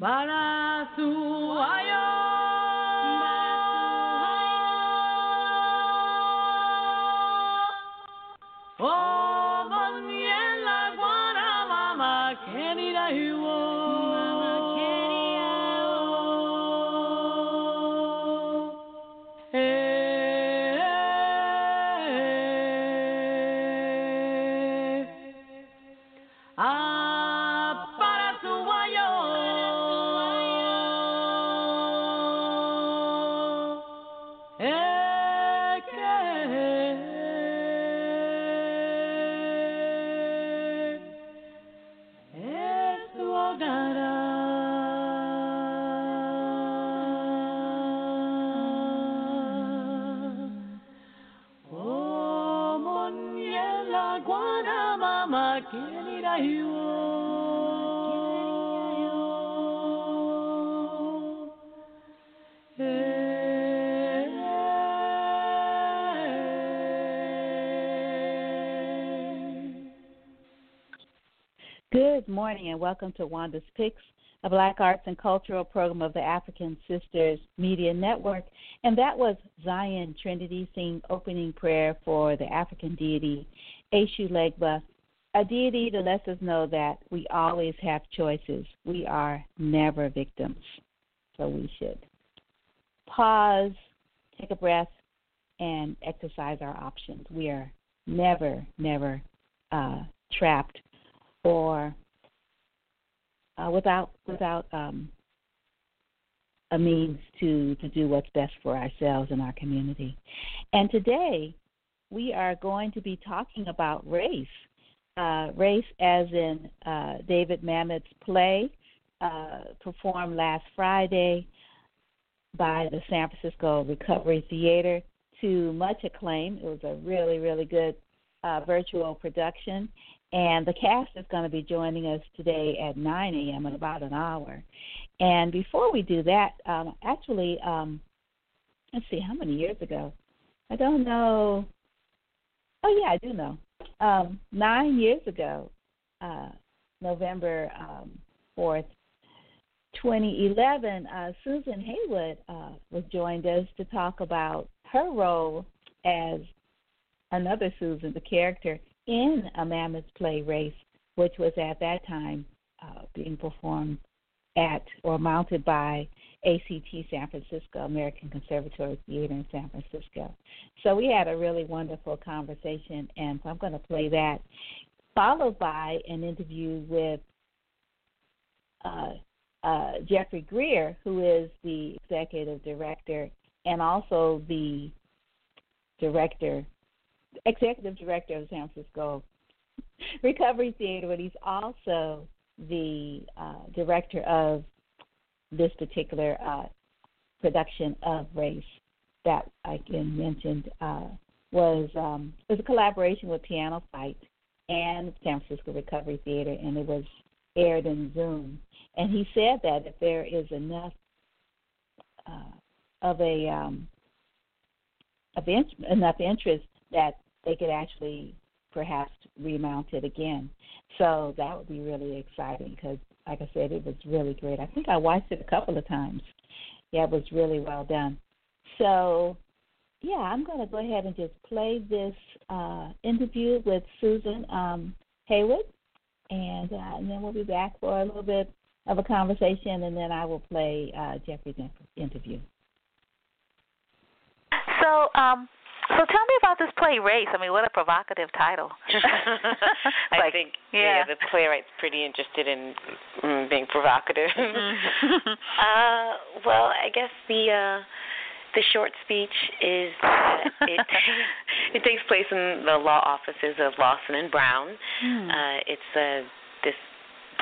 Baratsu ayo! Morning and welcome to Wanda's Picks, a Black Arts and Cultural program of the African Sisters Media Network. And that was Zion Trinity singing opening prayer for the African deity Eshu Legba, a deity that lets us know that we always have choices. We are never victims. So we should pause, take a breath, and exercise our options. We are never, never uh, trapped or uh, without without um, a means to to do what's best for ourselves and our community. And today we are going to be talking about race, uh, race as in uh, David Mamet's play uh, performed last Friday by the San Francisco Recovery Theater to much acclaim. It was a really really good uh, virtual production, and the cast is going to be joining us today at 9 a.m. in about an hour. And before we do that, um, actually, um, let's see, how many years ago? I don't know. Oh, yeah, I do know. Um, nine years ago, uh, November um, 4th, 2011, uh, Susan Heywood uh, was joined us to talk about her role as another Susan, the character in a Mamet's play race, which was at that time uh, being performed at or mounted by ACT San Francisco, American Conservatory Theater in San Francisco. So we had a really wonderful conversation, and so I'm going to play that, followed by an interview with uh, uh, Geoffrey Grier, who is the executive director and also the director executive director of San Francisco Recovery Theater, but he's also the uh, director of this particular uh, production of Race that I can mentioned uh, was um, was a collaboration with Piano Fight and San Francisco Recovery Theater, and it was aired in Zoom. And he said that if there is enough uh, of a um, of in- enough interest that they could actually perhaps remount it again. So that would be really exciting because, like I said, it was really great. I think I watched it a couple of times. Yeah, it was really well done. So, yeah, I'm going to go ahead and just play this uh, interview with Susan um, Heywood, and, uh, and then we'll be back for a little bit of a conversation, and then I will play uh, Geoffrey's interview. So, um, so tell me about this play, Race. I mean, what a provocative title. I think yeah. yeah, the playwright's pretty interested in mm, being provocative. Mm-hmm. uh, well, I guess the uh, the short speech is it it takes place in the law offices of Lawson and Brown. Hmm. Uh, it's a this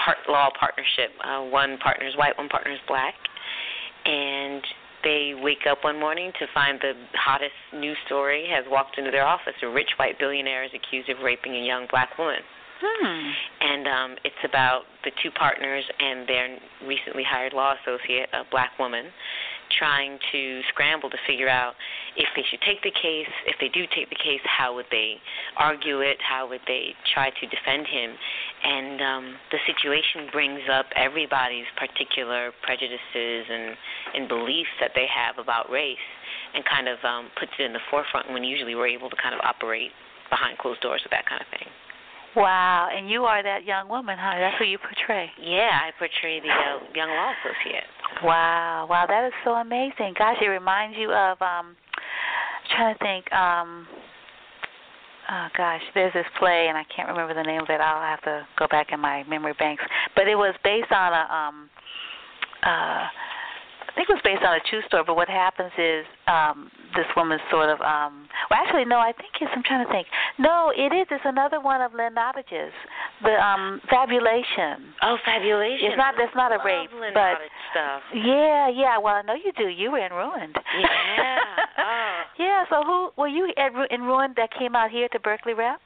part law partnership. Uh, one partner is white, one partner is black, and they wake up one morning to find the hottest news story has walked into their office. A rich white billionaire is accused of raping a young black woman. Hmm. And um, it's about the two partners and their recently hired law associate, a black woman. Trying to scramble to figure out if they should take the case. If they do take the case, how would they argue it? How would they try to defend him? And um, the situation brings up everybody's particular prejudices and, and beliefs that they have about race and kind of um, puts it in the forefront when usually we're able to kind of operate behind closed doors with that kind of thing. Wow, and you are that young woman, huh? That's who you portray. Yeah, I portray the uh, young law associate. Wow, wow, that is so amazing. Gosh, it reminds you of um I'm trying to think, um oh gosh, there's this play and I can't remember the name of it. I'll have to go back in my memory banks. But it was based on a um uh think it was based on a true story, but what happens is um this woman sort of um well actually no i think it's i'm trying to think. No it is it's another one of lynn nottage's the um fabulation. Oh fabulation. It's not that's not a rape lynn but stuff. Yeah yeah well i know you do you were in ruined. Yeah oh. yeah so who were you at, in ruined that came out here to berkeley rep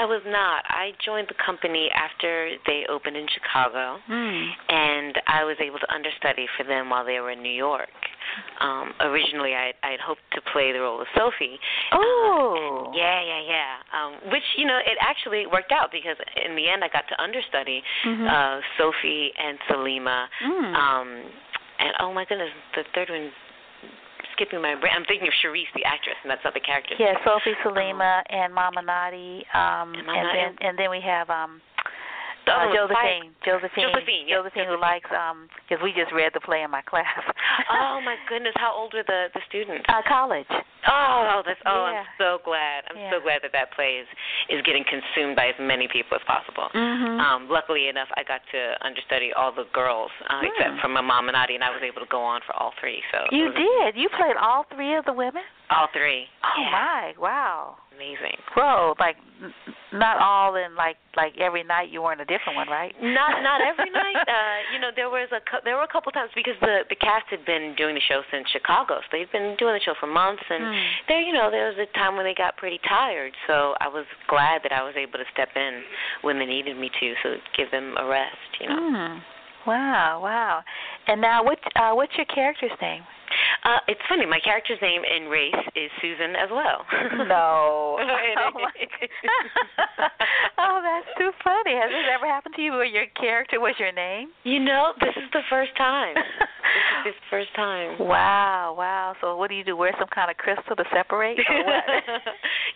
I was not. I joined the company after they opened in Chicago, mm. and I was able to understudy for them while they were in New York. Um, originally, I I had hoped to play the role of Sophie. Oh. Um, yeah, yeah, yeah. Um, which you know, it actually worked out because in the end, I got to understudy mm-hmm. uh, Sophie and Salima. Mm. Um, and oh my goodness, the third one skipping my brain. I'm thinking of Cherise, the actress, and that's not the character. Yeah, Sophie Salima um, and Mama Nadi. Um, and, and then and then we have um uh, Josephine, Josephine, Josephine, yeah. Josephine, who likes um because we just read the play in my class. oh my goodness, how old were the the students? Uh, college. Oh, that's oh, yeah. I'm so glad. I'm yeah. so glad that that play is is getting consumed by as many people as possible. Mm-hmm. Um, luckily enough, I got to understudy all the girls uh, mm. except for Mama Nadi, and I was able to go on for all three. So you did. You played all three of the women. All three. Oh yeah. my! Wow. Amazing. Whoa! Like, not all in like like every night you were in a different one, right? Not not every night. Uh, you know, there was a there were a couple times because the the cast had been doing the show since Chicago, so they've been doing the show for months, and mm. there you know there was a time when they got pretty tired. So I was glad that I was able to step in when they needed me to, so give them a rest. You know. Mm. Wow! Wow! And now, what uh, what's your character's name? Uh, it's funny. My character's name in Race is Susan as well. no. oh, oh, that's too funny. Has this ever happened to you where your character was your name? You know, this is the first time. this is the first time. Wow, wow. So what do you do? Wear some kind of crystal to separate or what?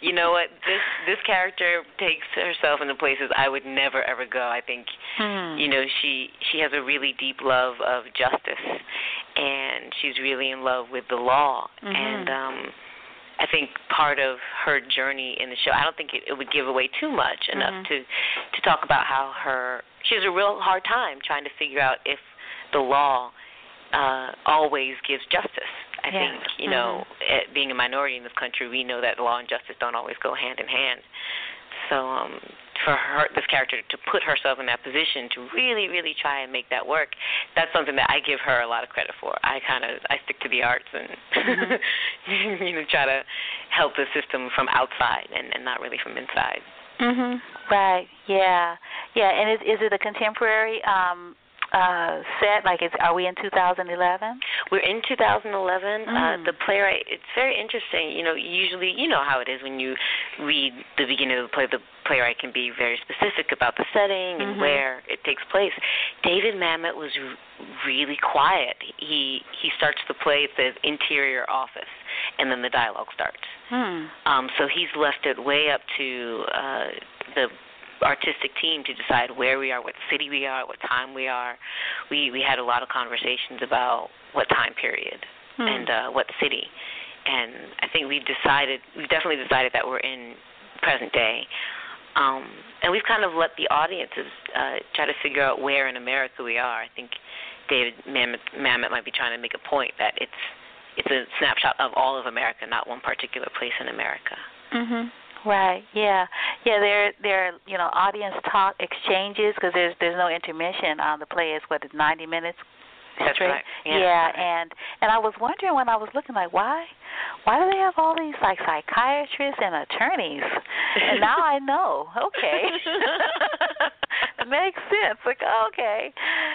you know what? This this character takes herself into places I would never ever go. I think hmm. you know, she she has a really deep love of justice and she's really in love with the law mm-hmm. and um I think part of her journey in the show I don't think it, it would give away too much enough mm-hmm. to to talk about how her she has a real hard time trying to figure out if the law uh always gives justice. I yes. think, you know, mm-hmm. being a minority in this country, we know that law and justice don't always go hand in hand. So um for her this character to put herself in that position to really really try and make that work that's something that i give her a lot of credit for. I kind of i stick to the arts and mm-hmm. you know try to help the system from outside and, and not really from inside. Mhm right. Yeah. Yeah. And is is it a contemporary um uh set like it's are we in 2011 we're in 2011 mm. uh the playwright it's very interesting you know usually you know how it is when you read the beginning of the play the playwright can be very specific about the setting and mm-hmm. where it takes place david mamet was r- really quiet he he starts the play at the interior office and then the dialogue starts hmm. um so he's left it way up to uh the artistic team to decide where we are, what city we are, what time we are. We we had a lot of conversations about what time period hmm. and uh, what city, and I think we've decided we've definitely decided that we're in present day. Um, and we've kind of let the audiences uh, try to figure out where in America we are. I think David Mamet, Mamet might be trying to make a point that it's it's a snapshot of all of America, not one particular place in America. Mhm. Right. Yeah. Yeah. There. There. You know, audience talk exchanges because there's there's no intermission on the play. It's what is ninety minutes. That's right. Yeah. yeah. And and I was wondering when I was looking like why why do they have all these like psychiatrists and attorneys? And now I know. Okay. makes sense. Like, okay,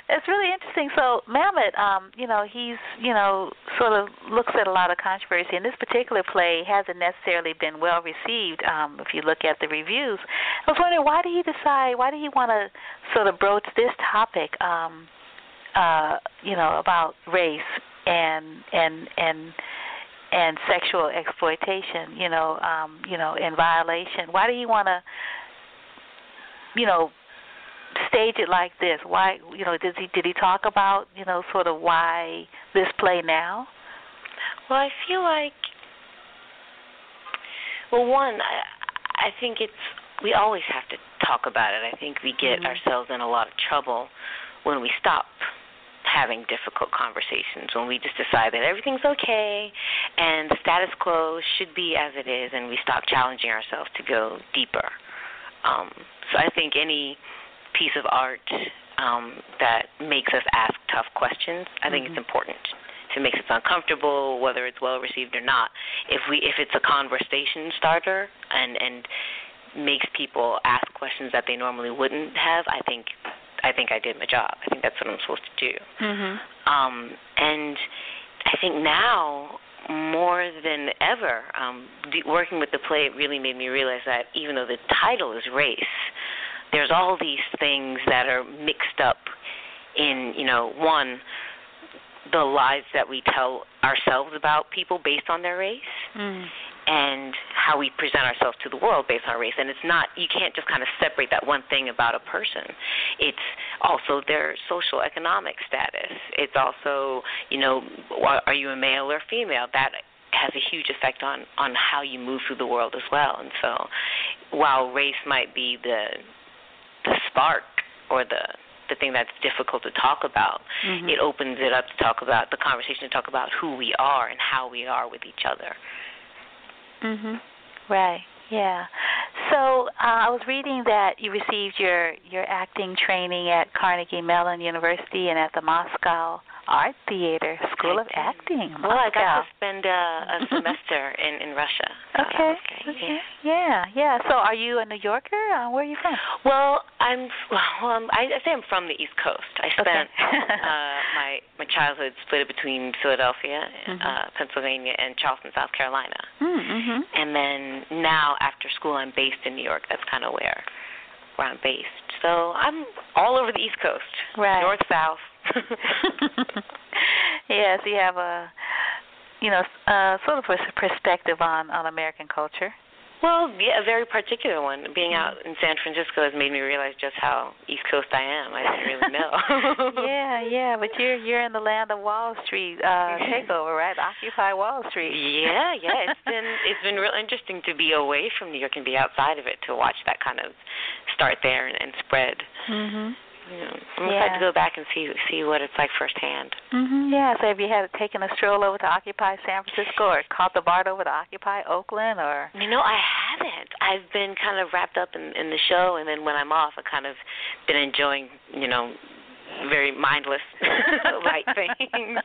it's really interesting. So Mamet, um, you know, he's you know sort of looks at a lot of controversy, and this particular play hasn't necessarily been well received. Um, if you look at the reviews, I was wondering why did he decide? Why did he want to sort of broach this topic? Um, uh, you know, about race and and and and sexual exploitation, you know, um, you know, in violation. Why do you want to, you know, stage it like this? Why, you know, did he did he talk about, you know, sort of why this play now? Well, I feel like, well, one, I, I think it's we always have to talk about it. I think we get mm-hmm. ourselves in a lot of trouble when we stop having difficult conversations when we just decide that everything's okay and the status quo should be as it is and we stop challenging ourselves to go deeper. Um, so I think any piece of art um, that makes us ask tough questions, I think mm-hmm. it's important. If it makes us uncomfortable, whether it's well received or not, if we if it's a conversation starter and and makes people ask questions that they normally wouldn't have, I think I think I did my job. I think that's what I'm supposed to do. Mm-hmm. Um, and I think now more than ever, um, working with the play, it really made me realize that even though the title is race, there's all these things that are mixed up in, you know, one, the lies that we tell ourselves about people based on their race. Mm and how we present ourselves to the world based on race. And it's not you can't just kind of separate that one thing about a person. It's also their social economic status. It's also you know are you a male or female that has a huge effect on on how you move through the world as well. And so while race might be the the spark or the the thing that's difficult to talk about. Mm-hmm. It opens it up to talk about the conversation to talk about who we are and how we are with each other. Mhm. Right. Yeah. So uh, I was reading that you received your your acting training at Carnegie Mellon University and at the Moscow Art Theater School of Acting. Well, I got to spend uh, a semester in in Russia. So okay. Okay. Yeah. Yeah. So, are you a New Yorker? Uh, where are you from? Well, I'm. Well, um, I, I say I'm from the East Coast. I spent okay. uh, my my childhood split between Philadelphia, mm-hmm. uh, Pennsylvania, and Charleston, South Carolina. Mm-hmm. And then now, after school, I'm based in New York. That's kind of where where I'm based. So I'm all over the East Coast, right. north, south. yes, you have a you know uh, sort of a perspective on on American culture. Well, yeah, a very particular one. Being out in San Francisco has made me realize just how East Coast I am. I didn't really know. yeah, yeah, but you're you're in the land of Wall Street uh takeover, right? Occupy Wall Street. yeah, yeah. It's been it's been real interesting to be away from New York and be outside of it to watch that kind of start there and, and spread. Mhm. Yeah. I'm excited to go back and see see what it's like firsthand. Mhm. Yeah. So have you had taken a stroll over to Occupy San Francisco, or caught the BART over to Occupy Oakland, or? You know, I haven't. I've been kind of wrapped up in in the show, and then when I'm off, I kind of been enjoying, you know, very mindless light things.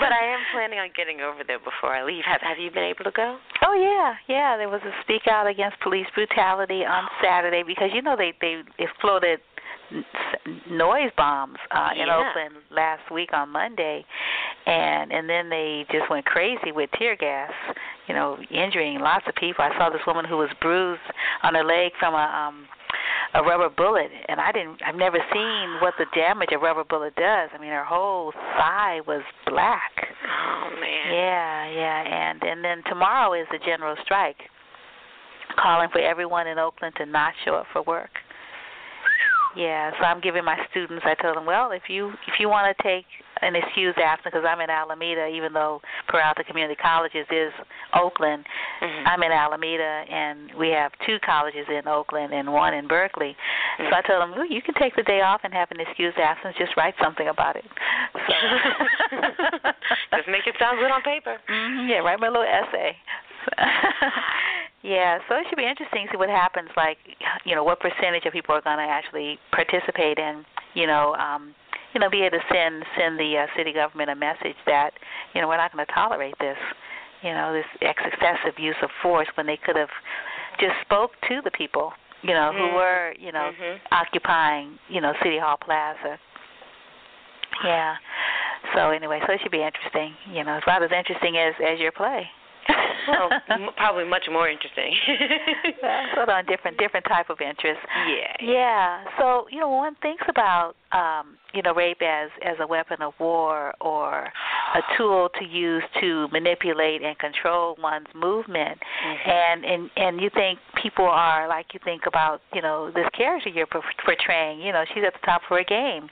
but I am planning on getting over there before I leave. Have Have you been able to go? Oh yeah, yeah. There was a speak out against police brutality on Saturday because you know they they exploded noise bombs uh, in yeah. Oakland last week on Monday, and and then they just went crazy with tear gas, you know, injuring lots of people. I saw this woman who was bruised on her leg from a um a rubber bullet and I didn't I've never seen what the damage a rubber bullet does. I mean her whole thigh was black. Oh man. Yeah, yeah, and and then tomorrow is the general strike calling for everyone in Oakland to not show up for work. Yeah, so I'm giving my students. I tell them, well, if you if you want to take an excused absence, because I'm in Alameda, even though Peralta Community Colleges is Oakland, mm-hmm. I'm in Alameda, and we have two colleges in Oakland and one in Berkeley. Mm-hmm. So I tell them, well, you can take the day off and have an excused absence. Just write something about it. So just make it sound good on paper. Mm-hmm, yeah, write my little essay. Yeah, so it should be interesting to see what happens. Like, you know, what percentage of people are going to actually participate and, you know, um, you know, be able to send send the uh, city government a message that, you know, we're not going to tolerate this, you know, this excessive use of force when they could have just spoke to the people, you know, mm-hmm. who were, you know, mm-hmm. occupying, you know, City Hall Plaza. Yeah. So anyway, so it should be interesting. You know, it's about as interesting as as your play well, probably much more interesting. sort of on different different type of interest. Yeah. Yeah. So you know, one thinks about um, you know rape as as a weapon of war or a tool to use to manipulate and control one's movement, mm-hmm. and and and you think people are like you think about you know this character you're portraying. You know, she's at the top of her game.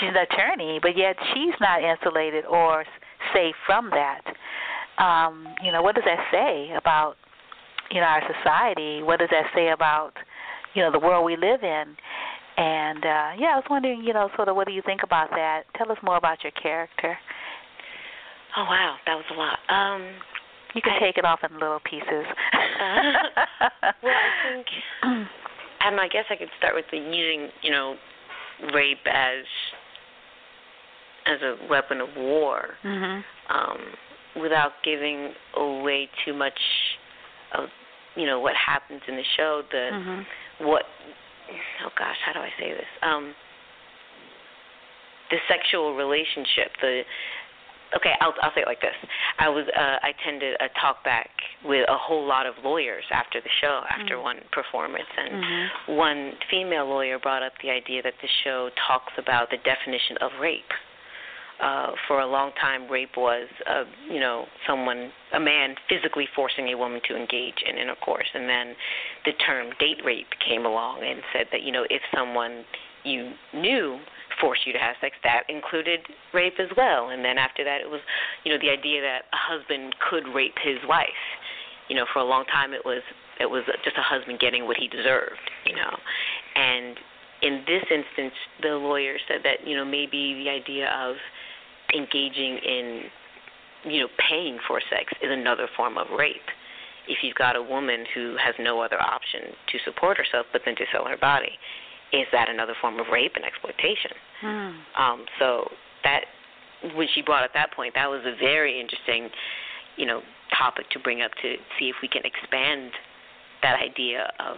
She's an attorney, but yet she's not insulated or safe from that um, you know, what does that say about, you know, our society? What does that say about, you know, the world we live in? And uh, yeah, I was wondering, you know, sort of what do you think about that? Tell us more about your character. Oh wow, that was a lot. Um, you can I, take it off in little pieces. uh, well, I think, and I guess I could start with the using, you know, rape as as a weapon of war. Mm-hmm. Um, without giving away too much of you know what happens in the show the mm-hmm. what oh gosh how do i say this um the sexual relationship the okay i'll i'll say it like this i was uh i attended a talk back with a whole lot of lawyers after the show after mm-hmm. one performance and mm-hmm. one female lawyer brought up the idea that the show talks about the definition of rape uh, for a long time, rape was, uh, you know, someone, a man physically forcing a woman to engage in intercourse. And then the term date rape came along and said that, you know, if someone you knew forced you to have sex, that included rape as well. And then after that, it was, you know, the idea that a husband could rape his wife. You know, for a long time, it was it was just a husband getting what he deserved. You know, and in this instance, the lawyer said that you know maybe the idea of engaging in, you know, paying for sex is another form of rape. If you've got a woman who has no other option to support herself but then to sell her body, is that another form of rape and exploitation? Hmm. Um, so that when she brought up that point, that was a very interesting, you know, topic to bring up to see if we can expand that idea of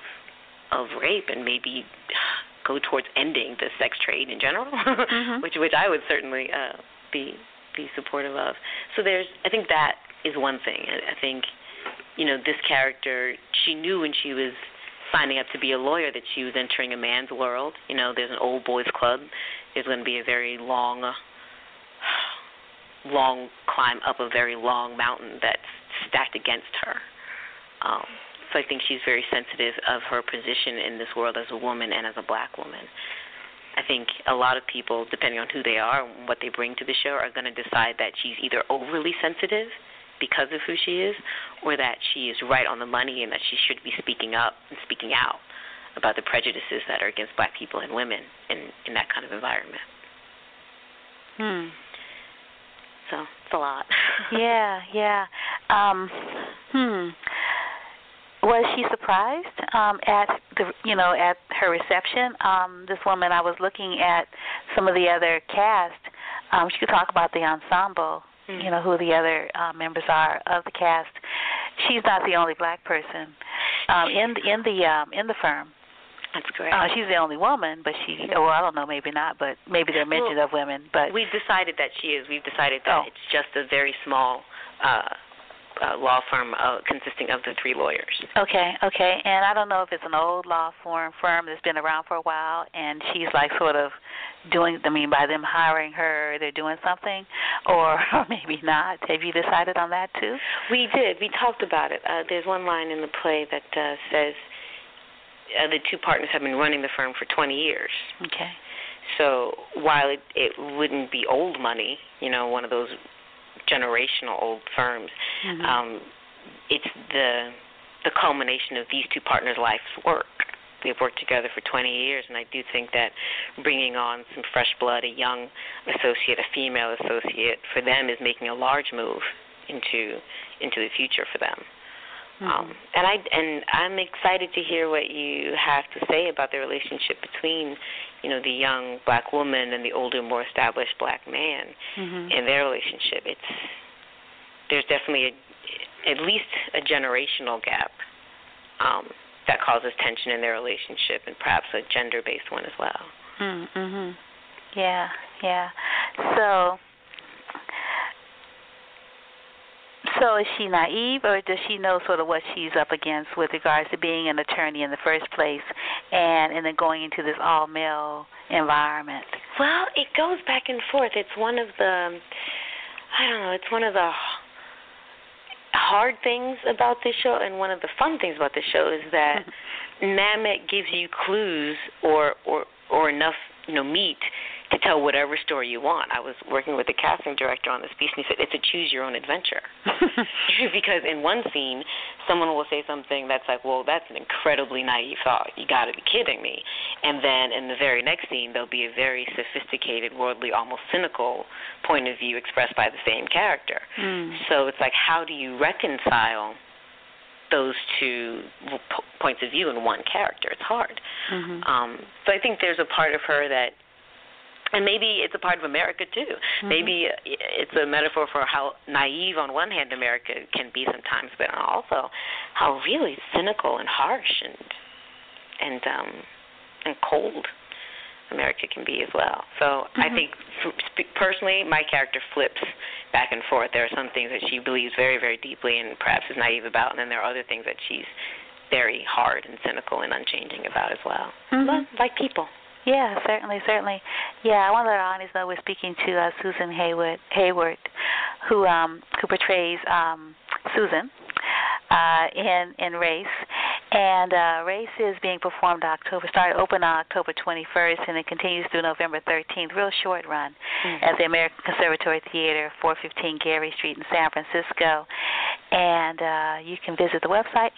of rape and maybe go towards ending the sex trade in general, mm-hmm. which which I would certainly uh, be be supportive of. So there's I think that is one thing. I, I think you know this character she knew when she was signing up to be a lawyer that she was entering a man's world. You know, there's an old boys club. There's going to be a very long long climb up a very long mountain that's stacked against her. Um, so I think she's very sensitive of her position in this world as a woman and as a black woman. I think a lot of people, depending on who they are and what they bring to the show, are going to decide that she's either overly sensitive because of who she is, or that she is right on the money and that she should be speaking up and speaking out about the prejudices that are against black people and women in in that kind of environment. Hmm. So it's a lot. yeah, yeah. Um, hmm was she surprised um, at the you know at her reception? Um, this woman, I was looking at some of the other cast. Um, she could talk about the ensemble. Mm-hmm. You know who the other uh, members are of the cast. She's not the only black person um, in the, in the um, in the firm. That's great. Uh, she's the only woman, but she. Well, I don't know, maybe not, but maybe there are mentions well, of women. But we've decided that she is. We've decided that oh. it's just a very small uh, uh, law firm uh, consisting of the three lawyers. Okay, okay. And I don't know if it's an old law firm firm that's been around for a while, and she's like sort of doing. I mean, by them hiring her, they're doing something, or, or maybe not. Have you decided on that too? We did. We talked about it. Uh, there's one line in the play that uh, says uh, the two partners have been running the firm for 20 years. Okay. So while it, it wouldn't be old money, you know, one of those generational old firms. Mm-hmm. Um, it's the the culmination of these two partners' life's work. They've worked together for 20 years, and I do think that bringing on some fresh blood, a young associate, a female associate, for them is making a large move into into the future for them. Mm-hmm. Um, and I and I'm excited to hear what you have to say about the relationship between, you know, the young black woman and the older, more established black man mm-hmm. in their relationship. It's there's definitely a, at least a generational gap um, that causes tension in their relationship and perhaps a gender based one as well. Mhm. Yeah, yeah. So so is she naive or does she know sort of what she's up against with regards to being an attorney in the first place and and then going into this all male environment? Well, it goes back and forth. It's one of the I don't know, it's one of the hard things about this show and one of the fun things about this show is that Mamet gives you clues or or or enough you know meat to tell whatever story you want. I was working with the casting director on this piece, and he said it's a choose your own adventure. because in one scene, someone will say something that's like, "Well, that's an incredibly naive thought. You got to be kidding me." And then in the very next scene, there'll be a very sophisticated, worldly, almost cynical point of view expressed by the same character. Mm. So it's like, how do you reconcile? those two points of view in one character. It's hard. Mm-hmm. Um, so I think there's a part of her that and maybe it's a part of America too. Mm-hmm. Maybe it's a metaphor for how naive on one hand America can be sometimes, but also how really cynical and harsh and and um and cold America can be as well. So mm-hmm. I think personally, my character flips back and forth. There are some things that she believes very, very deeply and perhaps is naive about, and then there are other things that she's very hard and cynical and unchanging about as well. Mm-hmm. Well, like people. Yeah, certainly, certainly. Yeah, I want to let our audience know we're speaking to uh, Susan Hayward, Hayward, who um, who portrays um, Susan uh, in in Race, and uh, Race is being performed October started open on October 21st, and it continues through November 13th. Real short run mm-hmm. at the American Conservatory Theater, 415 Geary Street in San Francisco. And uh, you can visit the website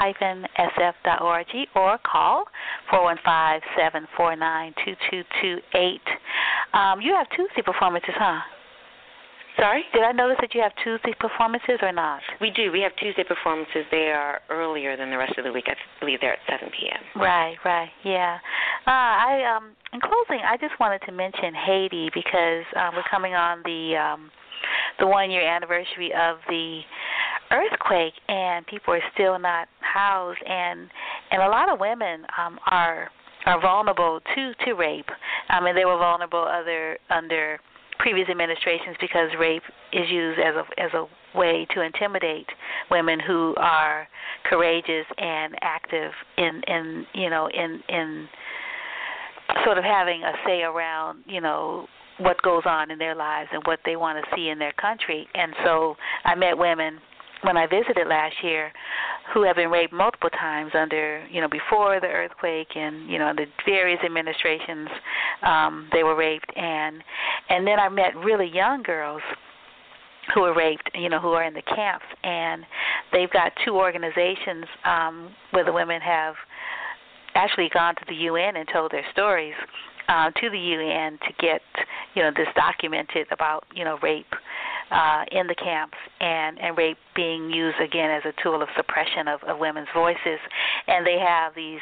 act-sf.org or call 415-749-2228. Um, you have Tuesday performances, huh? Sorry? Did I notice that you have Tuesday performances or not? We do. We have Tuesday performances. They are earlier than the rest of the week. I believe they're at 7 p.m. Right, right. Yeah. Uh, I um in closing, I just wanted to mention Haiti because um, we're coming on the um the 1 year anniversary of the earthquake and people are still not housed and and a lot of women um are are vulnerable to to rape. I mean they were vulnerable other under previous administrations because rape is used as a as a way to intimidate women who are courageous and active in in you know in in sort of having a say around you know what goes on in their lives and what they want to see in their country. And so I met women when I visited last year who have been raped multiple times under you know before the earthquake and you know the various administrations um they were raped. And and then I met really young girls who were raped you know who are in the camps. And they've got two organizations um where the women have actually gone to the UN and told their stories uh, to the UN to get you know this documented about you know rape uh, in the camps and and rape being used again as a tool of suppression of, of women's voices. And they have these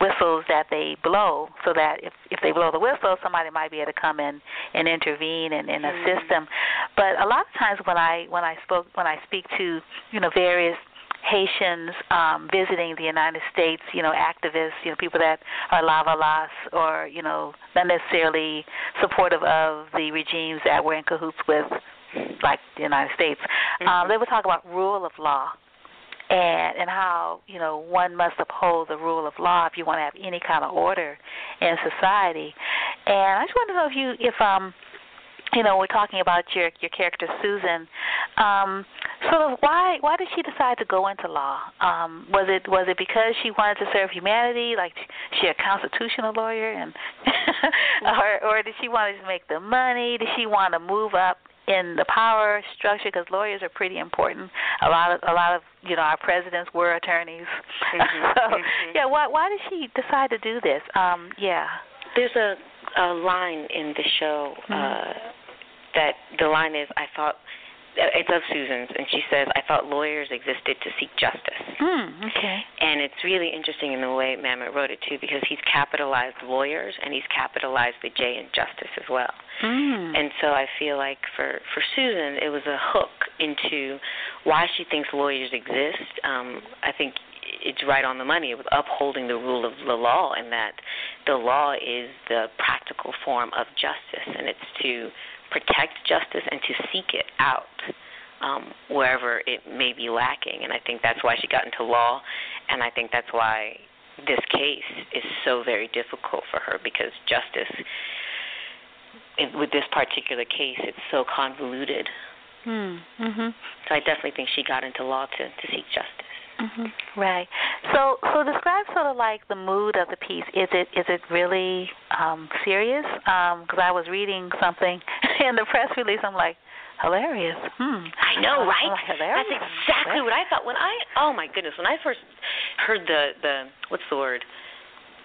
whistles that they blow so that if if they blow the whistle somebody might be able to come in and intervene and, and assist them. But a lot of times when i when i spoke when i speak to you know various Haitians um, visiting the United States, you know, activists, you know, people that are lavalas or, you know, not necessarily supportive of the regimes that were in cahoots with, like the United States. Mm-hmm. Um, they would talk about rule of law and and how you know one must uphold the rule of law if you want to have any kind of order in society. And I just want to know if you if um you know, we're talking about your your character Susan. Um, sort of why why did she decide to go into law? Um, was it was it because she wanted to serve humanity, like she a constitutional lawyer, and or or did she want to make the money? Did she want to move up in the power structure because lawyers are pretty important. A lot of a lot of you know our presidents were attorneys. Mm-hmm. so mm-hmm. yeah, why why did she decide to do this? Um, yeah. There's a a line in the show mm-hmm. uh, that the line is I thought it's of Susan's, and she says, "I thought lawyers existed to seek justice." Mm, okay. And it's really interesting in the way Mamet wrote it too, because he's capitalized lawyers and he's capitalized the J in justice as well. Mm. And so I feel like for for Susan, it was a hook into why she thinks lawyers exist. Um, I think it's right on the money. with upholding the rule of the law, and that the law is the practical form of justice, and it's to protect justice and to seek it out um, wherever it may be lacking. And I think that's why she got into law, and I think that's why this case is so very difficult for her because justice, with this particular case, it's so convoluted. Hmm. Mhm. So I definitely think she got into law to to seek justice. Mhm. Right. So so describe sort of like the mood of the piece. Is it is it really um serious? Um because I was reading something in the press release I'm like hilarious. Hmm. I know, right? Like. That's exactly what I thought when I oh my goodness, when I first heard the the what's the word?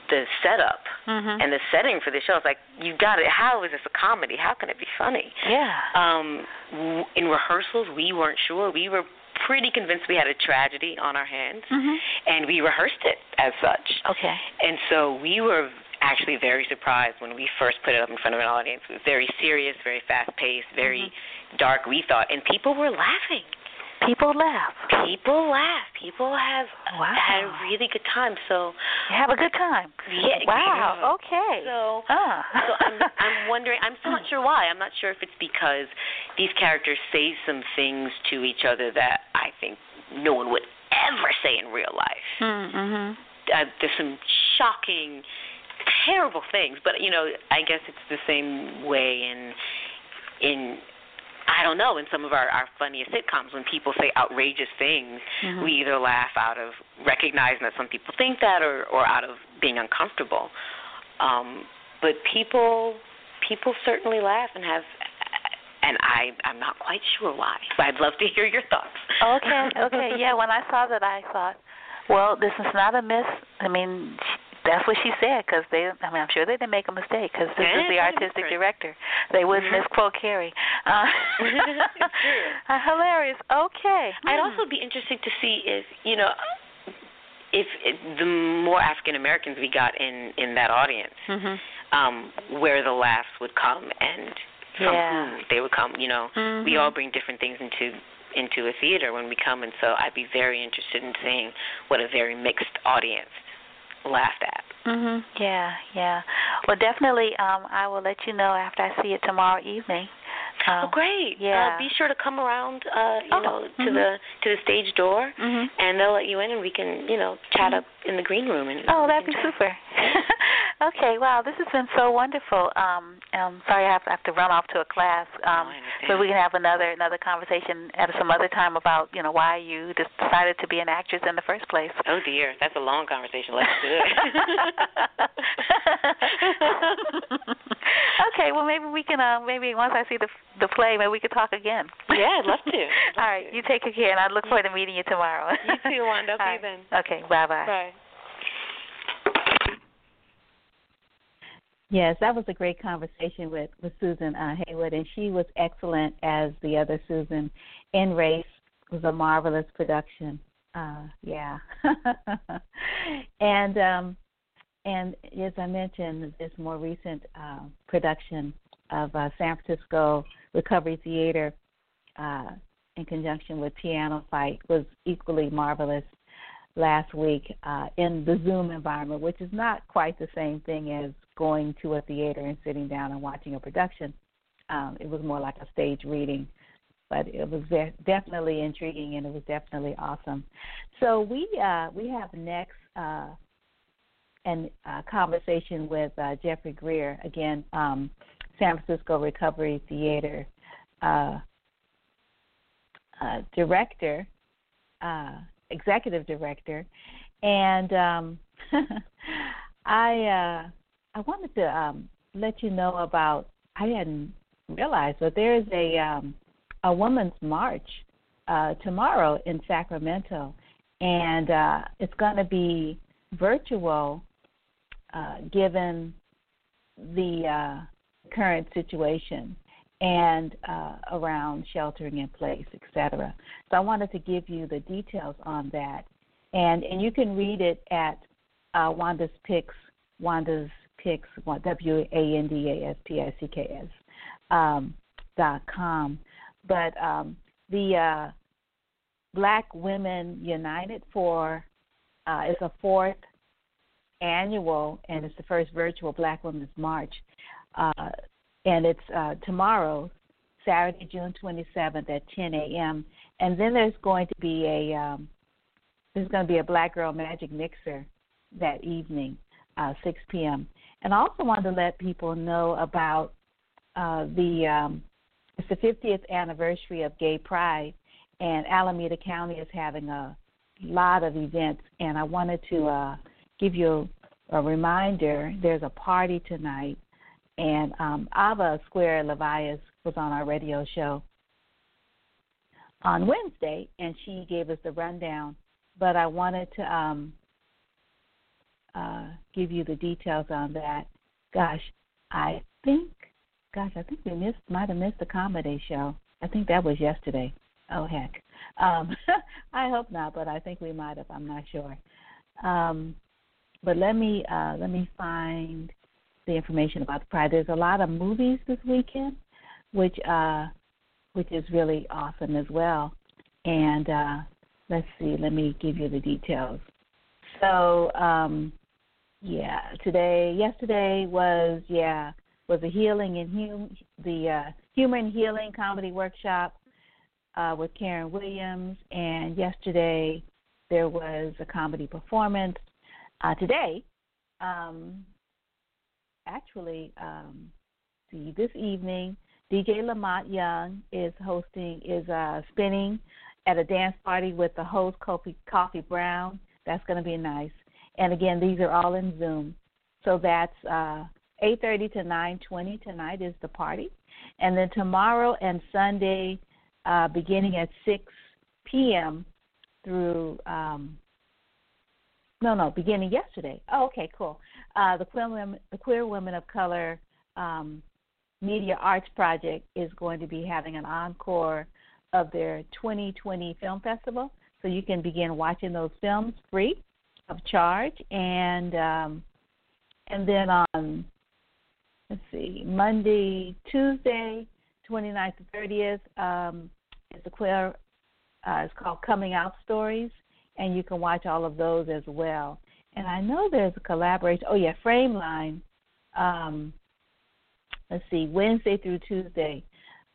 the setup mm-hmm. and the setting for the show. It's like you got it. How is this a comedy? How can it be funny? Yeah. Um, w- in rehearsals, we weren't sure. We were pretty convinced we had a tragedy on our hands, mm-hmm. and we rehearsed it as such. Okay. And so we were actually very surprised when we first put it up in front of an audience. It was very serious, very fast paced, very mm-hmm. dark. We thought, and people were laughing. People laugh. People laugh. People have wow. had a really good time. So you have a good time. Yeah. Wow. Okay. So, ah. so I'm I'm wondering. I'm still not sure why. I'm not sure if it's because these characters say some things to each other that I think no one would ever say in real life. Mm-hmm. Uh, there's some shocking, terrible things, but you know, I guess it's the same way in in I don't know, in some of our, our funniest sitcoms, when people say outrageous things, mm-hmm. we either laugh out of recognizing that some people think that or, or out of being uncomfortable. Um, but people people certainly laugh and have and I I'm not quite sure why. But I'd love to hear your thoughts. Okay, okay. Yeah, when I saw that I thought, well, this is not a miss. I mean, that's what she said because they. I mean, I'm sure they didn't make a mistake because this yeah, is the artistic director. They wouldn't mm-hmm. misquote Carey. Uh, uh, hilarious. Okay. I'd hmm. also be interested to see if you know if, if the more African Americans we got in in that audience, mm-hmm. um, where the laughs would come and from yeah. whom they would come. You know, mm-hmm. we all bring different things into into a theater when we come, and so I'd be very interested in seeing what a very mixed audience laughed at. Mhm. Yeah, yeah. Well, definitely. Um, I will let you know after I see it tomorrow evening. Oh, great! Yeah. Uh, be sure to come around. Uh, you oh, know, to mm-hmm. the to the stage door, mm-hmm. and they'll let you in, and we can, you know, chat mm-hmm. up in the green room. And oh, that'd be chat. super. okay. Wow, this has been so wonderful. Um, um, sorry, I have, I have to run off to a class. Um, oh, so we can have another another conversation at some other time about you know why you just decided to be an actress in the first place. Oh dear, that's a long conversation. Let's do it. okay. Well, maybe we can. Uh, maybe once I see the the play, maybe we could talk again. Yeah, I'd love to. I'd love All right. to. You take good care, and I look forward to meeting you tomorrow. You too, Wanda. Okay right. then. Okay. Bye bye. Bye. Yes, that was a great conversation with with Susan uh, Heywood, and she was excellent as the other Susan in Race. It was a marvelous production. Uh, yeah, and um, and as I mentioned, this more recent uh, production of uh, San Francisco Recovery Theater, uh, in conjunction with PianoFight, was equally marvelous last week uh, in the Zoom environment, which is not quite the same thing as going to a theater and sitting down and watching a production. Um, it was more like a stage reading, but it was definitely intriguing and it was definitely awesome. So we uh, we have next uh, an uh, conversation with uh, Geoffrey Grier again, um, San Francisco Recovery Theater uh, uh, director, uh, executive director, and um, I I wanted to um, let you know about. I hadn't realized, but there is a um, a women's march uh, tomorrow in Sacramento, and uh, it's going to be virtual, uh, given the uh, current situation and uh, around sheltering in place, et cetera. So I wanted to give you the details on that, and and you can read it at uh, Wanda's Picks, Wanda's Picks, W A N D A S P I C K S um, dot com. But um, the uh, Black Women United for uh, it's a fourth annual, and it's the first virtual Black Women's March. Uh, and it's uh, tomorrow, Saturday, June 27th at 10 a.m. And then there's going to be a um, there's going to be a Black Girl Magic Mixer that evening, uh, 6 p.m. And I also wanted to let people know about uh, the um, it's the 50th anniversary of Gay Pride, and Alameda County is having a lot of events. And I wanted to uh, give you a reminder. There's a party tonight, and um, Ava Square Levias was on our radio show on Wednesday, and she gave us the rundown. But I wanted to um, uh, give you the details on that. Gosh, I think, gosh, I think we missed, might have missed the comedy show. I think that was yesterday. Oh heck, um, I hope not, but I think we might have. I'm not sure. Um, but let me uh, let me find the information about the Pride. There's a lot of movies this weekend, which uh, which is really awesome as well. And uh, let's see, let me give you the details. So um, yeah, today, yesterday was yeah was a healing and hum, the uh, human healing comedy workshop uh, with Karen Williams, and yesterday there was a comedy performance. Uh, today, um, actually, um, see this evening, DJ Lamont Young is hosting is uh, spinning at a dance party with the host Kofi Coffee Brown. That's going to be nice. And again, these are all in Zoom. So that's uh, 8:30 to 9:20 tonight is the party, and then tomorrow and Sunday, uh, beginning at 6 p.m. through um, no no beginning yesterday. Oh, okay, cool. Uh, the queer women, the queer women of color um, media arts project is going to be having an encore of their 2020 film festival, so you can begin watching those films free of charge. And um, and then on let's see, Monday, Tuesday, 29th to 30th, um, it's a queer. Uh, it's called Coming Out Stories, and you can watch all of those as well. And I know there's a collaboration. Oh yeah, Frameline. Um, let's see, Wednesday through Tuesday,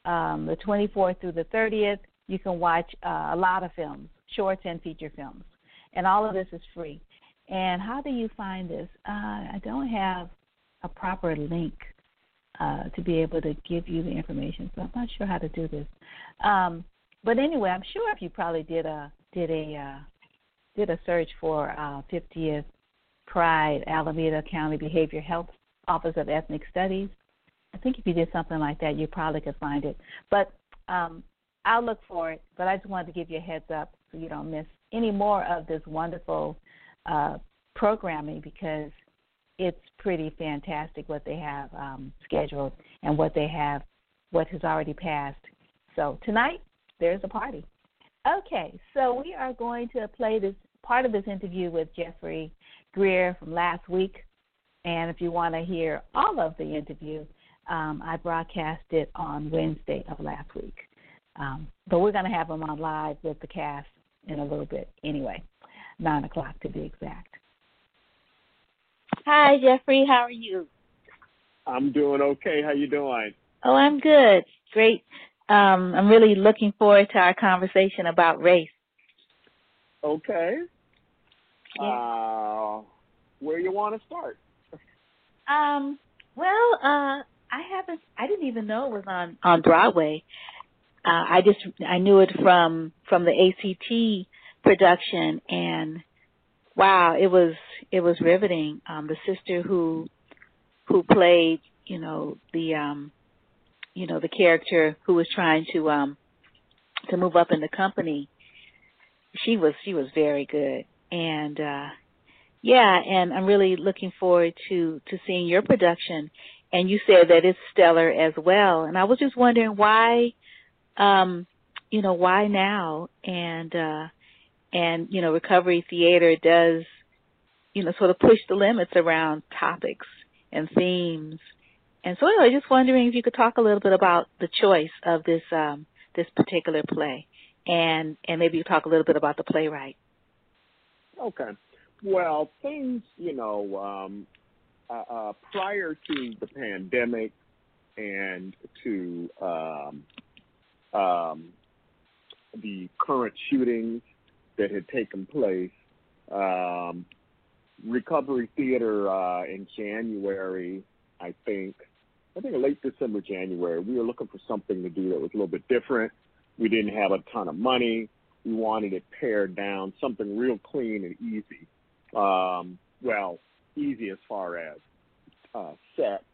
um, the 24th through the 30th. You can watch uh, a lot of films, shorts and feature films, and all of this is free. And how do you find this? Uh, I don't have a proper link uh, to be able to give you the information, so I'm not sure how to do this. Um, but anyway, I'm sure if you probably did a did a uh, did a search for uh, 50th Pride Alameda County Behavior Health Office of Ethnic Studies, I think if you did something like that, you probably could find it. But um, I'll look for it. But I just wanted to give you a heads up so you don't miss any more of this wonderful uh, programming because it's pretty fantastic what they have um, scheduled and what they have, what has already passed. So tonight there's a party. Okay, so we are going to play this part of this interview with Geoffrey Grier from last week. And if you want to hear all of the interview, um, I broadcast it on Wednesday of last week. Um, but we're going to have them on live with the cast in a little bit anyway, 9 o'clock to be exact. Hi, Geoffrey. How are you? I'm doing okay. How you doing? Oh, I'm good. Great. Um, I'm really looking forward to our conversation about race. Okay. Yeah. Uh, where you want to start? Um. Well, uh, I haven't. I didn't even know it was on on Broadway. Uh, I just I knew it from from the ACT production, and wow, it was it was riveting. Um, the sister who who played, you know, the um, you know, the character who was trying to um to move up in the company, she was she was very good, and uh, yeah, and I'm really looking forward to to seeing your production. And you said that it's stellar as well, and I was just wondering why, um, you know, why now? And uh, and you know recovery theater does you know sort of push the limits around topics and themes and so anyway just wondering if you could talk a little bit about the choice of this um this particular play and and maybe you talk a little bit about the playwright okay Well, things, you know, um, uh, uh, prior to the pandemic and to um, um, the current shootings that had taken place, um, Recovery Theater uh, in January, I think, I think late December, January, we were looking for something to do that was a little bit different. We didn't have a ton of money. We wanted it pared down, something real clean and easy. Um, well, easy as far as uh, set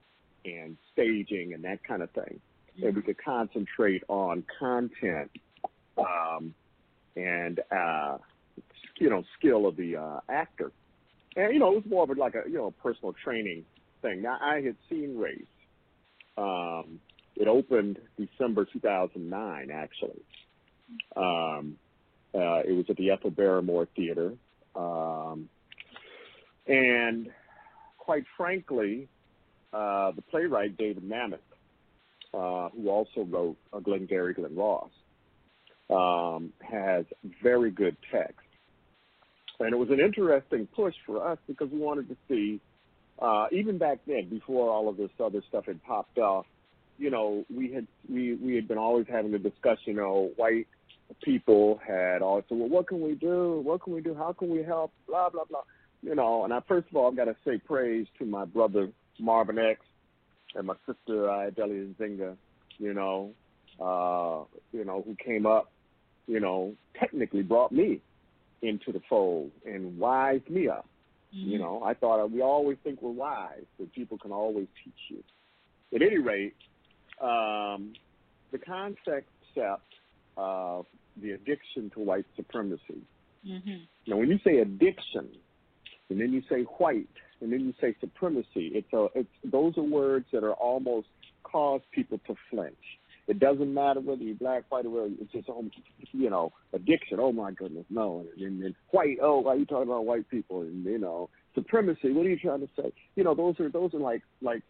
and staging and that kind of thing. Mm-hmm. And we could concentrate on content um, and uh, you know skill of the uh, actor. And you know it was more of a, like a you know personal training thing. Now I had seen Race. Um, it opened December 2009, actually. Um, uh, it was at the Ethel Barrymore Theater. Um, and quite frankly, uh, the playwright David Mamet, uh, who also wrote uh, Glengarry Glen Ross, um, has very good text. And it was an interesting push for us because we wanted to see, uh, even back then, before all of this other stuff had popped off, you know, we had we we had been always having the discussion, you know, white people had also, well, what can we do? What can we do? How can we help? Blah blah blah. You know, and I first of all I've got to say praise to my brother Marvin X and my sister Ayodele Nzinga, you know, uh, you know, who came up, you know, technically brought me into the fold and wised me up. Mm-hmm. You know, I thought we always think we're wise, but people can always teach you. At any rate, um, the concept of the addiction to white supremacy. Mm-hmm. Now, when you say addiction, and then you say white, and then you say supremacy, it's a, it's those are words that are almost cause people to flinch. It doesn't matter whether you're black, white, or whether it's just um, you know addiction. Oh my goodness, no. And, and white. Oh, why are you talking about white people? And you know supremacy. What are you trying to say? You know those are those are like like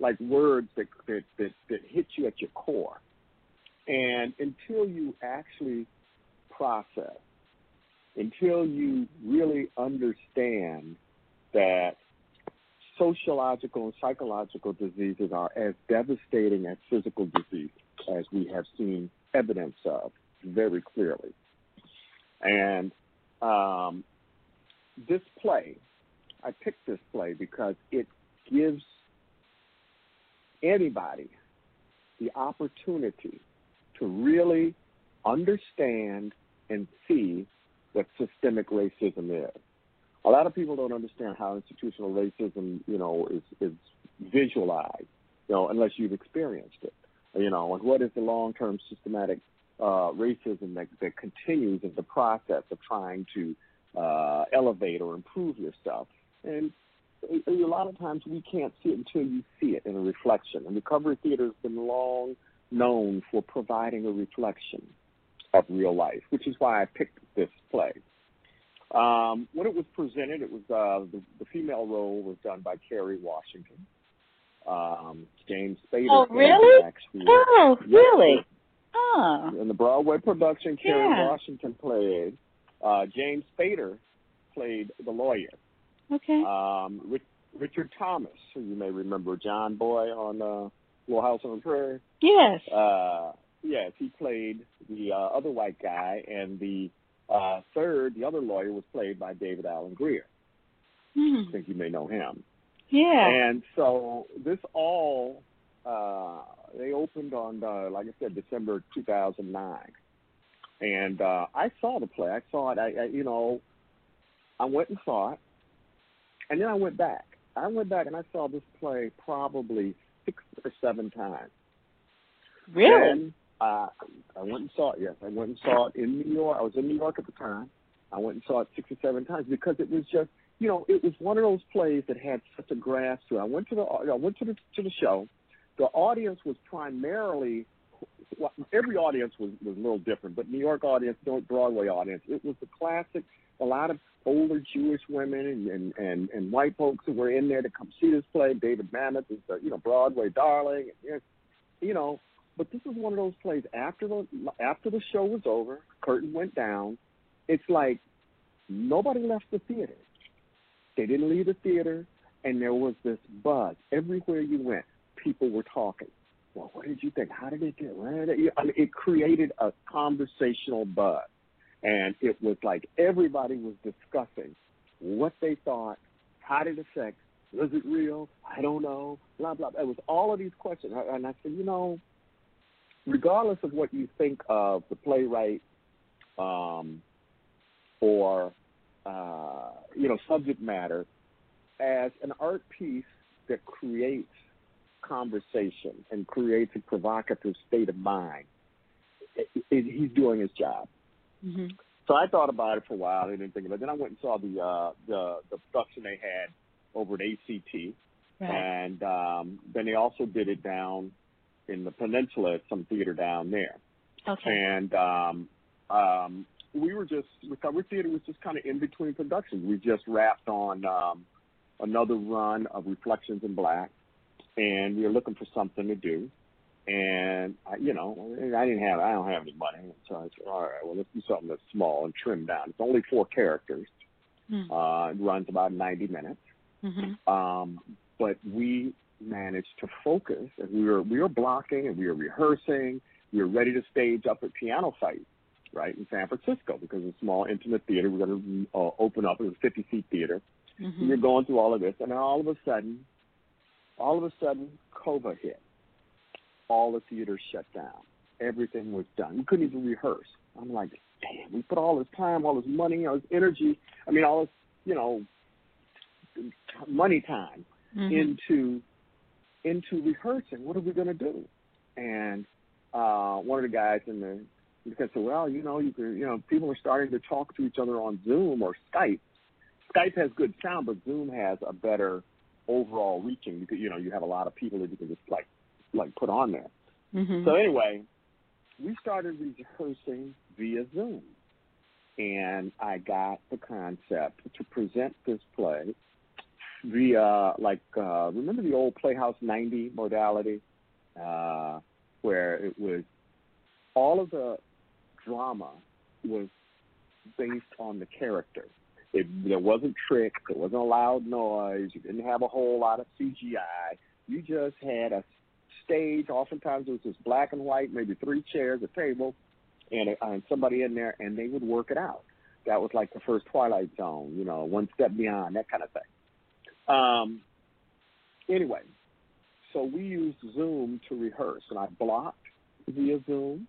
like words that that that, that hit you at your core. And until you actually process, until you really understand that sociological and psychological diseases are as devastating as physical disease, as we have seen evidence of very clearly. And um, this play, I picked this play because it gives anybody the opportunity to really understand and see what systemic racism is. A lot of people don't understand how institutional racism, you know, is, is visualized, you know, unless you've experienced it. You know, and what is the long-term systematic uh, racism that, that continues in the process of trying to uh, elevate or improve yourself. And a, a lot of times we can't see it until you see it in a reflection. And recovery theater has been long known for providing a reflection of real life, which is why I picked this play. Um, when it was presented, it was uh, the, the female role was done by Kerry Washington. Um, James Spader. Oh, really? Actually, oh, really? Oh. In the Broadway production, Kerry yeah. Washington played. Uh, James Spader played the lawyer. Okay. Um, Richard Thomas, who you may remember, John Boy on uh, Little House on the Prairie. Yes. Uh, yes, he played the uh, other white guy, and the uh, third, the other lawyer, was played by David Alan Grier. Hmm. I think you may know him. Yeah. And so this all uh, they opened on, uh, like I said, December 2009, and uh, I saw the play. I saw it. I, I, you know, I went and saw it, and then I went back. I went back and I saw this play probably six or seven times. Really? And, uh, I went and saw it. Yes, I went and saw it in New York. I was in New York at the time. I went and saw it six or seven times because it was just, you know, it was one of those plays that had such a grasp to it. I went to the, I went to the to the show. The audience was primarily, well, every audience was was a little different, but New York audience, Broadway audience, it was the classic. A lot of older Jewish women and, and, and, white folks who were in there to come see this play. David Mamet is the you know Broadway darling, and, you know. But this is one of those plays after the after the show was over, curtain went down. It's like nobody left the theater. They didn't leave the theater, and there was this buzz everywhere you went. People were talking. Well, what did you think? How did it get? Where did it? I mean, it created a conversational buzz, and it was like everybody was discussing what they thought, how did it affect, was it real? I don't know. Blah blah. It was all of these questions, and I said, you know, regardless of what you think of the playwright um, or uh, you know subject matter, as an art piece that creates conversation and creates a provocative state of mind, it, it, he's doing his job. Mm-hmm. So I thought about it for a while. I didn't think about it. Then I went and saw the uh, the the production they had over at ACT, right. and um, then they also did it down in the peninsula at some theater down there. Okay. And um, um, we were just Recover Theater was just kind of in between productions. We just wrapped on um, another run of Reflections in Black, and we were looking for something to do. And I, you know, I didn't have, I don't have any money, so I said, all right, well, let's do something that's small and trimmed down. It's only four characters. Mm. Uh, it runs about 90 minutes. Mm-hmm. Um, but we managed to focus, and we were we were blocking, and we were rehearsing. We were ready to stage up a PianoFight, right in San Francisco, because it's a small, intimate theater. We're going to uh, open up. It was a 50 seat theater. Mm-hmm. We are going through all of this, and then all of a sudden, all of a sudden, COVID hit. All the theaters shut down. Everything was done. We couldn't even rehearse. I'm like, damn, we put all this time, all this money, all this energy. I mean, all this, you know, money time mm-hmm. into into rehearsing. What are we going to do? And uh, one of the guys in the because said, well, you know, you can, you know, people are starting to talk to each other on Zoom or Skype. Skype has good sound, but Zoom has a better overall reaching because you know you have a lot of people that you can just like like put on there. Mm-hmm. So anyway, we started rehearsing via Zoom, and I got the concept to present this play via like uh, remember the old Playhouse 90 modality, uh, where it was all of the drama was based on the character. It, there wasn't tricks. There wasn't a loud noise. You didn't have a whole lot of CGI. You just had a stage. Oftentimes it was just black and white, maybe three chairs, a table, and, and somebody in there, and they would work it out. That was like the first Twilight Zone, you know, one step beyond, that kind of thing. Um, anyway, so we used Zoom to rehearse, and I blocked via Zoom.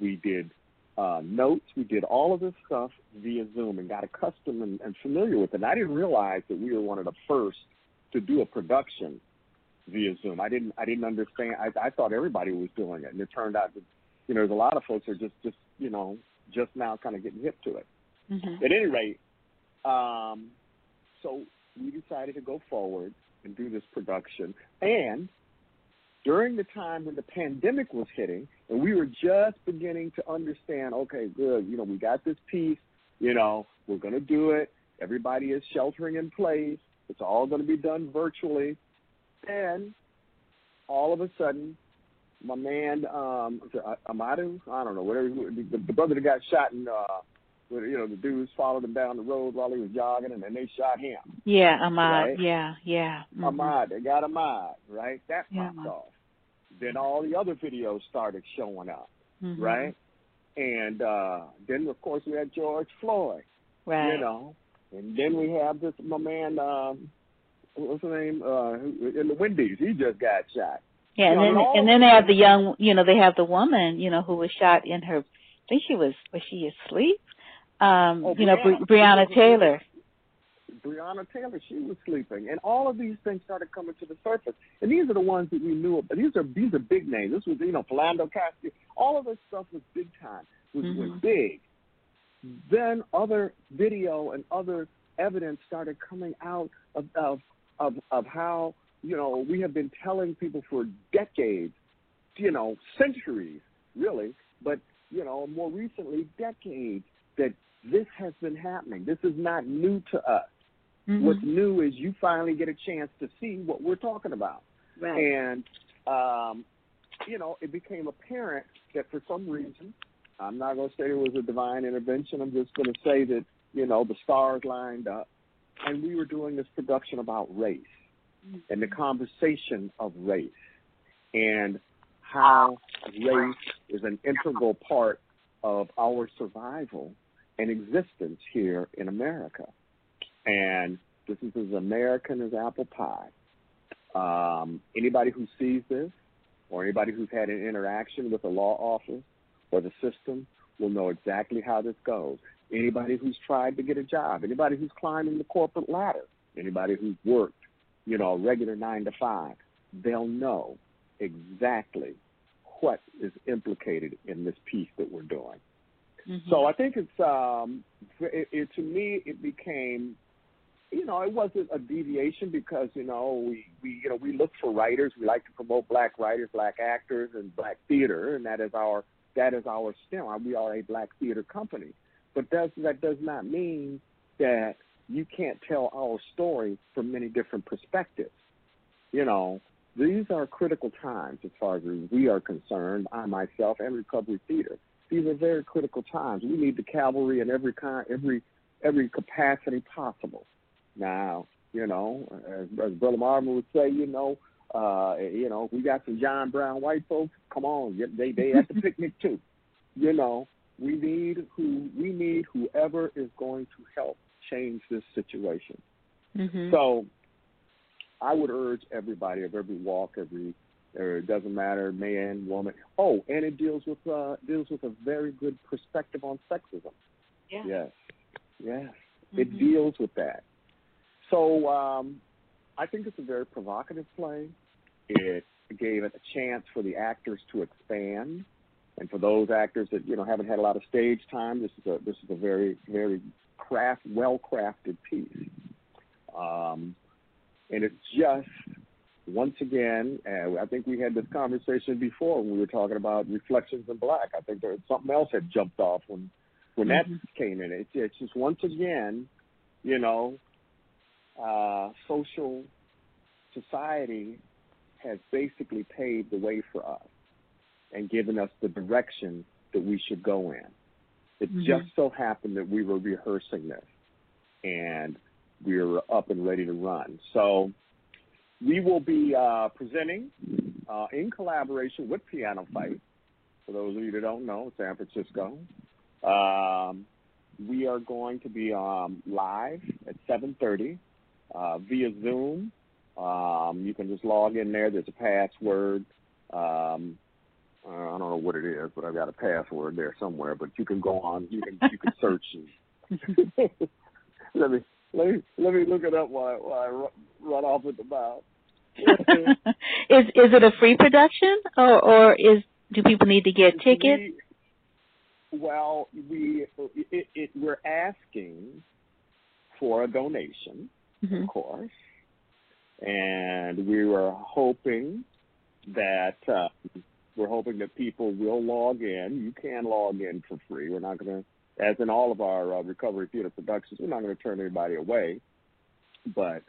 We did uh, notes. We did all of this stuff via Zoom and got accustomed and, and familiar with it. And I didn't realize that we were one of the first to do a production via Zoom. I didn't. I didn't understand. I, I thought everybody was doing it, and it turned out that you know there's a lot of folks are just just you know just now kind of getting hip to it. Mm-hmm. At any rate, um, so we decided to go forward and do this production. And during the time when the pandemic was hitting, and we were just beginning to understand, okay, good, you know, we got this piece, you know, we're going to do it. Everybody is sheltering in place. It's all going to be done virtually. And all of a sudden, my man um, Amadu, I don't know, whatever, the, the brother that got shot in uh, you know the dudes followed him down the road while he was jogging, and then they shot him. Yeah, Ahmaud. Right? Yeah, yeah. Mm-hmm. Ahmaud, they got Ahmaud, right? That yeah, popped off. Then all the other videos started showing up, mm-hmm. right? And uh then of course we had George Floyd, right? You know, and then we have this my man, um, what's his name? Uh, in the Wendy's, he just got shot. Yeah, and know, then and then they have the young, you know, they have the woman, you know, who was shot in her. I think she was was she asleep? um, oh, you know, Breonna, Breonna Taylor. Breonna Taylor, she was sleeping, and all of these things started coming to the surface. And these are the ones that we knew. About. These are these are big names. This was, you know, Philando Castile. All of this stuff was big time. Was mm-hmm. was big. Then other video and other evidence started coming out of of of, of how you know we have been telling people for decades, you know, centuries, really, but you know, more recently, decades, that this has been happening. This is not new to us. Mm-hmm. What's new is you finally get a chance to see what we're talking about. Right. And, um, you know, it became apparent that for some reason, I'm not going to say it was a divine intervention. I'm just going to say that, you know, the stars lined up and we were doing this production about race mm-hmm. and the conversation of race and how race is an integral part of our survival and existence here in America. And this is as American as apple pie. Um, anybody who sees this or anybody who's had an interaction with the law office or the system will know exactly how this goes. Anybody who's tried to get a job, anybody who's climbing the corporate ladder, anybody who's worked, you know, a regular nine to five, they'll know exactly what is implicated in this piece that we're doing. Mm-hmm. So I think it's um, it, it, to me it became you know, it wasn't a deviation because you know we we you know we look for writers. We like to promote black writers, black actors, and black theater, and that is our that is our stem. We are a black theater company, but does that does not mean that you can't tell our story from many different perspectives. You know, these are critical times as far as we are concerned. I myself and Recovery Theater. These are very critical times. We need the cavalry in every kind, every every capacity possible now, you know, as, as Brother Marvin would say, you know, uh, you know, we got some John Brown white folks. Come on, they they at the picnic too. You know, we need who we need whoever is going to help change this situation. Mm-hmm. So, I would urge everybody of every walk, every or it doesn't matter, man, woman. Oh, and it deals with uh, deals with a very good perspective on sexism. Yeah. Yes, yes, mm-hmm. it deals with that. So um, I think it's a very provocative play. It gave it a chance for the actors to expand, and for those actors that you know haven't had a lot of stage time, this is a this is a very very craft well crafted piece. Um, and it's just once again, uh, I think we had this conversation before when we were talking about reflections in black. I think there something else had jumped off when when mm-hmm. that came in. It's, it's just once again, you know, uh, social society has basically paved the way for us and given us the direction that we should go in. It mm-hmm. just so happened that we were rehearsing this and we were up and ready to run. So we will be uh, presenting uh, in collaboration with PianoFight. For those of you that don't know, San Francisco. Um, we are going to be um, live at 7:30 uh, via Zoom. Um, you can just log in there. There's a password. Um, uh, I don't know what it is, but I've got a password there somewhere. But you can go on. You can you can search. And let me let me let me look it up while, while I run off at the mouth. is is it a free production or or is do people need to get tickets? We, well, we it, it, we're asking for a donation mm-hmm. of course. And we were hoping that uh, we're hoping that people will log in. You can log in for free. We're not going to, as in all of our uh, recovery theater productions, we're not going to turn anybody away. But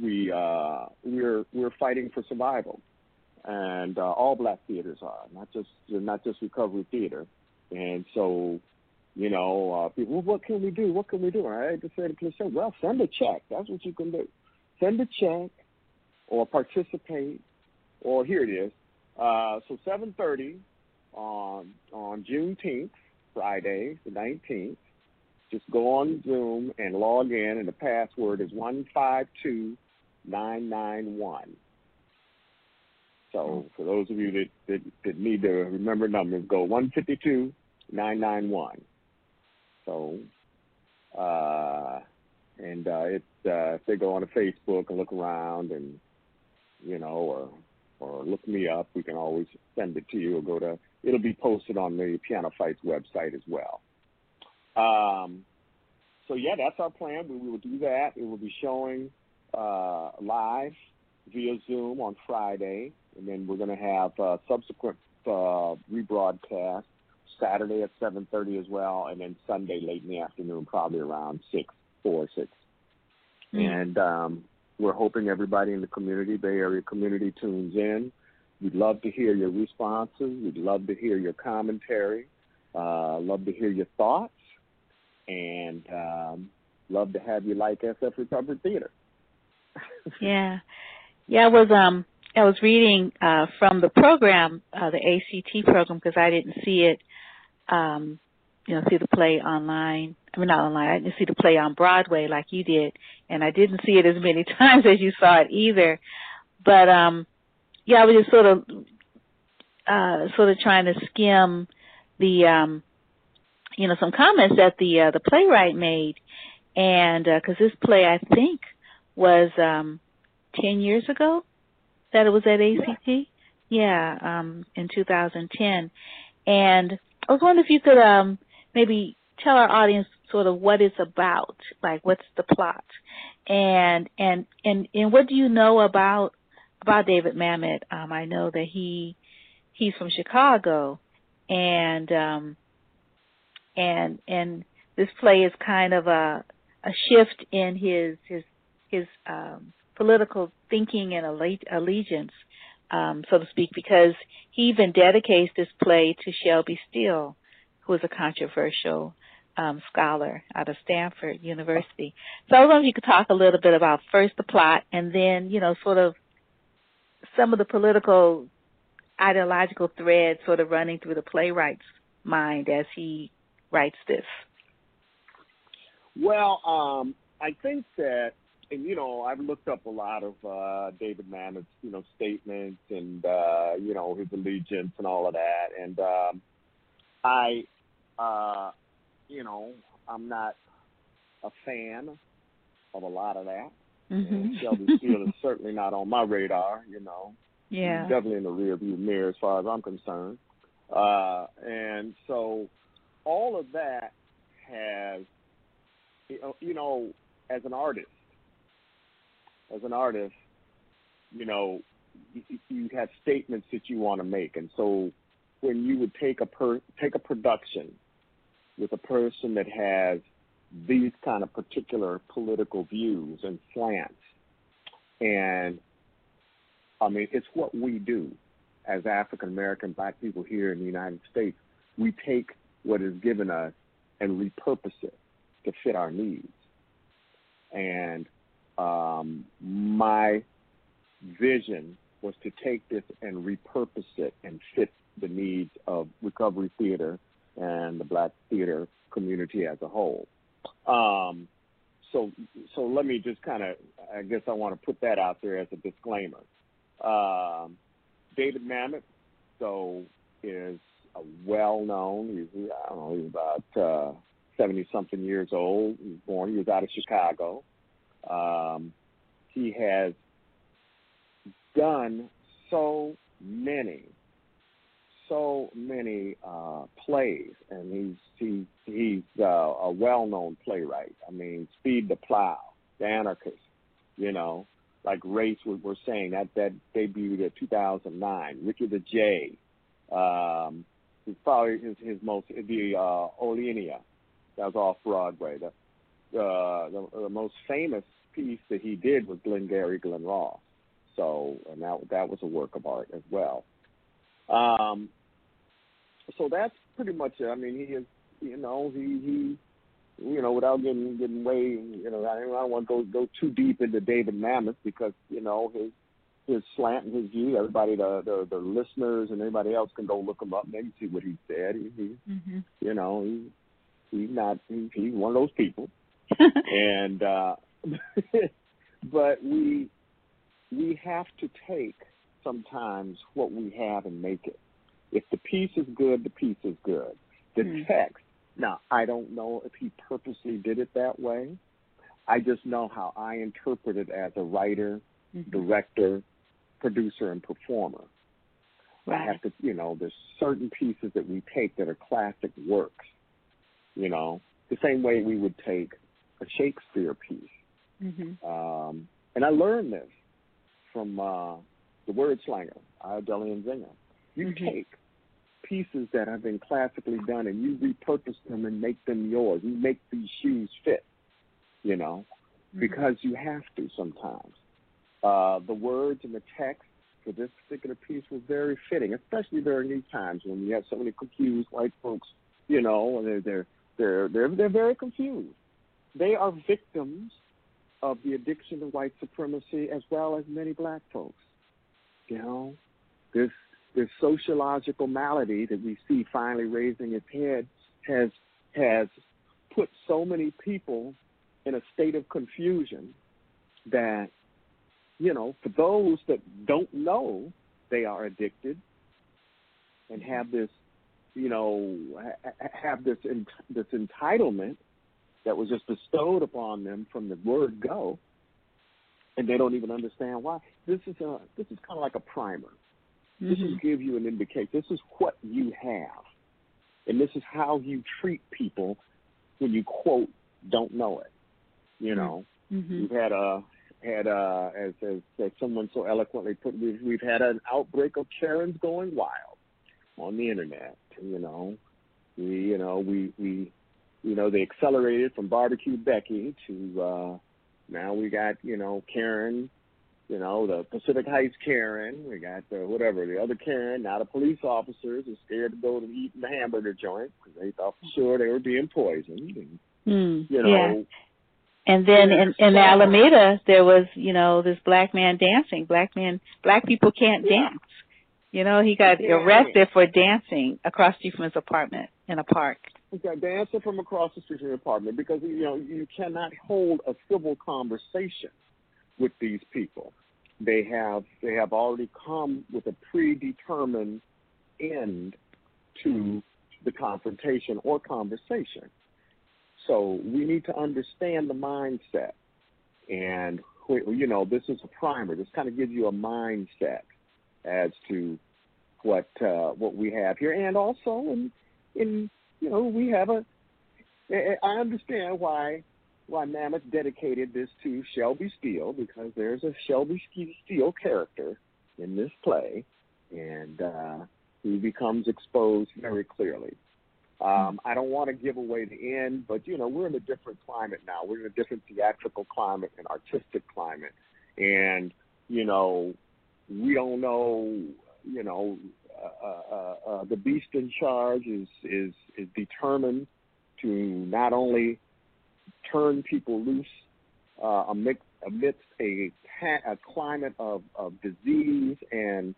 we uh, we're we're fighting for survival, and uh, all black theaters are not just not just recovery theater. And so you know, uh, people, well, what can we do? What can we do? I to say to well, send a check. That's what you can do. Send a check or participate, or here it is. Uh, so 7.30 on, on Juneteenth, Friday, the 19th. Just go on Zoom and log in, and the password is 152991. So for those of you that, that, that need to remember numbers, go 152991. So, uh, and uh, it uh, if they go on to Facebook and look around and you know or or look me up, we can always send it to you or go to. It'll be posted on the PianoFight's website as well. Um, so yeah, that's our plan. We, we will do that. It will be showing uh, live via Zoom on Friday, and then we're going to have uh, subsequent uh, rebroadcast Saturday at 7:30 as well, and then Sunday late in the afternoon, probably around six, four, six. Mm-hmm. And um, we're hoping everybody in the community, Bay Area community, tunes in. We'd love to hear your responses. We'd love to hear your commentary. Uh, love to hear your thoughts. And um, love to have you like SF Republic Theater. yeah, yeah. I was um I was reading uh from the program, uh the ACT program, because I didn't see it, um, you know, see the play online. I mean, not online. I didn't see the play on Broadway like you did, and I didn't see it as many times as you saw it either. But um, yeah, I was just sort of, uh, sort of trying to skim the, um, you know, some comments that the uh, the playwright made, and because uh, this play I think was um, ten years ago that it was at ACT. Yeah, um, in 2010, and I was wondering if you could um, maybe tell our audience sort of what it's about, like what's the plot, and and and and what do you know about about David Mamet? Um, I know that he he's from Chicago, and um, and and this play is kind of a a shift in his his his um, political thinking and allegiance, um, so to speak, because he even dedicates this play to Shelby Steele, who is a controversial um, scholar out of Stanford University. So I was wondering if you could talk a little bit about first the plot and then, you know, sort of some of the political ideological threads sort of running through the playwright's mind as he writes this. Well, um, I think that, and you know, I've looked up a lot of uh, David Mamet's, you know, statements and uh, you know his allegiance and all of that, and um, I, uh, you know, I'm not a fan of a lot of that. Mm-hmm. And Shelby Steele is certainly not on my radar, you know. Yeah. He's definitely in the rearview mirror as far as I'm concerned. Uh, and so all of that has, you know, as an artist, as an artist, you know, you, you have statements that you want to make, and so when you would take a per, take a production with a person that has these kind of particular political views and slants. And I mean, it's what we do as African American black people here in the United States. We take what is given us and repurpose it to fit our needs. And um, my vision was to take this and repurpose it and fit the needs of recovery theater and the black theater community as a whole. Um, so, so let me just kind of, I guess I want to put that out there as a disclaimer. Um, David Mamet, so is a well-known. He's, I don't know, he's about uh, something years old. He was born. He was out of Chicago. Um, he has done so many so many uh, plays, and he's he's he's uh, a well-known playwright. I mean, Speed the Plow, The Anarchist, you know, like Race we were saying that that debuted in 2009. Ricky the J, um, probably his, his most the uh, Oleanna, that was off Broadway. The, uh, the the most famous piece that he did was Glengarry Glen Ross. So, and that that was a work of art as well. Um, so that's pretty much it. I mean, he is, you know, he he, you know, without getting getting way, you know, I don't want to go go too deep into David Mamet because you know his his slant and his view. Everybody, the the, the listeners and everybody else can go look him up and they can see what he said. He, he mm-hmm. you know, he he's not he, he's one of those people, and uh but we we have to take sometimes what we have and make it. If the piece is good, the piece is good. The mm text, now I don't know if he purposely did it that way. I just know how I interpret it as a writer, mm-hmm. director, producer, and performer. Right. I have to, you know, there's certain pieces that we take that are classic works. You know, the same way we would take a Shakespeare piece. Mm-hmm. Um, and I learned this from uh, the word slanger, Ayodele Nzinga. You mm-hmm. take pieces that have been classically done and you repurpose them and make them yours. You make these shoes fit, you know, mm-hmm. because you have to sometimes. Uh, the words and the text for this particular piece was very fitting, especially during these times when you have so many confused white folks, you know, and they're they're they're they're, they're very confused. they are victims of the addiction to white supremacy as well as many black folks. You know, this this sociological malady that we see finally raising its head has has put so many people in a state of confusion that you know, for those that don't know they are addicted and have this, you know, have this this entitlement that was just bestowed upon them from the word go, and they don't even understand why. This is a this is kind of like a primer. Mm-hmm. This will give you an indication. This is what you have, and this is how you treat people when you quote don't know it. You know, mm-hmm. we've had a had a as, as as someone so eloquently put, we've we've had an outbreak of Karens going wild on the internet. You know, we you know we we you know they accelerated from barbecue Becky to uh, now we got you know Karen, you know the Pacific Heights Karen. We got the whatever the other Karen. Now the police officers are scared to go to eat in the hamburger joint because they thought for sure they were being poisoned. And, mm, you know. Yeah and then in, in Alameda, there was, you know, this black man dancing. Black men, black people can't yeah. dance. You know, he got yeah. arrested for dancing across the street from his apartment in a park. He got dancing from across the street from his apartment because you know you cannot hold a civil conversation with these people. They have they have already come with a predetermined end to the confrontation or conversation. So we need to understand the mindset. And, you know, this is a primer. This kind of gives you a mindset as to what uh, what we have here. And also, in, in you know, we have a. I understand why why Mamet dedicated this to Shelby Steele because there's a Shelby Steele character in this play, and uh, he becomes exposed very clearly. Um, I don't want to give away the end, but you know we're in a different climate now. We're in a different theatrical climate and artistic climate, and you know we don't know. You know, uh, uh, uh, the beast in charge is is is determined to not only turn people loose uh, amidst, amidst a, a climate of, of disease and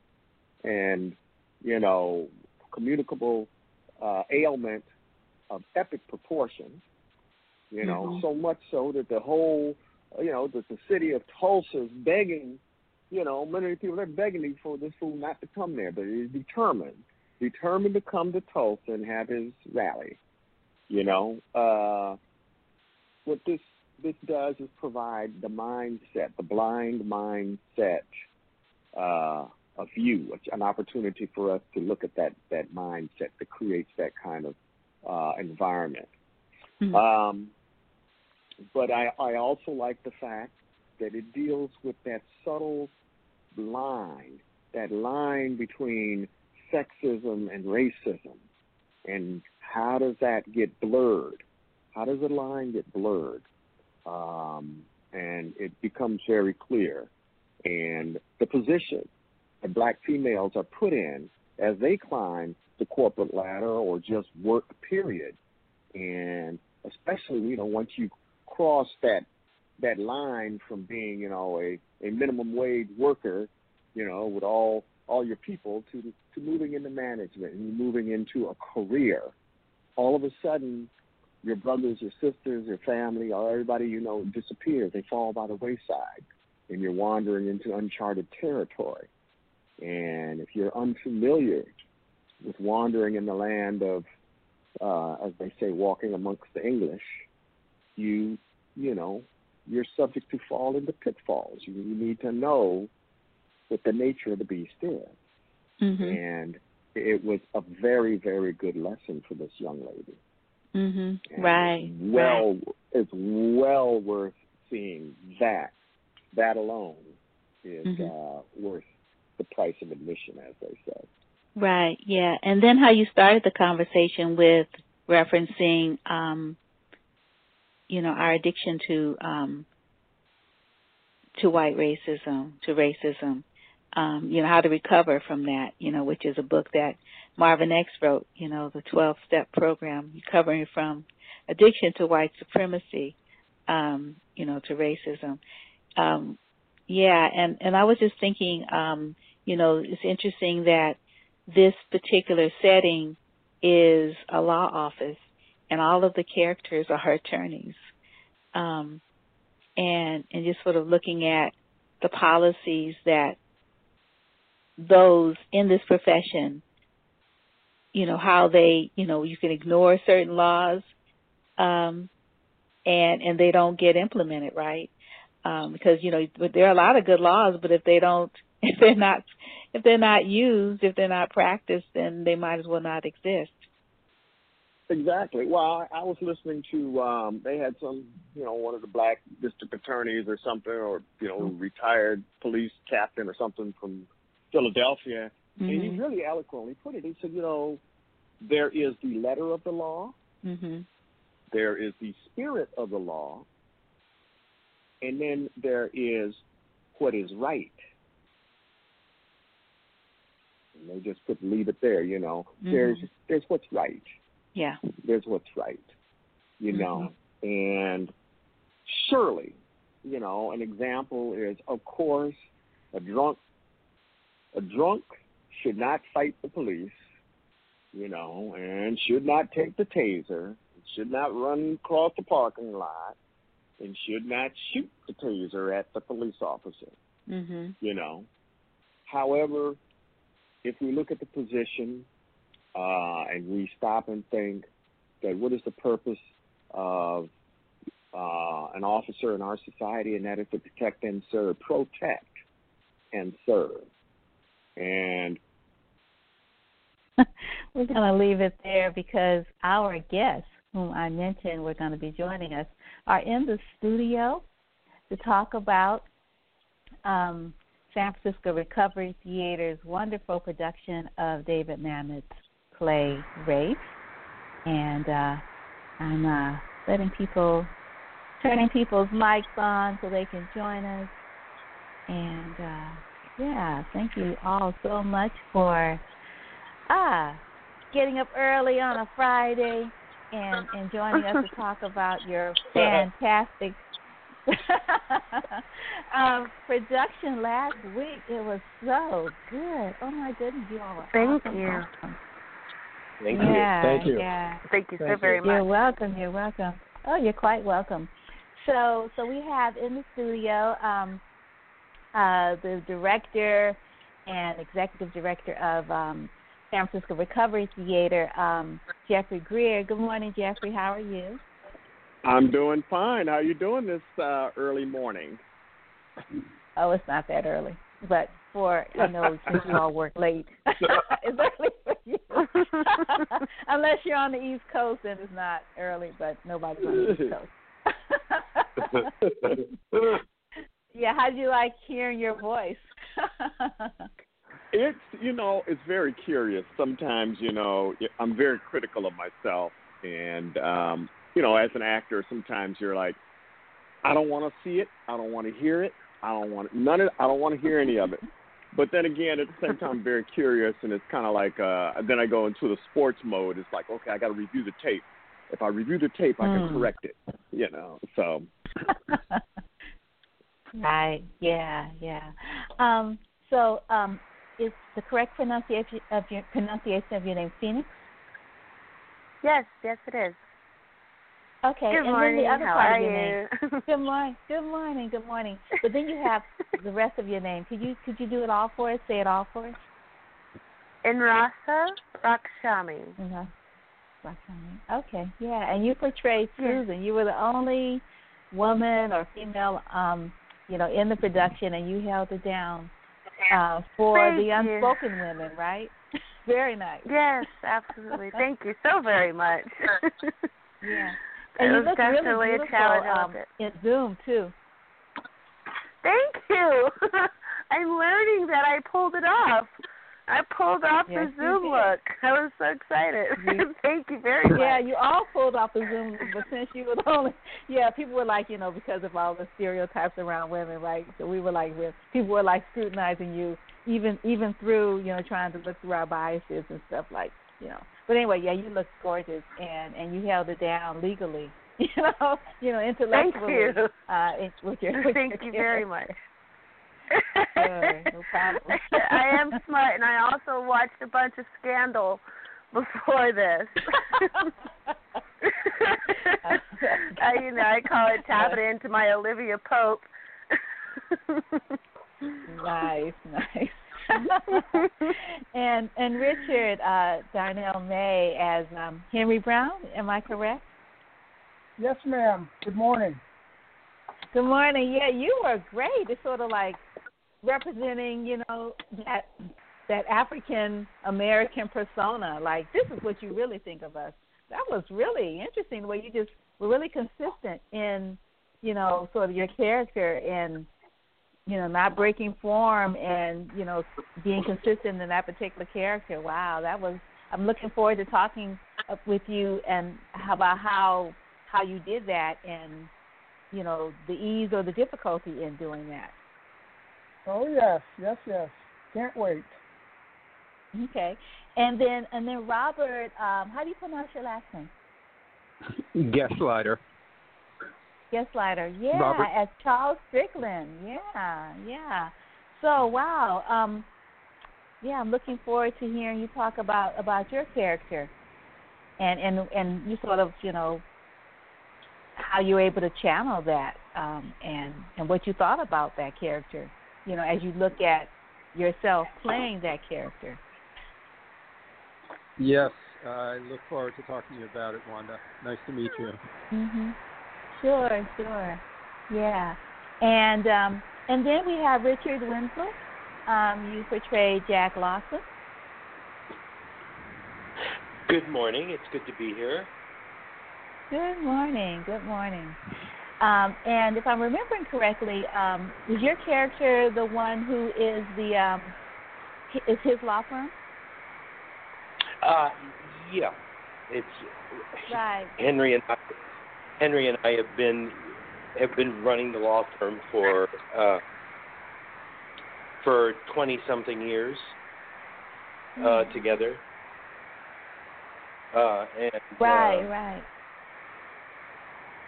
and you know communicable uh, ailment of epic proportions. You know, mm-hmm. so much so that the whole, you know, that the city of Tulsa is begging, you know, many people they're begging for this fool not to come there, but he's determined, determined to come to Tulsa and have his rally. You know, uh, what this this does is provide the mindset, the blind mindset uh, a view, an opportunity for us to look at that that mindset that creates that kind of uh, environment. Mm-hmm. Um, but I, I also like the fact that it deals with that subtle line, that line between sexism and racism, and how does that get blurred? How does the line get blurred? Um, and it becomes very clear. And the position that black females are put in as they climb the corporate ladder or just work period. And especially, you know, once you cross that that line from being, you know, a, a minimum wage worker, you know, with all all your people to to moving into management and moving into a career, all of a sudden your brothers, your sisters, your family, or everybody you know disappears. They fall by the wayside, and you're wandering into uncharted territory. And if you're unfamiliar with wandering in the land of, uh, as they say, walking amongst the English, you, you know, you're subject to fall into pitfalls. You, you need to know what the nature of the beast is. Mm-hmm. And it was a very, very good lesson for this young lady. Mm-hmm. Right. It's well, right. it's well worth seeing that. That alone is mm-hmm. uh, worth the price of admission, as they say. Right. Yeah. And then how you started the conversation with referencing, um, you know, our addiction to um, to white racism, to racism. Um, you know, how to recover from that. You know, which is a book that Marvin X wrote. You know, the 12-step program recovering from addiction to white supremacy. um, you know, to racism. Um, yeah, and and I was just thinking, um, you know, it's interesting that this particular setting is a law office, and all of the characters are attorneys, um, and and just sort of looking at the policies that those in this profession, you know, how they, you know, you can ignore certain laws, um, and and they don't get implemented right, um, because you know there are a lot of good laws, but if they don't, if they're not, if they're not used, if they're not practiced, then they might as well not exist. Exactly. Well, I, I was listening to um they had some, you know, one of the black district attorneys or something or, you know, mm-hmm. retired police captain or something from Philadelphia. Mm-hmm. And he mm-hmm. really eloquently put it. He said, you know, there is the letter of the law. Mm-hmm. There is the spirit of the law. And then there is what is right. And they just put leave it there, you know. Mm-hmm. There's there's what's right yeah. There's what's right. You mm-hmm. know. And surely, you know, an example is of course a drunk a drunk should not fight the police, you know, and should not take the taser, should not run across the parking lot, and should not shoot the taser at the police officer. Mm-hmm. You know. However, if we look at the position uh, and we stop and think that what is the purpose of uh, an officer in our society, and that is to protect and serve, protect and serve. And we're going to leave it there because our guests, whom I mentioned were going to be joining us, are in the studio to talk about um, San Francisco Recovery Theater's wonderful production of David Mamet's play Race, and uh, I'm uh, letting people, turning people's mics on so they can join us. And uh, yeah, thank you all so much for ah getting up early on a Friday and and joining us to talk about your fantastic um, production last week. It was so good. Oh my goodness, you all. Thank awesome, you. Awesome. Thank yeah, you. Thank you. Yeah. Thank you Thank so very you. much. You're welcome. You're welcome. Oh, you're quite welcome. So, so we have in the studio um, uh, the director and executive director of um, San Francisco Recovery Theater, um, Geoffrey Grier. Good morning, Geoffrey. How are you? I'm doing fine. How are you doing this uh, early morning? Oh, it's not that early, but for I know since you all work late, it's early for you. Unless you're on the East Coast, then it's not early. But nobody's on the East Coast. Yeah, how do you like hearing your voice? it's you know it's very curious. Sometimes you know I'm very critical of myself, and um, you know as an actor, sometimes you're like, I don't want to see it, I don't want to hear it, I don't want none of I don't want to hear any of it. But then again, at the same time, I'm very curious, and it's kind of like uh, then I go into the sports mode. It's like, okay, I got to review the tape. If I review the tape, I can mm. correct it. You know, so. right. Yeah. Yeah. Um, so, um, is the correct pronunciation of your pronunciation of your name Phoenyx? Yes. Yes, it is. Okay, good and morning. then the other How part are of your you? name. Good morning. Good morning. Good morning. But then you have the rest of your name. Could you could you do it all for us? Say it all for us. NRaca Rakshami. Uh-huh. Rakshami. Okay. Yeah, and you portrayed Susan. You were the only woman or female, um, you know, in the production, and you held it down uh, for Thank the you. unspoken women, right? very nice. Yes, absolutely. Thank you so very much. yeah. And it you look really beautiful a challenge um, in Zoom too. Thank you. I'm learning that I pulled it off. I pulled off yes, the Zoom look. I was so excited. Thank you very much. Yeah, you all pulled off the Zoom, but since you were the only, yeah, people were like, you know, because of all the stereotypes around women, right? So we were like, we people were like scrutinizing you, even even through, you know, trying to look through our biases and stuff like, you know. But anyway, yeah, you looked gorgeous, and and you held it down legally you know, you know, intellectually. Thank you. Uh, with your, with Thank your you very much. Sure, no problem. I am smart, and I also watched a bunch of Scandal before this. I, you know, I call it tap it into my Olivia Pope. nice, nice. and and Richard uh, Darnell May as um, Henry Brown. Am I correct? Yes, ma'am. Good morning. Good morning. Yeah, you were great. It's sort of like representing, you know, that that African American persona. Like this is what you really think of us. That was really interesting. The way you just were really consistent in, you know, sort of your character and, you know, not breaking form and you know being consistent in that particular character. Wow, that was. I'm looking forward to talking with you and about how how you did that and you know the ease or the difficulty in doing that. Oh yes, yes, yes. Can't wait. Okay, and then and then Robert, um, how do you pronounce your last name? Geshlider. Geshlider, yeah, Robert. as Charles Strickland, yeah, yeah. So wow, um, yeah, I'm looking forward to hearing you talk about about your character, and and and you sort of you know how you were able to channel that, um, and and what you thought about that character, you know, as you look at yourself playing that character. Yes, I look forward to talking to you about it, Wanda. Nice to meet you. Mhm. Sure, sure. Yeah. And um and then we have Richard Wenzel. Um, you portray Jack Lawson. Good morning. It's good to be here. Good morning. Good morning. Um, and if I'm remembering correctly, um, is your character the one who is the um, is his law firm? Uh, yeah, it's Right. Henry and I. Henry and I have been have been running the law firm for uh, for twenty something years uh, Mhm. together. Uh, and Right. uh, Right.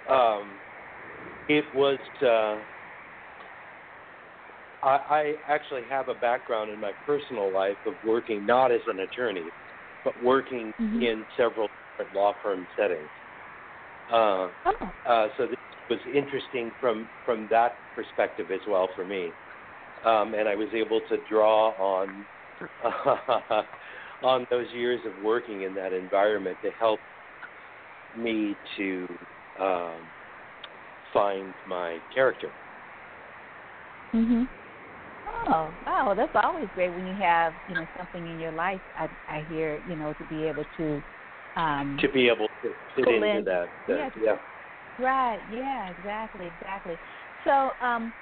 Um, it was. Uh, I, I actually have a background in my personal life of working not as an attorney, but working Mhm. in several different law firm settings. Uh, Oh. uh, so this was interesting from from that perspective as well for me, um, and I was able to draw on on those years of working in that environment to help me to um, find my character. Mhm. Oh, wow, that's always great when you have you know something in your life. I I hear you know to be able to. Um, To be able to fit into in. that, that Yeah. yeah. Right. Yeah. Exactly. Exactly. So, um,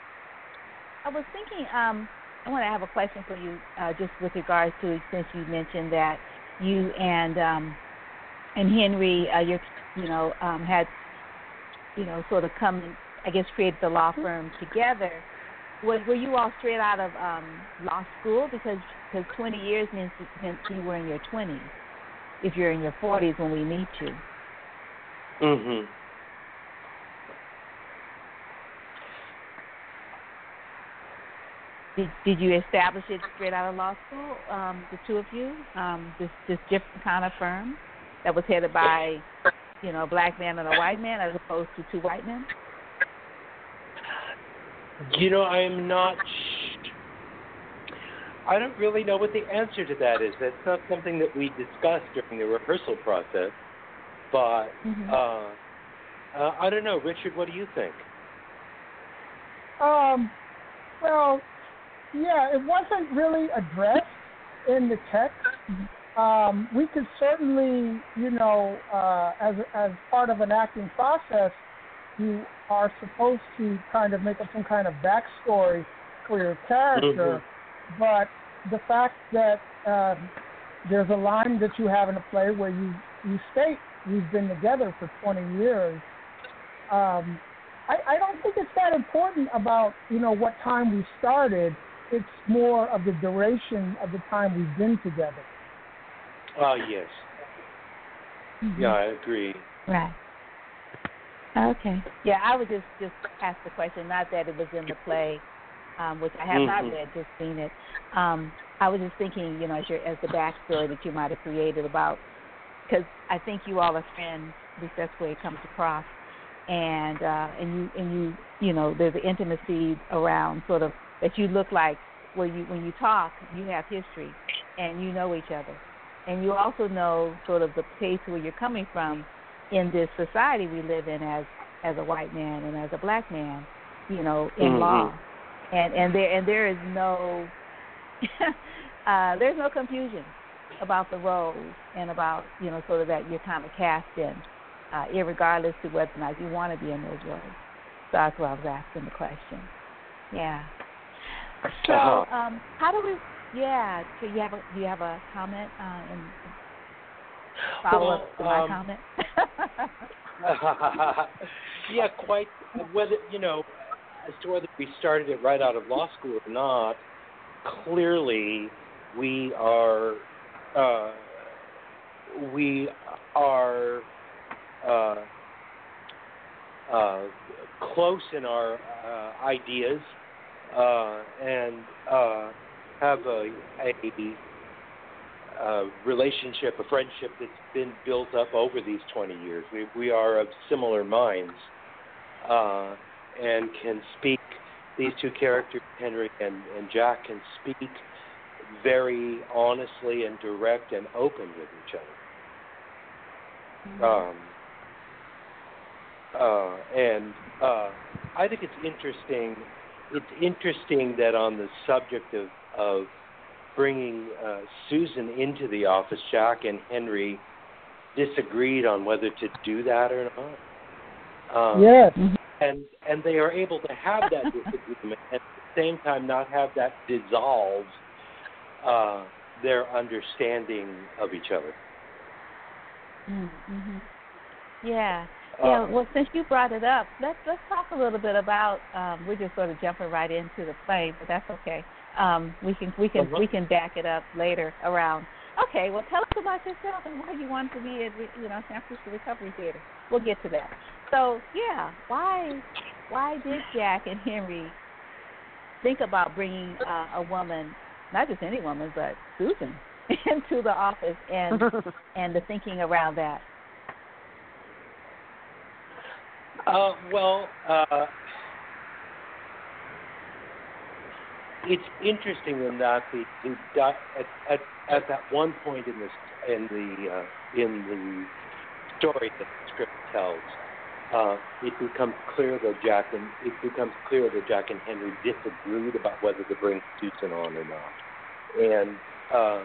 I was thinking. Um, I want to have a question for you, uh, just with regards to since you mentioned that you and um, and Henry, uh, you you know, um, had you know sort of come, I guess, created the law firm together. Was were you all straight out of um, law school? Because because 20 years means means you were in your 20s. If you're in your 40s when we meet you. Mhm. Did, did you establish it straight out of law school, um, the two of you? Um, this this different kind of firm that was headed by, you know, a black man and a white man as opposed to two white men? You know, I am not. I don't really know what the answer to that is. That's not something that we discussed during the rehearsal process. But Mhm. uh, uh, I don't know, Richard. What do you think? Um, well, yeah, it wasn't really addressed in the text. Um, we could certainly, you know, uh, as as part of an acting process, you are supposed to kind of make up some kind of backstory for your character. But the fact that um, there's a line that you have in a play where you you state we've been together for 20 years. Um, I, I don't think it's that important about you know what time we started. It's more of the duration of the time we've been together. Oh, yes. Mhm. Yeah, I agree. Right. Okay. Yeah, I would just just ask the question, not that it was in the play, um, which I have mm-hmm. not read, just seen it. Um, I was just thinking, you know, as your as the backstory that you might have created about, because I think you all are friends. At least that's the way it comes across. And uh, and you and you you know there's an intimacy around sort of that you look like where you when you talk you have history and you know each other and you also know sort of the place where you're coming from in this society we live in as as a white man and as a black man, you know, in mm-hmm. law. And and there and there is no uh there's no confusion about the roles and about, you know, sort of that you're kind of cast in, uh, regardless to whether or not you want to be in those roles. So that's why I was asking the question. Yeah. So, uh-huh. um, how do we? Yeah. Do you have a do you have a comment uh, and follow well, up to my um, comment? yeah, quite. Whether you know, as to whether we started it right out of law school or not, clearly we are uh, we are uh, uh, close in our uh, ideas uh, and uh, have a, a a relationship, a friendship that's been built up over these 20 years. We, we are of similar minds uh, and can speak, these two characters, Henry and, and Jack, can speak very honestly and direct and open with each other. Mm-hmm. Um, uh, and uh, I think it's interesting. It's interesting that on the subject of, of bringing uh, Susan into the office, Jack and Henry disagreed on whether to do that or not. Um, yes. And and they are able to have that disagreement at the same time not have that dissolve uh, their understanding of each other. Mm-hmm. Yeah. Yeah, um, well, since you brought it up, let's let's talk a little bit about. Um, we're just sort of jumping right into the play, but that's okay. Um, we can we can we can back it up later around. Okay, well, tell us about yourself and why you want to be at you know San Francisco Recovery Theater. We'll get to that. So yeah, why why did Jack and Henry think about bringing uh, a woman, not just any woman, but Susan, into the office and and the thinking around that? Uh, well, uh, it's interesting in that the, the at, at at that one point in this in the uh, in the story that the script tells, uh, it becomes clear that Jack and it becomes clear that Jack and Henry disagreed about whether to bring Susan on or not, and uh,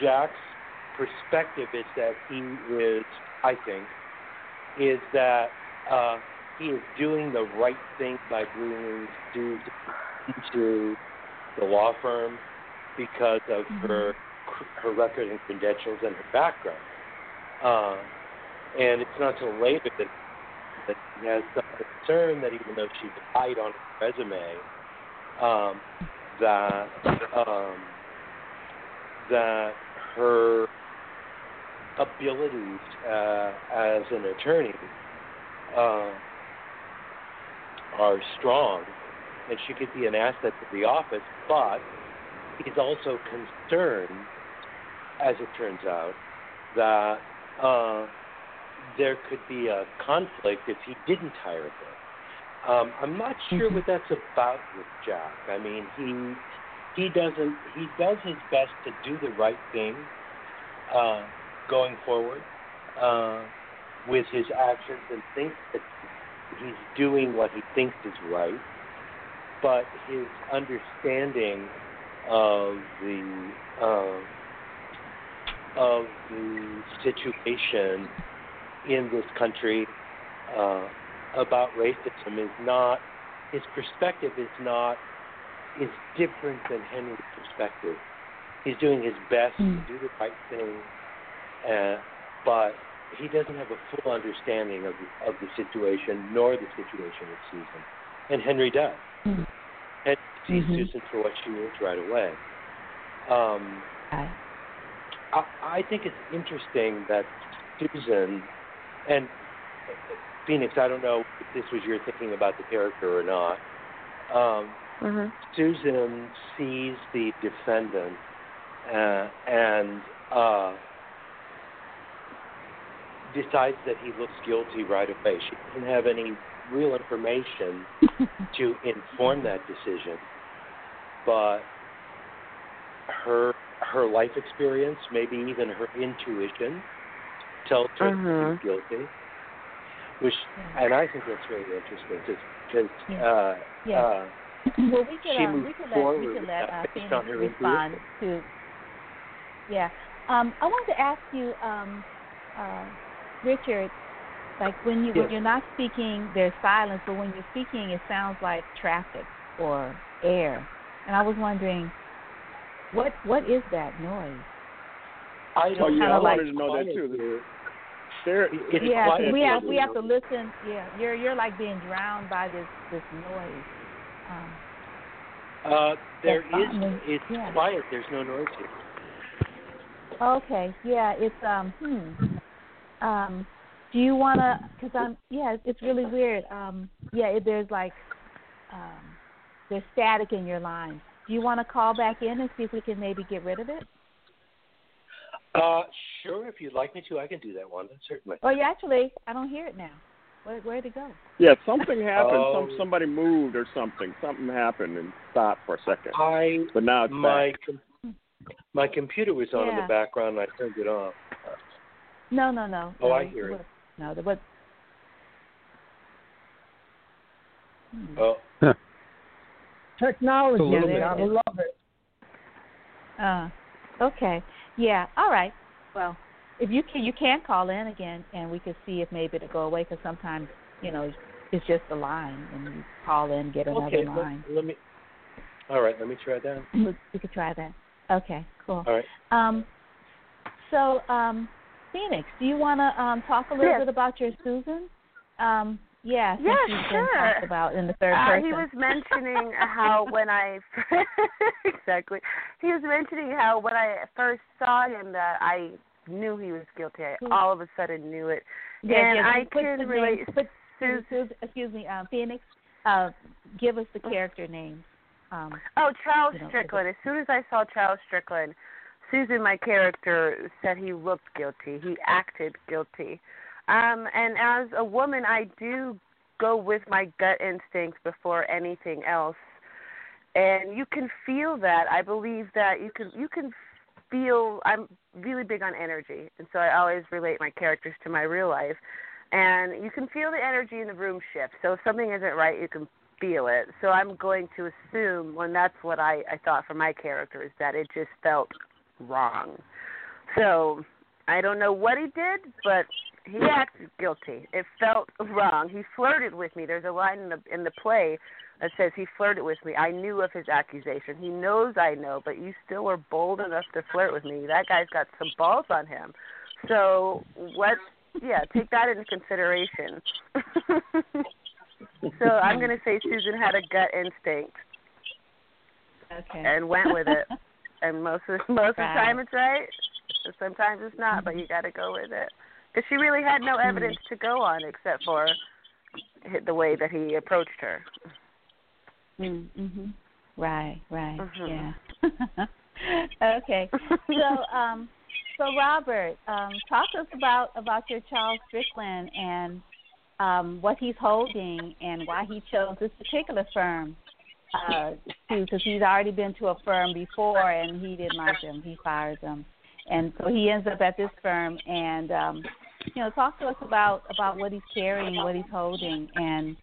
Jack's perspective is that he is, I think, is that uh, he is doing the right thing by bringing Sue into the law firm because of mm-hmm. her her record and credentials and her background. Uh, and it's not until later that that he has some concern that even though she lied on her resume, um, that um, that her abilities uh, as an attorney uh, are strong, and she could be an asset to the office, but he's also concerned, as it turns out, that uh, there could be a conflict if he didn't hire her. Um, I'm not sure mm-hmm. what that's about with Jack. I mean, he he doesn't he does his best to do the right thing uh, going forward uh, with his actions and thinks that he's doing what he thinks is right, but his understanding of the uh, of the situation in this country uh, about racism is not his perspective is not is different than Henry's perspective. He's doing his best mm. to do the right thing, uh, but he doesn't have a full understanding of the, of the situation nor the situation with Susan, and Henry does. Mm-hmm. And sees mm-hmm. Susan for what she is right away. Um, I, I think it's interesting that Susan and Phoenyx, I don't know if this was your thinking about the character or not. Um, mm-hmm. Susan sees the defendant uh, and uh, decides that he looks guilty right away. She doesn't have any real information to inform that decision, but her her life experience, maybe even her intuition, tells her he's guilty. Which, and I think that's really interesting because yeah. uh, yeah. uh, well, we could, she um, we could let we could let uh, based on her respond intuition. to. Yeah, um, I wanted to ask you, um, uh, Richard, like when you yes. when you're not speaking, there's silence, but when you're speaking, it sounds like traffic or air, and I was wondering, what what is that noise? I don't oh, yeah, kinda I like wanted to know that too. There, it's yeah, quiet we have we have to listen. Yeah, you're you're like being drowned by this this noise. Um, Uh, there That's fine. It's Yeah. quiet. There's no noise here. Okay, yeah, it's um hmm. Um do you want to cuz I'm yeah, it's really weird. Um yeah, it, there's like um there's static in your line. Do you want to call back in and see if we can maybe get rid of it? Uh, sure. If you'd like me to, I can do that one. Certainly. Oh, yeah, actually, I don't hear it now. Where where'd it go? yeah, something happened. Oh. Some somebody moved or something. Something happened and stopped for a second. I But now it's my back. com- my computer was on in the background. and I turned it off. No, no, no. Oh, no, I hear it. No, there was. Hmm. Oh, Technology, A little bit. I love it. Uh, okay. Yeah. All right. Well, if you can, you can call in again, and we can see if maybe it'll go away. Because sometimes, you know, it's just a line, and you call in, get another okay. line. Let, let me. All right. Let me try that. We, we could try that. Okay. Cool. All right. Um, so, um, Phoenyx, do you want to um talk a little Yes. bit about your Susan? Um, yeah. Yeah, sure. talked about in the third Uh, person. he was mentioning how when I exactly he was mentioning how when I first saw him that I knew he was guilty. I all of a sudden knew it, Yeah, and yeah, I put can the relate. Name, put, Sus- Sus- excuse me, um, Phoenyx. Uh, give us the character name. Um, Oh, Charles you know, Strickland. As soon as I saw Charles Strickland, Susan, my character, said he looked guilty. He acted guilty. Um, and as a woman, I do go with my gut instinct before anything else. And you can feel that. I believe that you can you can feel I'm really big on energy. And so I always relate my characters to my real life. And you can feel the energy in the room shift. So if something isn't right, you can feel it. So I'm going to assume when that's what I, I thought for my character is that it just felt wrong. So I don't know what he did, but he acted guilty. It felt wrong. He flirted with me. There's a line in the in the play that says he flirted with me. I knew of his accusation. He knows I know, but you still were bold enough to flirt with me. That guy's got some balls on him. So what yeah, take that into consideration. so I'm going to say Susan had a gut instinct okay. and went with it. and most of most of the time it's right. Sometimes it's not, but you got to go with it. Because she really had no evidence to go on except for the way that he approached her. Mm-hmm. Right, right, Mhm. yeah. okay, so um, so Robert, um, talk to us about about your Charles Strickland and um, what he's holding and why he chose this particular firm. Uh, too, because he's already been to a firm before and he didn't like them. He fired them, and so he ends up at this firm. And um, you know, talk to us about about what he's carrying, what he's holding, and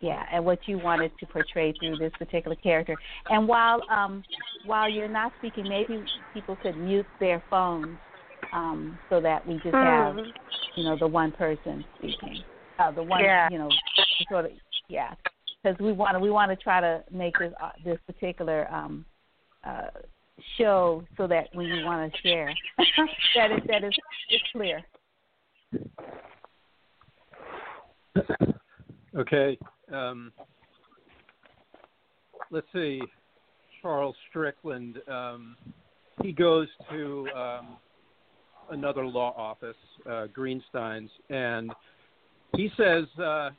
yeah, and what you wanted to portray through this particular character. And while um, while you're not speaking, maybe people could mute their phones um, so that we just have Mhm. you know the one person speaking, uh, the one Yeah. you know sort of yeah, because we want to we want to try to make this uh, this particular um, uh, show so that when want to share that is that is it's clear. Okay. Um, let's see. Charles Strickland. Um, he goes to um, another law office, uh, Greenstein's, and he says uh,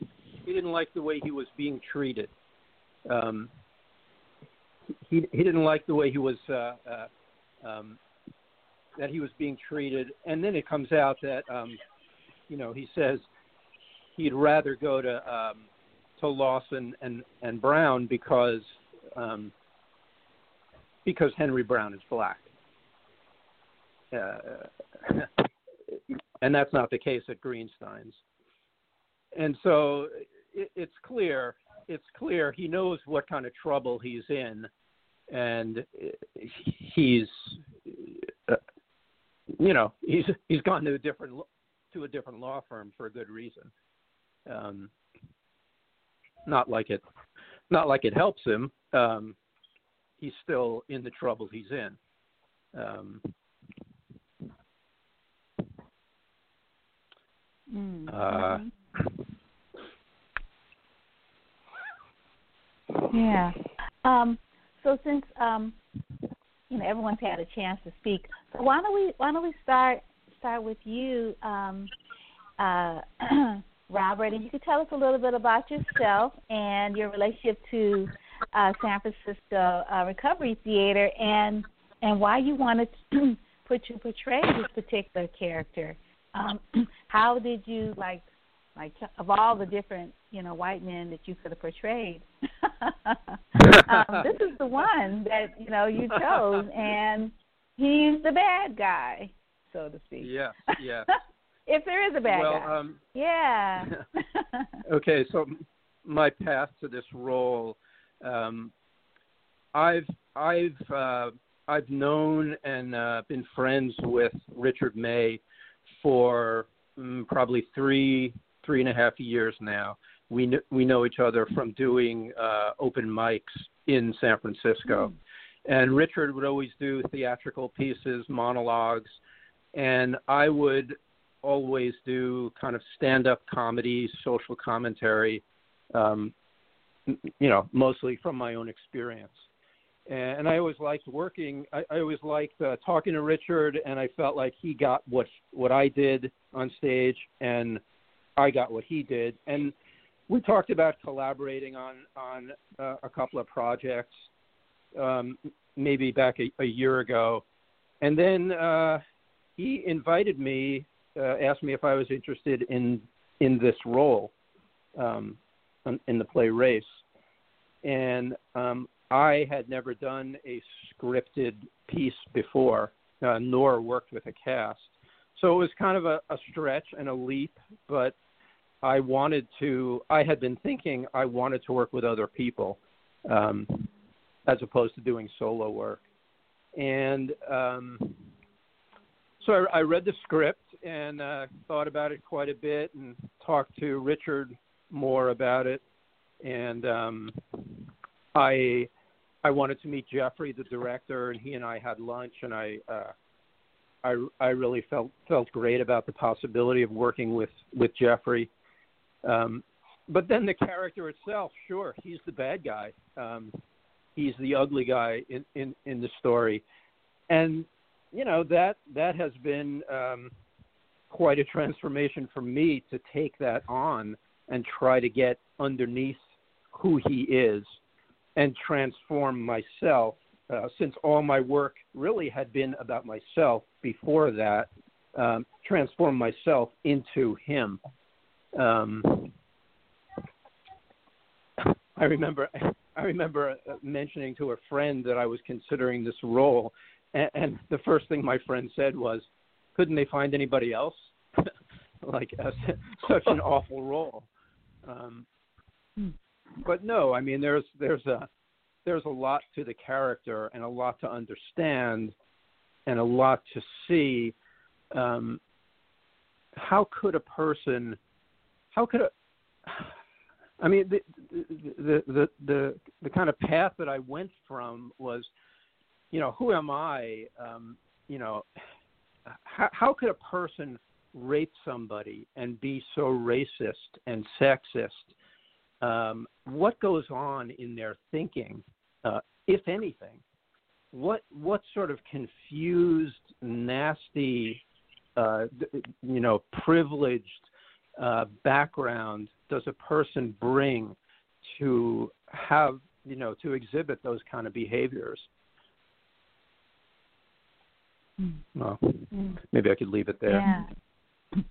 he didn't like the way he was being treated. Um, he he didn't like the way he was uh, uh, um, that he was being treated, and then it comes out that um, you know he says he'd rather go to um, to Lawson and and Brown because um, because Henry Brown is black. Uh, and that's not the case at Greenstein's. And so it, it's clear, it's clear he knows what kind of trouble he's in, and he's, uh, you know, he's he's gone to a different to a different law firm for a good reason. Um, not like it, not like it helps him. Um, he's still in the trouble he's in. Um, mm-hmm. uh, yeah. Um, so since um, you know everyone's had a chance to speak, so why don't we why don't we start start with you, um, uh, Robert, and you could tell us a little bit about yourself and your relationship to uh, San Francisco uh, Recovery Theater and and why you wanted to put you portray this particular character. Um, how did you like like of all the different you know white men that you could have portrayed? um, this is the one that you know you chose, and he's the bad guy, so to speak. Yes, yes. if there is a bad well, guy. Um, yeah. okay, so my path to this role um, I've I've uh, I've known and uh, been friends with Richard May for mm, probably three three and a half years now. We kn- we know each other from doing uh, open mics in San Francisco, mm. and Richard would always do theatrical pieces, monologues, and I would always do kind of stand up comedy, social commentary. Um, you know, mostly from my own experience. And I always liked working. I, I always liked uh, talking to Richard, and I felt like he got what what I did on stage, and I got what he did. And we talked about collaborating on on uh, a couple of projects, um, maybe back a, a year ago, and then uh, he invited me, uh, asked me if I was interested in in this role um, in the play Race and um, I had never done a scripted piece before, uh, nor worked with a cast. So it was kind of a, a stretch and a leap, but I wanted to. I had been thinking I wanted to work with other people, um, as opposed to doing solo work, and um, so I, I read the script and uh, thought about it quite a bit, and talked to Richard more about it, and um, I I wanted to meet Geoffrey, the director, and he and I had lunch, and I uh, I I really felt felt great about the possibility of working with with Geoffrey. Um, but then the character itself, sure, he's the bad guy. Um, he's the ugly guy in, in in the story, and you know that that has been um, quite a transformation for me to take that on and try to get underneath who he is and transform myself uh, since all my work really had been about myself before that um, transform myself into him um, i remember i remember uh, mentioning to a friend that i was considering this role and, and the first thing my friend said was couldn't they find anybody else like uh, such an awful role um, hmm but no, I mean there's there's a there's a lot to the character and a lot to understand and a lot to see. Um, how could a person? How could? I mean, the, the the the the kind of path that I went from was, you know, who am I? Um, you know, how, how could a person rape somebody and be so racist and sexist um, what goes on in their thinking, uh, if anything? What what sort of confused, nasty uh, you know privileged uh, background does a person bring to have you know to exhibit those kind of behaviors? Mm. Well, mm. maybe I could leave it there. Yeah.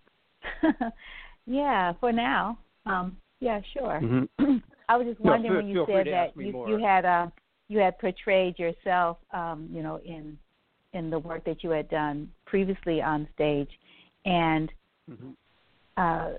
yeah, for now. Um, yeah, sure. Mm-hmm. I was just wondering no, when you said that you, you had uh, you had portrayed yourself, um, you know, in in the work that you had done previously on stage, and mm-hmm. Uh,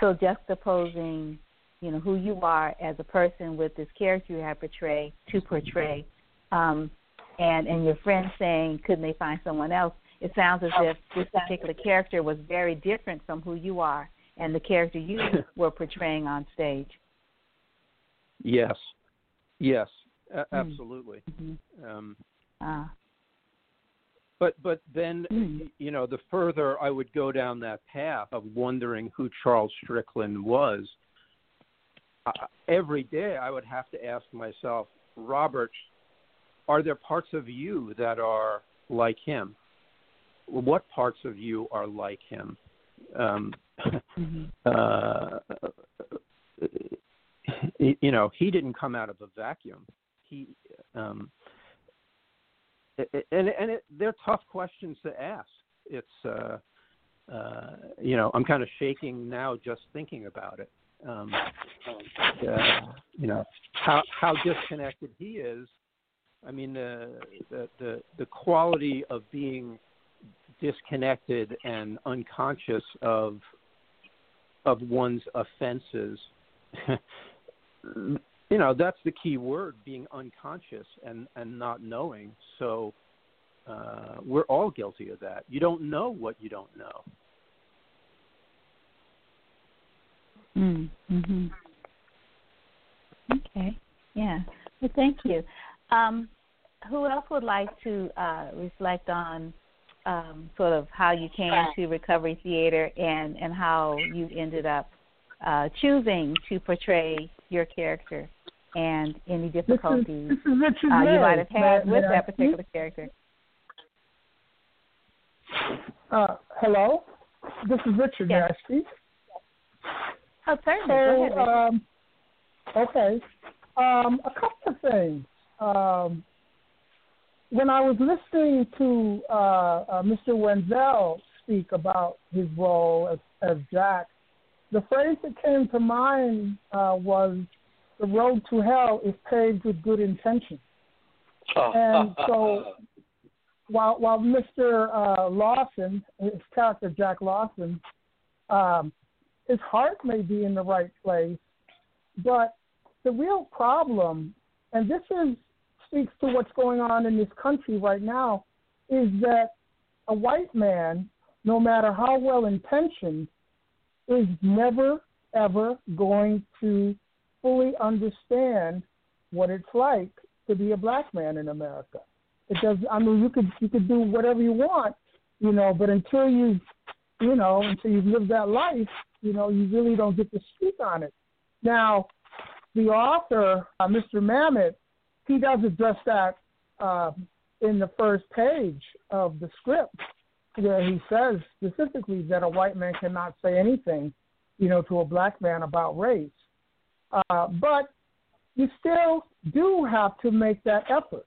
so juxtaposing, you know, who you are as a person with this character you have portray to portray, um, and and your friend saying, couldn't they find someone else? It sounds as if this particular character was very different from who you are and the character you were portraying on stage. Yes, yes, a- hmm. absolutely. Mm-hmm. Um, uh. But but then mm. you know the further I would go down that path of wondering who Charles Strickland was, uh, every day I would have to ask myself, Robert, are there parts of you that are like him? What parts of you are like him? Um, mm-hmm. uh, you know, he didn't come out of a vacuum. He, um, and and it, they're tough questions to ask. It's, uh, uh, you know, I'm kind of shaking now just thinking about it. Um, uh, you know, how how disconnected he is. I mean, uh, the the the quality of being disconnected and unconscious of of one's offenses you know that's the key word being unconscious and and not knowing. So uh we're all guilty of that. You don't know what you don't know. Mm mhm okay. Yeah. Well thank you. Um who else would like to uh reflect on um sort of how you came to recovery theater and and how you ended up uh, choosing to portray your character and any difficulties this is, this is uh, you might have had with that particular character. Uh, hello, this is Richard yes. Nasty. Oh, certainly. So, ahead, um, okay. Um, a couple of things. Um, when I was listening to uh, uh, Mr. Wenzel speak about his role as, as Jack, the phrase that came to mind uh, was the road to hell is paved with good intentions. and so while while Mr. Uh, Lawson, his character Jack Lawson, um, his heart may be in the right place, but the real problem, and this is speaks to what's going on in this country right now, is that a white man, no matter how well intentioned, is never ever going to fully understand what it's like to be a black man in America. It does. I mean, you could you could do whatever you want, you know, but until you, you know, until you've lived that life, you know, you really don't get to speak on it. Now, the author, uh, Mr. Mamet, he does address that uh, in the first page of the script where he says specifically that a white man cannot say anything, you know, to a black man about race. Uh, but you still do have to make that effort.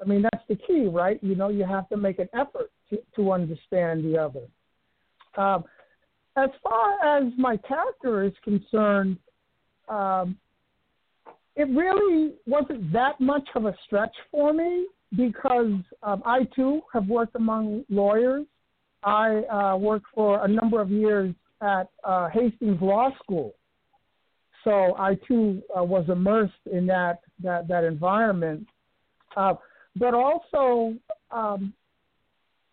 I mean, that's the key, right? You know, you have to make an effort to, to understand the other. Um, as far as my character is concerned, um, it really wasn't that much of a stretch for me because um, I too have worked among lawyers. I uh, worked for a number of years at uh, Hastings Law School, so I too uh, was immersed in that that that environment. Uh, but also, um,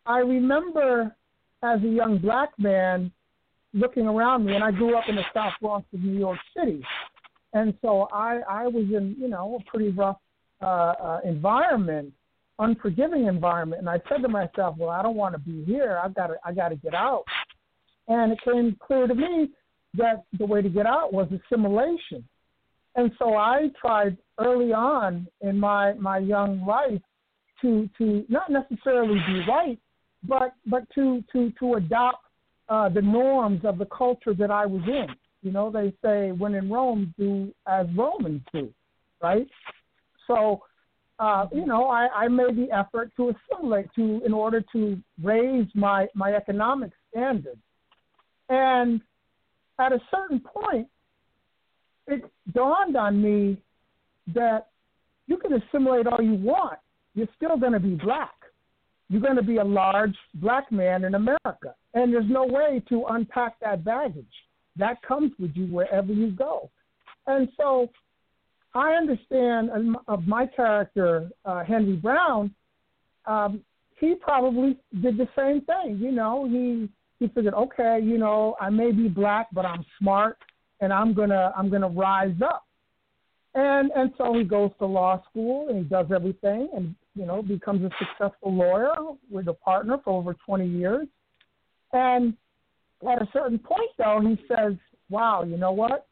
I remember as a young black man looking around me, and I grew up in the South Bronx of New York City, and so I I was in you know a pretty rough uh, uh, environment unforgiving environment. And I said to myself, well, I don't want to be here. I've got to, I got to get out. And it came clear to me that the way to get out was assimilation. And so I tried early on in my, my young life to, to not necessarily be white, but but to to to adopt uh, the norms of the culture that I was in. You know, they say when in Rome, do as Romans do, right? So, uh, you know, I, I made the effort to assimilate to in order to raise my my economic standards, and at a certain point, it dawned on me that you can assimilate all you want, you're still going to be black. You're going to be a large black man in America. And there's no way to unpack that baggage. That comes with you wherever you go. And so I understand of my character, uh, Henry Brown, um, he probably did the same thing. You know, he he figured, okay, you know, I may be black, but I'm smart, and I'm gonna I'm gonna rise up. And and so he goes to law school and he does everything and you know becomes a successful lawyer with a partner for over 20 years. And at a certain point though, he says, "Wow, you know what?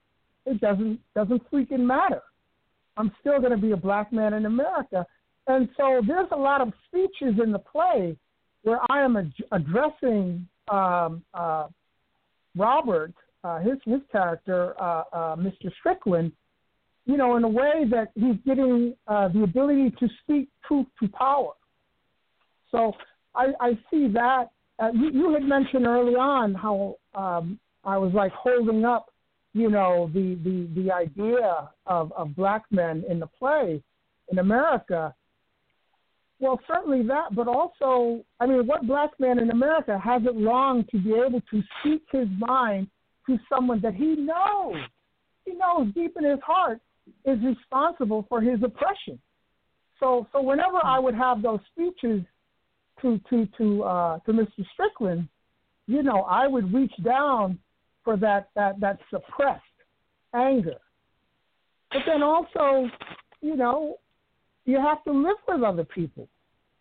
It doesn't doesn't freaking matter. I'm still going to be a black man in America." And so there's a lot of speeches in the play where I am ad- addressing um, uh, Robert, uh, his his character, uh, uh, Mr. Strickland, you know, in a way that he's getting uh, the ability to speak truth to power. So I, I see that. Uh, you, you had mentioned early on how um, I was like holding up, you know, the, the, the idea of, of black men in the play in America. Well, certainly that, but also, I mean, what black man in America has it wrong to be able to speak his mind to someone that he knows, he knows deep in his heart is responsible for his oppression. So so whenever I would have those speeches to to to uh, to Mr. Strickland, you know, I would reach down for that that that suppressed anger. But then also, you know, you have to live with other people.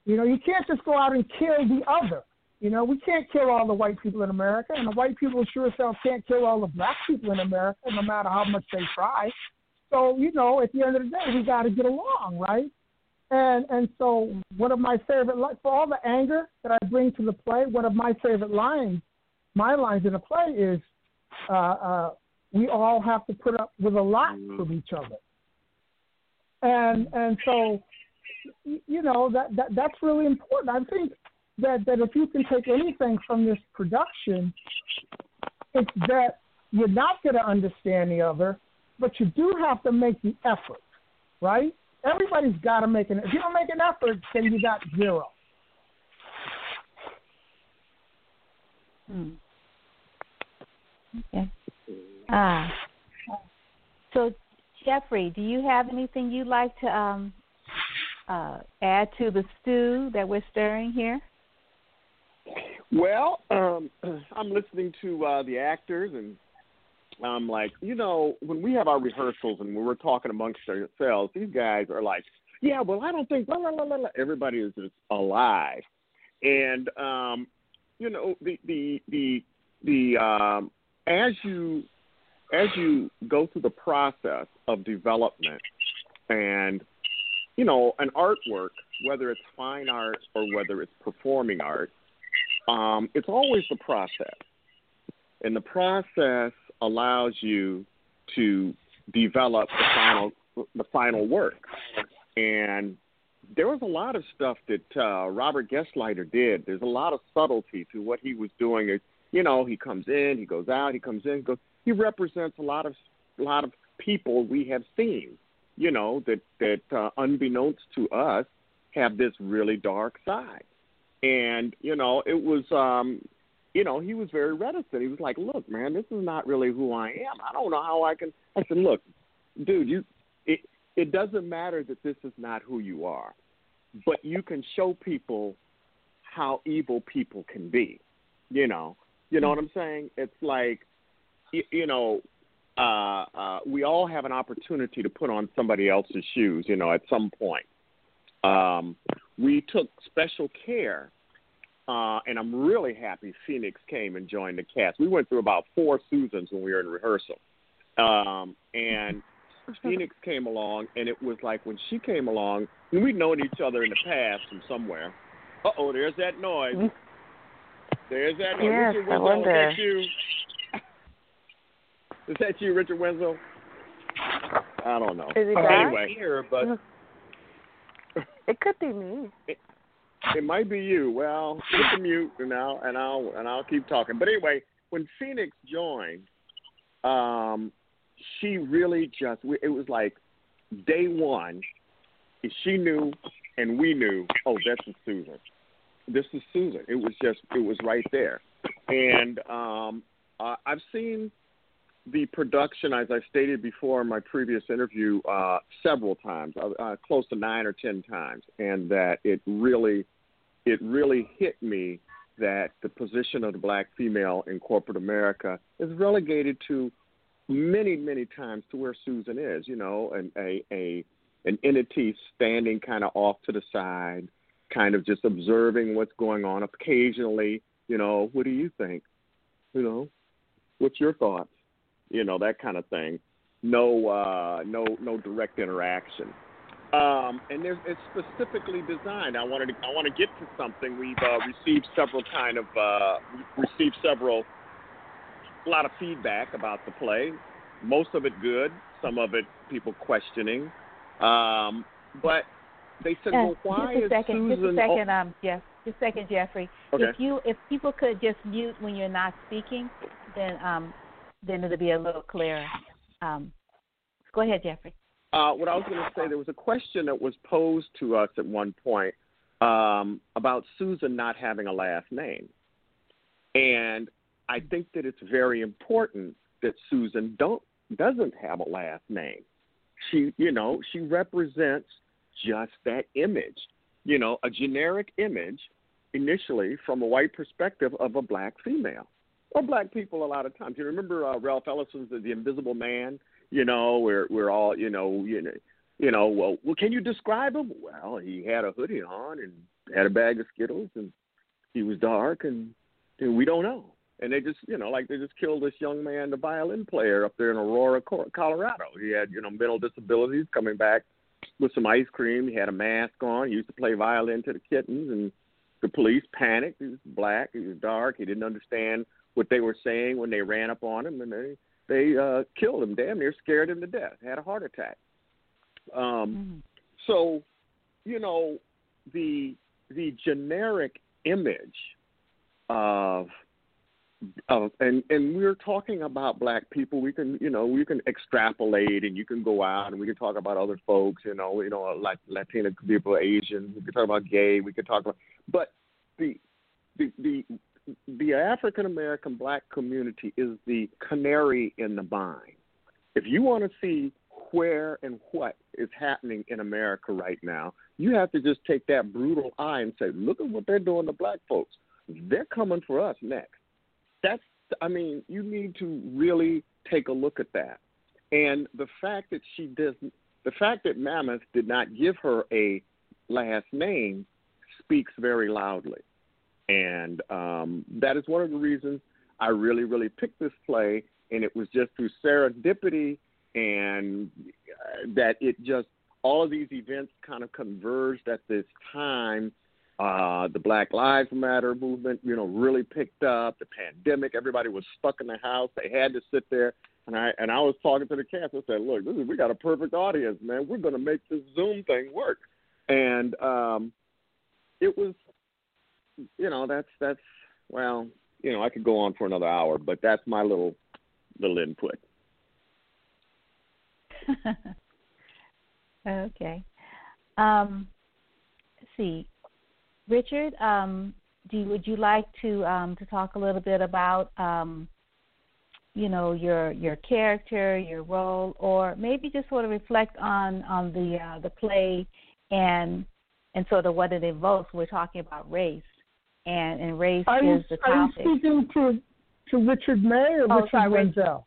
You know, you can't just go out and kill the other. You know, we can't kill all the white people in America, and the white people sure as hell can't kill all the black people in America, no matter how much they try. So you know, at the end of the day, we got to get along, right? And and so one of my favorite for all the anger that I bring to the play, one of my favorite lines, my lines in the play is, uh, uh, we all have to put up with a lot from each other. And and so, you know that that that's really important. I think that that if you can take anything from this production, it's that you're not going to understand the other, but you do have to make the effort, right? Everybody's got to make an. Effort. If you don't make an effort, then you got zero. Hmm. Okay. Ah. So, Geoffrey, do you have anything you'd like to um, uh, add to the stew that we're stirring here? Well, um, I'm listening to uh, the actors and I'm like, you know, when we have our rehearsals and when we're talking amongst ourselves, these guys are like, yeah, well, I don't think, blah, blah, blah, blah. everybody is just alive. And, um, you know, the, the, the, the, um, as you, as you go through the process of development and, you know, an artwork, whether it's fine art or whether it's performing art, um, it's always the process. And the process allows you to develop the final the final work. And there was a lot of stuff that uh, Robert Geshlider did. There's a lot of subtlety to what he was doing. You know, he comes in, he goes out, he comes in, he goes. He represents a lot of a lot of people we have seen. You know that that uh, unbeknownst to us have this really dark side. And you know, it was um, you know, he was very reticent. He was like, "Look, man, this is not really who I am. I don't know how I can." I said, "Look, dude, you it it doesn't matter that this is not who you are, but you can show people how evil people can be. You know, you know what I'm saying? It's like, you, you know, uh, uh, we all have an opportunity to put on somebody else's shoes. You know, at some point, um, we took special care uh, and I'm really happy Phoenyx came and joined the cast. We went through about four Susans when we were in rehearsal. Um, and Phoenyx came along, and it was like when she came along, and we'd known each other in the past from somewhere. Uh oh, there's that noise. There's that. Yes, Richard I wonder. Is that you? Is that you, Richard Wenzel? I don't know. Is he I'm back? Anyway. here, but It could be me. It might be you. Well, hit the mute and I'll and I'll and I'll keep talking. But anyway, when Phoenyx joined, um, she really just it was like day one. She knew, and we knew. Oh, that's is Susan. This is Susan. It was just it was right there, and um, uh, I've seen the production, as I stated before in my previous interview, uh, several times, uh, uh, close to nine or ten times, and that it really, it really hit me that the position of the black female in corporate America is relegated to many, many times to where Susan is. You know, an a, a an entity standing kind of off to the side, kind of just observing what's going on. Occasionally, you know, what do you think? You know, what's your thoughts? you know that kind of thing. No, uh, no, no direct interaction. Um, and it's specifically designed. I wanted to, I want to get to something. We've uh, received several kind of uh, received several a lot of feedback about the play. Most of it good, some of it people questioning. Um, but they said, Uh, well, why just a is second, Susan? just a second, um, Geoff, just a second, Geoffrey. Okay. If you if people could just mute when you're not speaking, then um, then it'll be a little clearer. Um, go ahead, Geoffrey. Uh, what I was going to say, there was a question that was posed to us at one point um, about Susan not having a last name, and I think that it's very important that Susan don't doesn't have a last name. She, you know, she represents just that image, you know, a generic image initially from a white perspective of a black female or black people a lot of times. You remember uh, Ralph Ellison's The Invisible Man? You know, where we're all, you know, you know, you know. Well, well, can you describe him? Well, he had a hoodie on and had a bag of Skittles, and he was dark, and, and we don't know. And they just, you know, like they just killed this young man, the violin player up there in Aurora, Colorado. He had, you know, mental disabilities coming back with some ice cream. He had a mask on. He used to play violin to the kittens, and the police panicked. He was black. He was dark. He didn't understand what they were saying when they ran up on him, and they they uh, killed him. Damn near scared him to death. Had a heart attack. Um, Mm-hmm. So, you know, the the generic image of of and and we're talking about black people. We can you know we can extrapolate and you can go out and we can talk about other folks. You know you know uh, like Latina people, Asians. We can talk about gay. We can talk about but the the the the African American black community is the canary in the mine. If you want to see where and what is happening in America right now, you have to just take that brutal eye and say, look at what they're doing to black folks. They're coming for us next. That's, I mean, you need to really take a look at that. And the fact that she doesn't, the fact that Mamet did not give her a last name speaks very loudly. And um, that is one of the reasons I really, really picked this play. And it was just through serendipity and uh, that it just, all of these events kind of converged at this time. Uh, the Black Lives Matter movement, you know, really picked up. The pandemic, everybody was stuck in the house. They had to sit there. And I and I was talking to the cast. I said, "Look, is we got a perfect audience, man. We're going to make this Zoom thing work." And um, it was you know, that's that's well, you know, I could go on for another hour, but that's my little little input. okay. Um, let's see, Richard. Um, do would you like to um, to talk a little bit about um, you know your your character, your role, or maybe just sort of reflect on on the uh, the play and and sort of what it evokes. We're talking about race, and and race are you, is the Are you speaking to to Richard May or Oh, Richard sorry, Wenzel?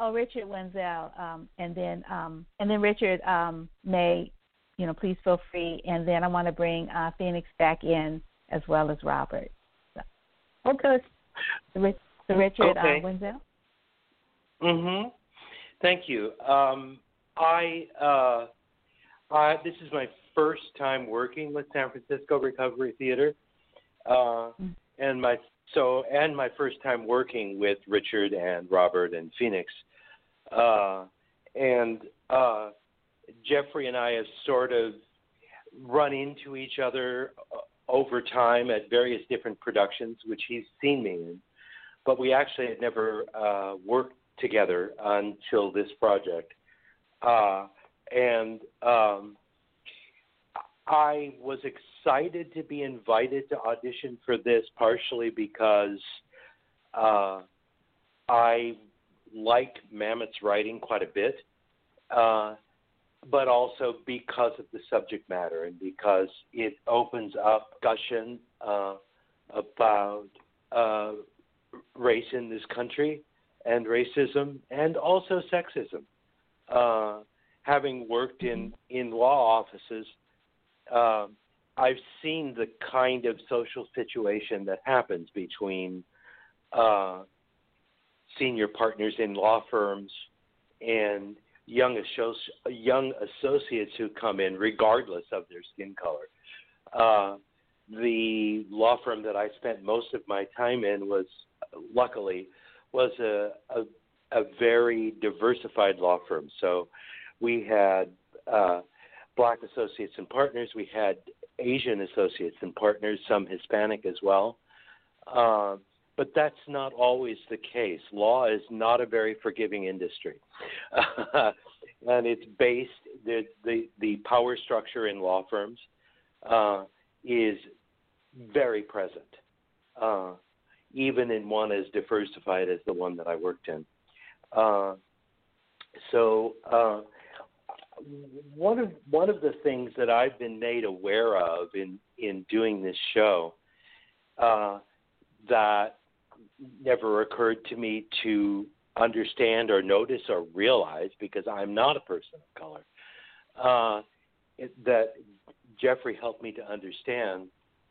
Oh, Richard Wenzel, um, and then um, and then Richard um, May. You know, please feel free. And then I want to bring uh, Phoenyx back in as well as Robert. Okay. So, so Richard Okay. uh, Wenzel. Mhm. Thank you. Um, I uh, I this is my first time working with San Francisco Recovery Theater, uh, and my so and my first time working with Richard and Robert and Phoenyx, uh, and uh, Geoffrey and I have sort of run into each other uh, over time at various different productions, which he's seen me in, but we actually had never uh, worked together until this project. Uh, and um, I was excited to be invited to audition for this, partially because uh, I like Mamet's writing quite a bit, uh, but also because of the subject matter and because it opens up discussion uh, about uh, race in this country and racism and also sexism. Uh, having worked in, in law offices, uh, I've seen the kind of social situation that happens between uh, senior partners in law firms and young, young associates who come in regardless of their skin color. Uh, the law firm that I spent most of my time in was, luckily, was a, a, a very diversified law firm. So we had uh, black associates and partners, we had Asian associates and partners, some Hispanic as well. Uh, but that's not always the case. Law is not a very forgiving industry, and it's based the, the the power structure in law firms uh, is very present. Uh, even in one as diversified as the one that I worked in. Uh, so uh, one of one of the things that I've been made aware of in in doing this show uh, that never occurred to me to understand or notice or realize because I'm not a person of color uh, that Geoffrey helped me to understand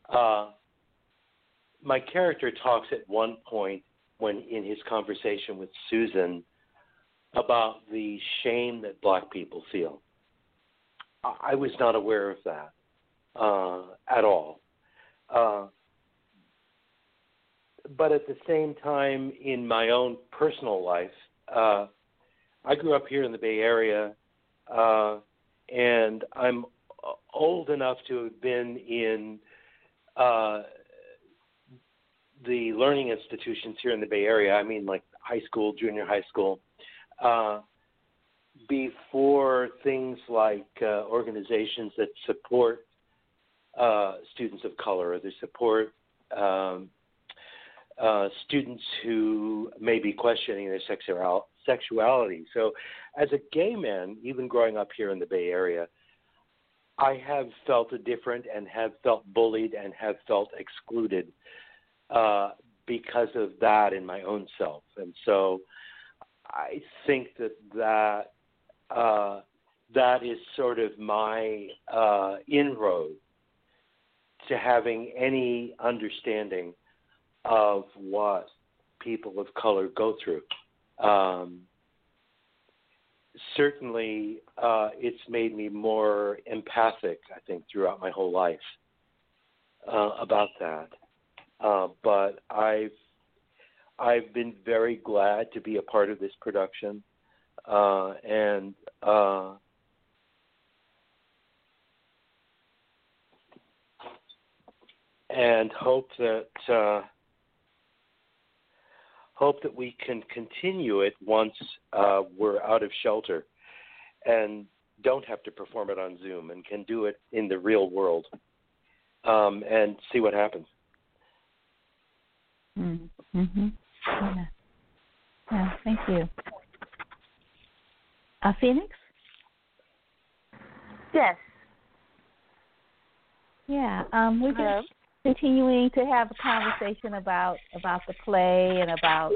uh, my character talks at one point when in his conversation with Susan about the shame that black people feel. I was not aware of that uh, at all. Uh, but at the same time, in my own personal life, uh, I grew up here in the Bay Area, uh, and I'm old enough to have been in uh, the learning institutions here in the Bay Area, I mean like high school, junior high school, uh, before things like uh, organizations that support uh, students of color or they support um, uh, students who may be questioning their sexual, sexuality. So, as a gay man, even growing up here in the Bay Area, I have felt different and have felt bullied and have felt excluded uh, because of that in my own self. And so I think that that uh, that is sort of my uh, inroad to having any understanding of what people of color go through. Um, certainly, uh, it's made me more empathic, I think, throughout my whole life uh, about that. Uh, but I've I've been very glad to be a part of this production, uh, and uh, and hope that uh, hope that we can continue it once uh, we're out of shelter, and don't have to perform it on Zoom, and can do it in the real world, um, and see what happens. Mm-hmm. Yeah. yeah. Thank you. Uh, Phoenyx. Yes. Yeah. Um, we're just continuing to have a conversation about about the play and about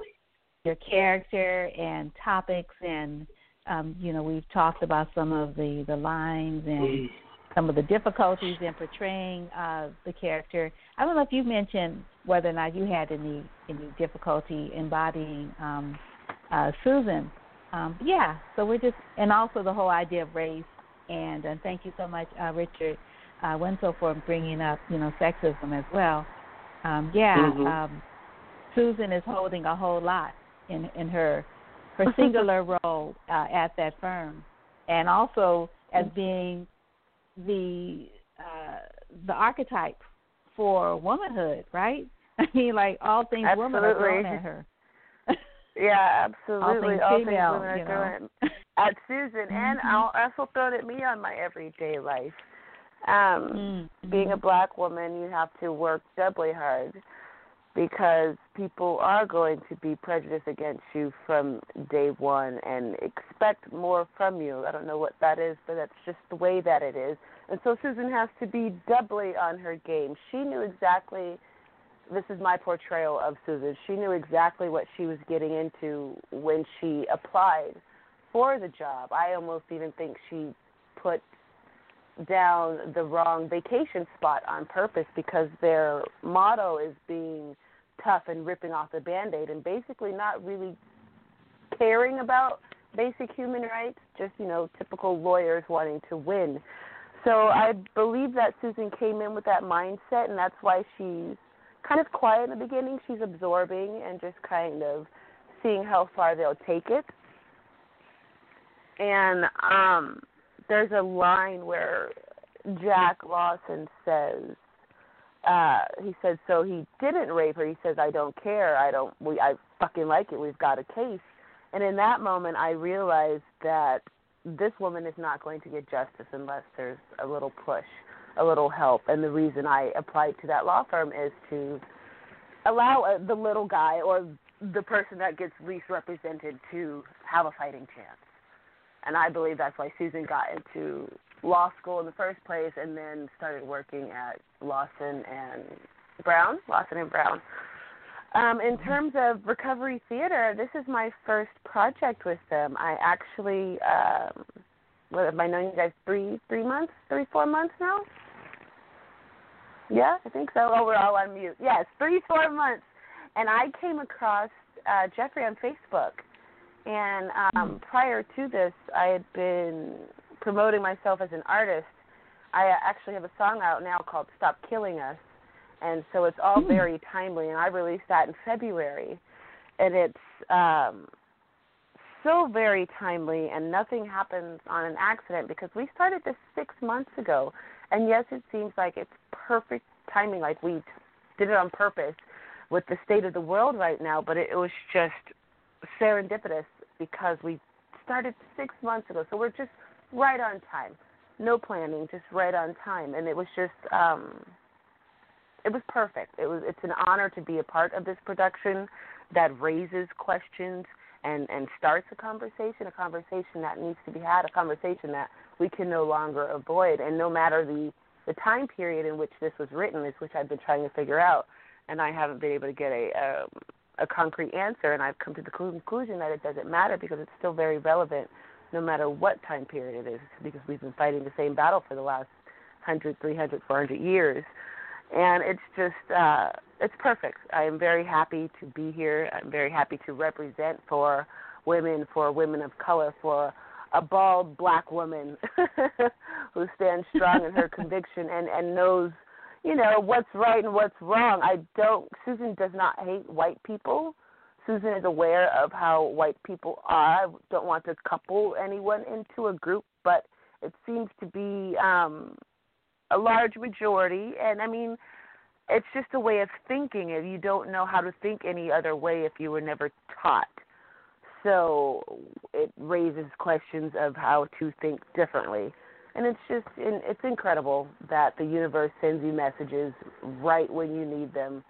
your character and topics and um, you know we've talked about some of the the lines and some of the difficulties in portraying uh, the character. I don't know if you mentioned whether or not you had any any difficulty embodying um, uh, Susan. Um, yeah, so we're just and also the whole idea of race and and thank you so much, uh, Richard uh, Wenzel, for bringing up you know sexism as well. Um, yeah, mm-hmm. um, Susan is holding a whole lot in in her her singular role uh, at that firm, and also as being the uh, the archetype for womanhood, right? I mean, like all things absolutely. women are thrown at her. yeah, absolutely. All things, female, women are thrown at Susan, mm-hmm. and I'll also throw it at me on my everyday life. Um, mm-hmm. Being a black woman, you have to work doubly hard because people are going to be prejudiced against you from day one and expect more from you. I don't know what that is, but that's just the way that it is. And so Susan has to be doubly on her game. She knew exactly this is my portrayal of Susan. She knew exactly what she was getting into when she applied for the job. I almost even think she put down the wrong vacation spot on purpose because their motto is being tough and ripping off the band-aid and basically not really caring about basic human rights just you know typical lawyers wanting to win. So i believe that susan came in with that mindset and that's why she's kind of quiet in the beginning. She's absorbing and just kind of seeing how far they'll take it. And um there's a line where jack lawson says uh he said so he didn't rape her. He says i don't care. I don't we i fucking like it. We've got a case. And in that moment i realized that this woman is not going to get justice unless there's a little push a little help. And the reason i applied to that law firm is to allow uh, the little guy or the person that gets least represented to have a fighting chance and i believe that's why susan got into law school in the first place and then started working at Lawson and Brown, Lawson and Brown. Um, in terms of Recovery Theater, this is my first project with them. I actually, um, what have I known you guys three, three months, three, four months now? Yeah, I think so. Oh, we're all on mute. Yes, three, four months. And I came across uh, Geoffrey on Facebook. And um, prior to this, I had been promoting myself as an artist, I actually have a song out now called "Stop Killing Us," and so it's all mm. very timely. And I released that in February, and it's um, so very timely. And nothing happens on an accident because we started this six months ago. And yes, it seems like it's perfect timing, like we did it on purpose with the state of the world right now. But it, it was just serendipitous because we started six months ago. So we're just right on time. No planning, just right on time. And it was just um it was perfect. It was it's an honor to be a part of this production that raises questions and and starts a conversation, a conversation that needs to be had, a conversation that we can no longer avoid. And no matter the the time period in which this was written is which I've been trying to figure out, and I haven't been able to get a um, a concrete answer. And I've come to the conclusion that it doesn't matter because it's still very relevant no matter what time period it is, because we've been fighting the same battle for the last 100, 300, 400 years. And it's just, uh, it's perfect. I am very happy to be here. I'm very happy to represent for women, for women of color, for a bald black woman who stands strong in her conviction and, and knows, you know, what's right and what's wrong. I don't, Susan does not hate white people. Susan is aware of how white people are. I don't want to couple anyone into a group, but it seems to be um, a large majority. And I mean, it's just a way of thinking. If you don't know how to think any other way, if you were never taught, so it raises questions of how to think differently. And it's just, it's incredible that the universe sends you messages right when you need them,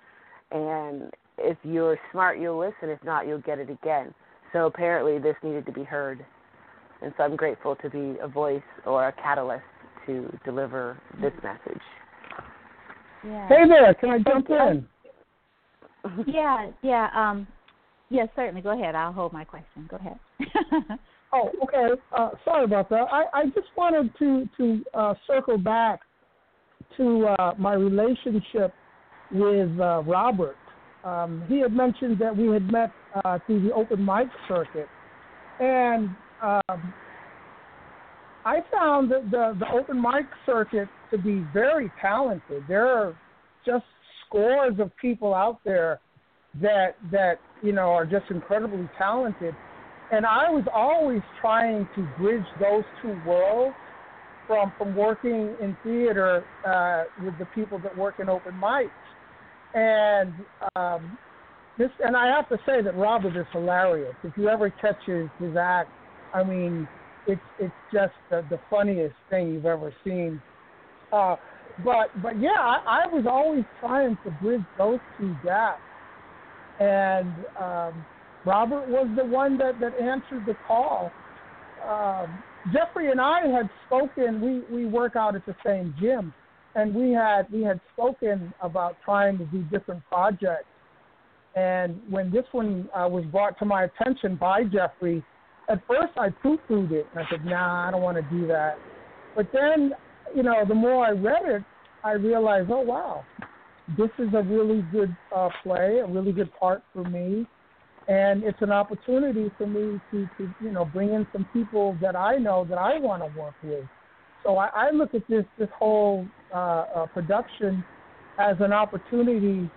and if you're smart, you'll listen. If not, you'll get it again. So apparently, this needed to be heard. And so I'm grateful to be a voice or a catalyst to deliver this message. Yeah. Hey there, can I jump in? yeah, yeah, um, yes, certainly. Go ahead. I'll hold my question. Go ahead. oh, okay. Uh, sorry about that. I, I just wanted to to uh, circle back to uh, my relationship with uh, Robert um, he had mentioned that we had met uh, through the open mic circuit, and um, I found that the, the open mic circuit to be very talented. There are just scores of people out there that that you know are just incredibly talented, and I was always trying to bridge those two worlds from from working in theater uh, with the people that work in open mics, and um, this and I have to say that Robert is hilarious. If you ever catch his his act, I mean, it's it's just the, the funniest thing you've ever seen. Uh, but but yeah, I, I was always trying to bridge those two gaps, and um, Robert was the one that that answered the call. Um, Geoffrey and I had spoken. We we work out at the same gym, and we had we had spoken about trying to do different projects. And when this one uh, was brought to my attention by Geoffrey, at first I poo-pooed it. I said, Nah, I don't want to do that. But then, you know, the more I read it, I realized, oh wow, this is a really good uh, play, a really good part for me, and it's an opportunity for me to, to you know bring in some people that I know that I want to work with. So I, I look at this this whole uh, uh, production as an opportunity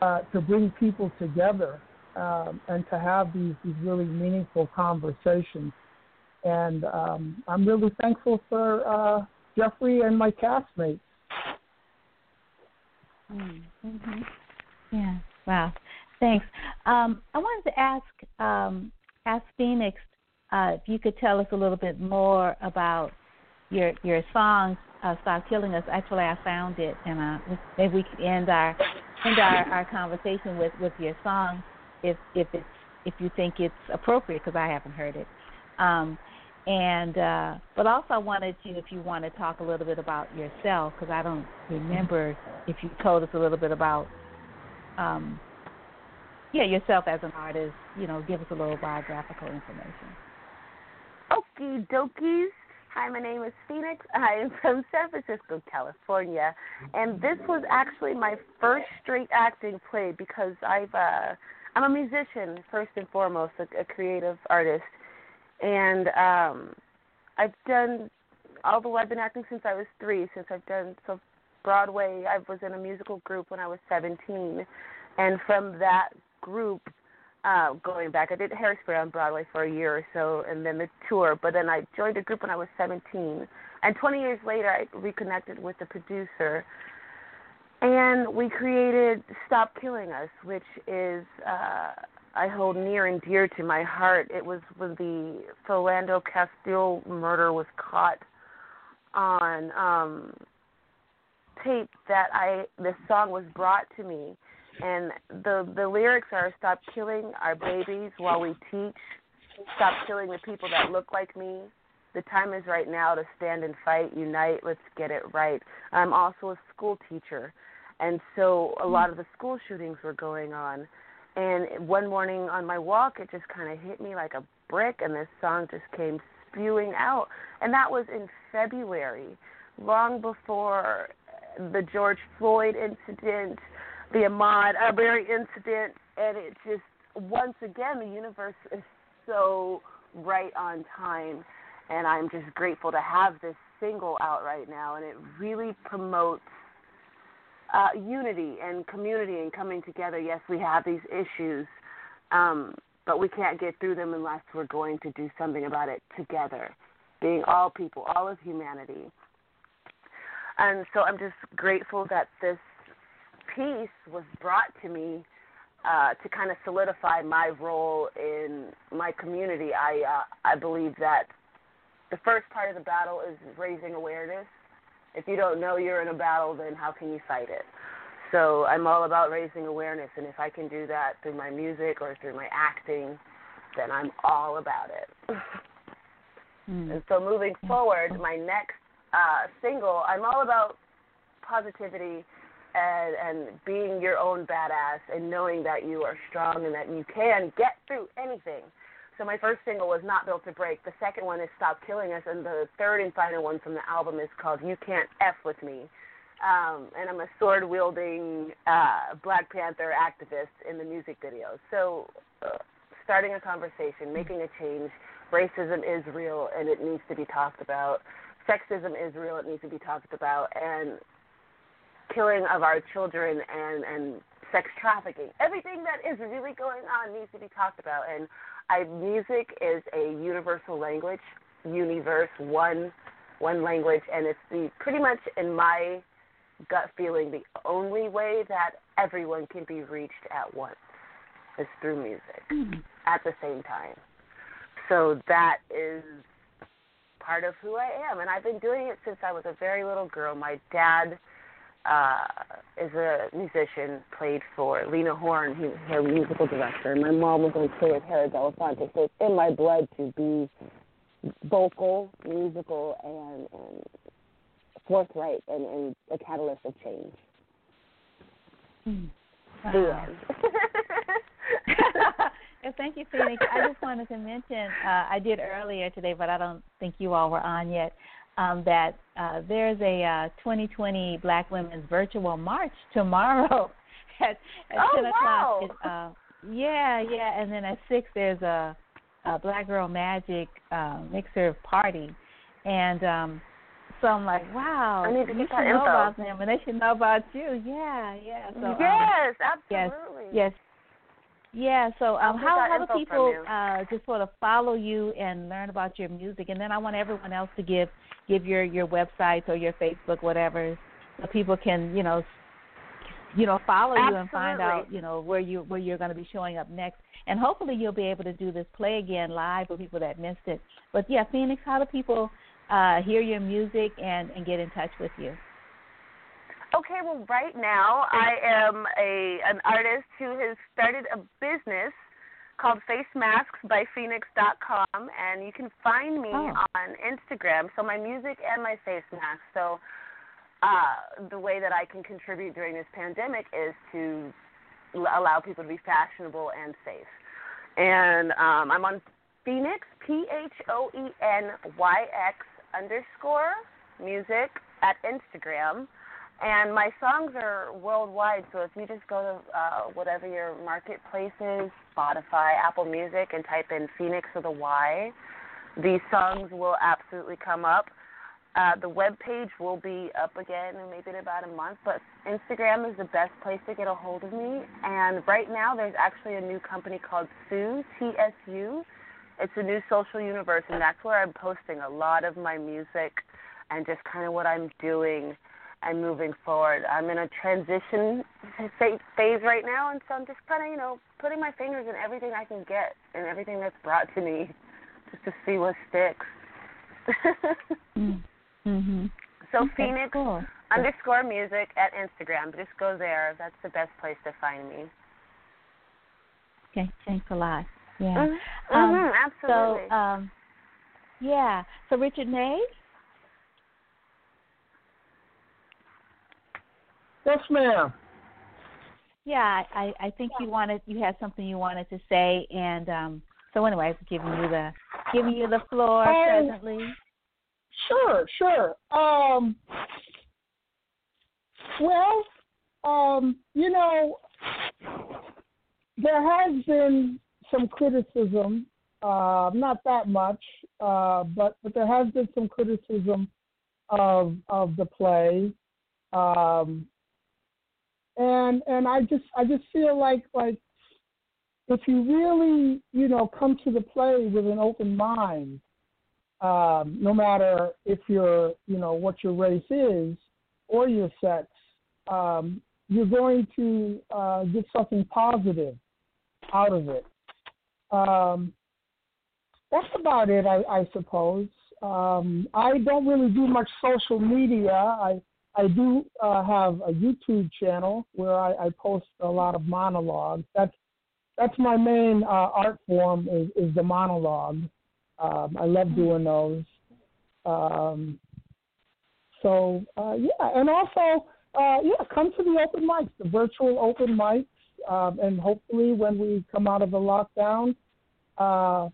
uh, to bring people together um, and to have these these really meaningful conversations. And um, I'm really thankful for uh, Geoffrey and my castmates. Mm-hmm. Yeah. Wow. Thanks. Um, I wanted to ask um, ask Phoenyx uh, if you could tell us a little bit more about your your song uh, "Stop Killing Us." Actually, I found it, and uh, maybe we could end our end our, our conversation with, with your song, if if it's if you think it's appropriate, because I haven't heard it. Um, and uh, but also I wanted to, if you want to talk a little bit about yourself, because I don't remember if you told us a little bit about, um, yeah, yourself as an artist. You know, give us a little biographical information. Okie dokies. Hi, my name is Phoenyx. I am from San Francisco, California, and this was actually my first straight acting play because I've uh, I'm a musician first and foremost, a, a creative artist and um I've done although I've been acting since I was three, since I've done so Broadway, I was in a musical group when I was 17, and from that group, uh, going back, I did Hairspray on Broadway for a year or so, and then the tour. But then I joined a group when I was 17, and 20 years later, I reconnected with the producer, and we created Stop Killing Us, which is uh, I hold near and dear to my heart. It was when the Philando Castile murder was caught on um tape that I this song was brought to me and the the lyrics are stop killing our babies while we teach. Stop killing the people that look like me. The time is right now to stand and fight. Unite. Let's get it right. I'm also a school teacher. And so a lot of the school shootings were going on. And one morning on my walk, it just kind of hit me like a brick, and this song just came spewing out. And that was in February, long before the George Floyd incident, the Ahmaud Arbery incident, and it just once again the universe is so right on time, and I'm just grateful to have this single out right now, and it really promotes uh, unity and community and coming together. Yes, we have these issues, um, but we can't get through them unless we're going to do something about it together, being all people, all of humanity. And so I'm just grateful that this piece was brought to me uh, to kind of solidify my role in my community. I uh, I believe that the first part of the battle is raising awareness if you don't know you're in a battle, then how can you fight it? So I'm all about raising awareness, and if I can do that through my music or through my acting, then I'm all about it. mm. And so moving forward, my next uh, single, I'm all about positivity and and being your own badass and knowing that you are strong and that you can get through anything. So my first single was Not Built to Break. The second one is Stop Killing Us, and the third and final one from the album is called You Can't F with Me. Um, and I'm a sword wielding uh, Black Panther activist in the music video. So, uh, starting a conversation, making a change. Racism is real and it needs to be talked about. Sexism is real, it needs to be talked about. And killing of our children and and sex trafficking. Everything that is really going on needs to be talked about. And I, music is a universal language, universe, one one language, and it's the pretty much in my gut feeling the only way that everyone can be reached at once is through music mm-hmm. at the same time. So that is part of who I am, and I've been doing it since I was a very little girl. My dad uh, is a musician, played for Lena Horne, he, her musical director. And my mom was on tour with Harry Belafonte, so it's in my blood to be vocal, musical, and, and forthright and, and a catalyst of change. Hmm. Wow. thank you, Phoenyx. I just wanted to mention uh, I did earlier today, but I don't think you all were on yet um, that uh, there's a uh, 2020 Black Women's Virtual March tomorrow at, at oh, 10 wow. o'clock. uh, yeah, yeah, and then at 6 there's a, a Black Girl Magic uh, mixer party. And um, so I'm like, wow, I need to you should know info. about them, and they should know about you. Yeah, yeah. So, yes, um, absolutely. Yes, yes. Yeah, so um, how how do people uh, just sort of follow you and learn about your music? And then I want everyone else to give give your your websites or your Facebook, whatever, so people can you know you know follow Absolutely. you and find out you know where you where you're going to be showing up next. And hopefully you'll be able to do this play again live for people that missed it. But yeah, Phoenyx, how do people uh, hear your music and and get in touch with you? Okay, well, right now I am a an artist who has started a business called Face Masks by Phoenyx.com, and you can find me oh. on Instagram. So my music and my face mask. So uh, the way that I can contribute during this pandemic is to allow people to be fashionable and safe. And um, I'm on Phoenyx P H O E N Y X underscore music at Instagram. And my songs are worldwide, so if you just go to uh, whatever your marketplace is, Spotify, Apple Music, and type in Phoenyx with a Y, these songs will absolutely come up. Uh, the web page will be up again maybe in about a month, but Instagram is the best place to get a hold of me. And right now, there's actually a new company called Tsu, T-S-U. It's a new social universe, and that's where I'm posting a lot of my music and just kind of what I'm doing and moving forward. I'm in a transition phase right now, and so I'm just kind of, you know, putting my fingers in everything I can get and everything that's brought to me, just to see what sticks. mm-hmm. So okay, Phoenyx cool. underscore music at Instagram. Just go there. That's the best place to find me. Okay, thanks a lot. Yeah. Mm-hmm. Um, mm-hmm, absolutely. So, um, yeah. So Richard May. Yes, ma'am. Yeah, I, I think you wanted you had something you wanted to say, and um, so anyway, I'm giving you the giving you the floor Um, presently. Sure, sure. Um, well, um, you know, there has been some criticism, uh, not that much, uh, but but there has been some criticism of of the play, um, and and I just I just feel like like if you really you know come to the play with an open mind, um, no matter if you're you know what your race is or your sex, um, you're going to uh, get something positive out of it. Um, that's about it, I, I suppose. Um, I don't really do much social media. I I do uh, have a YouTube channel where I, I post a lot of monologues. That's that's my main uh, art form is, is the monologue. Um, I love doing those. Um, so uh, yeah, and also uh, yeah, come to the open mics, the virtual open mics, um, and hopefully when we come out of the lockdown, uh,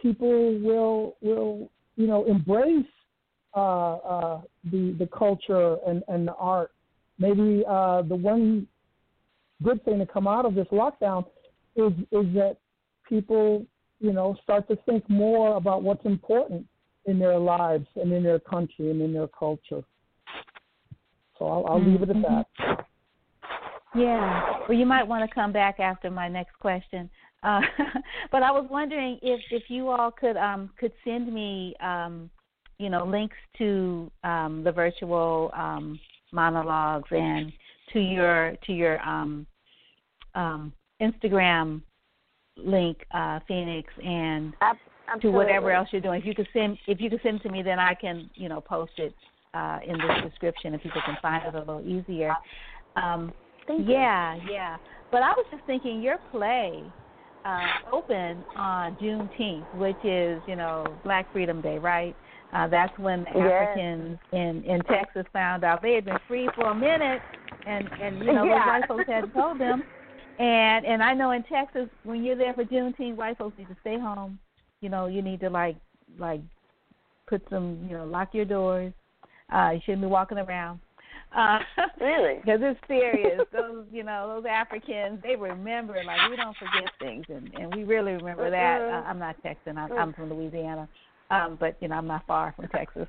people will will you know embrace uh, uh, the the culture and, and the art. Maybe uh, the one good thing to come out of this lockdown is is that people you know start to think more about what's important in their lives and in their country and in their culture. So I'll, I'll leave it at that. Yeah. Well, you might want to come back after my next question. Uh, but I was wondering if if you all could um could send me um you know links to um the virtual um monologues and to your to your um um Instagram link uh Phoenyx and Absolutely. to whatever else you're doing. If you could send if you could send to me then I can, you know, post it uh in the description if people can find it a little easier. Um yeah, yeah. But I was just thinking your play uh, open on Juneteenth, which is you know Black Freedom Day, right? Uh, that's when the yes. Africans in in Texas found out they had been free for a minute, and and you know yeah. those white folks had told them. And and I know in Texas, when you're there for Juneteenth, white folks need to stay home. You know, you need to like like put some, you know, lock your doors. Uh, you shouldn't be walking around. Uh, really? Because it's serious. those, you know, those Africans, they remember. Like we don't forget things, and and we really remember that. Uh, I'm not Texan. I'm, I'm from Louisiana, um, but you know, I'm not far from Texas.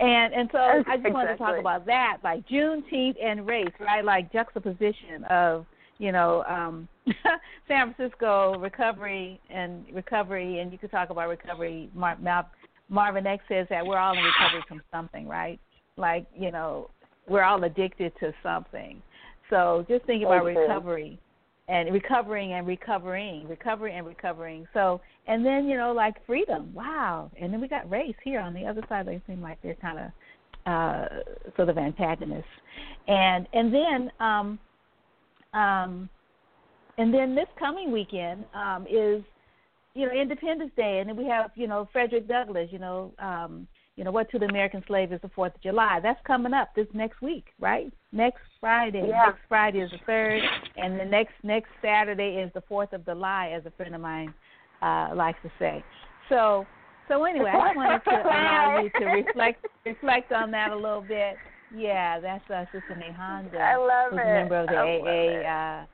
And and so I just wanted to talk about that, like Juneteenth and race, right? Like juxtaposition of you know um San Francisco recovery and recovery, and you could talk about recovery. Mar- Mar- Marvin X says that we're all in recovery from something, right? Like you know, we're all addicted to something. So just think about Okay. recovery and recovering and recovering, recovering and recovering. So and then you know like freedom, wow. And then we got race here on the other side. They seem like they're kind of uh, sort of antagonists. And and then um, um, and then this coming weekend um, is you know Independence Day, and then we have you know Frederick Douglass. You know, um, you know what to the American slave is the Fourth of July. That's coming up this next week, right? Next Friday. Yeah. Next Friday is the third, and the next next Saturday is the Fourth of July, as a friend of mine uh, likes to say. So. So anyway, I just wanted to allow you to reflect reflect on that a little bit. Yeah, that's uh, Sister Nehanda, I love who's it. a member of the I.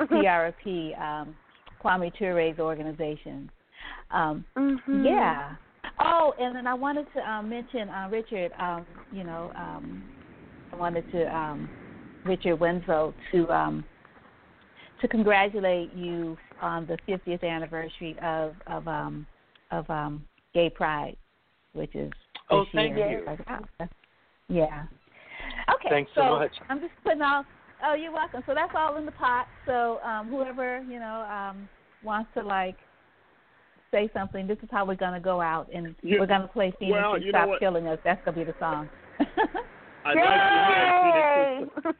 AA uh, PRP, um, Kwame Ture's organization. Um, Mhm. Yeah. Oh, and then I wanted to um, mention uh, Richard. Um, you know, um, I wanted to um, Richard Wenzel to um, to congratulate you on the 50th anniversary of of um, of um, Gay Pride, which is this Oh, thank year. you. Like, Yeah. Okay. Thanks so much. I'm just putting all. Oh, you're welcome. So that's all in the pot. So um, whoever you know um, wants to like say something, this is how we're gonna go out, and You- we're gonna play Phoenyx well, and Stop? Killing Us. That's gonna be the song. I'd like to hear! Phoenyx's,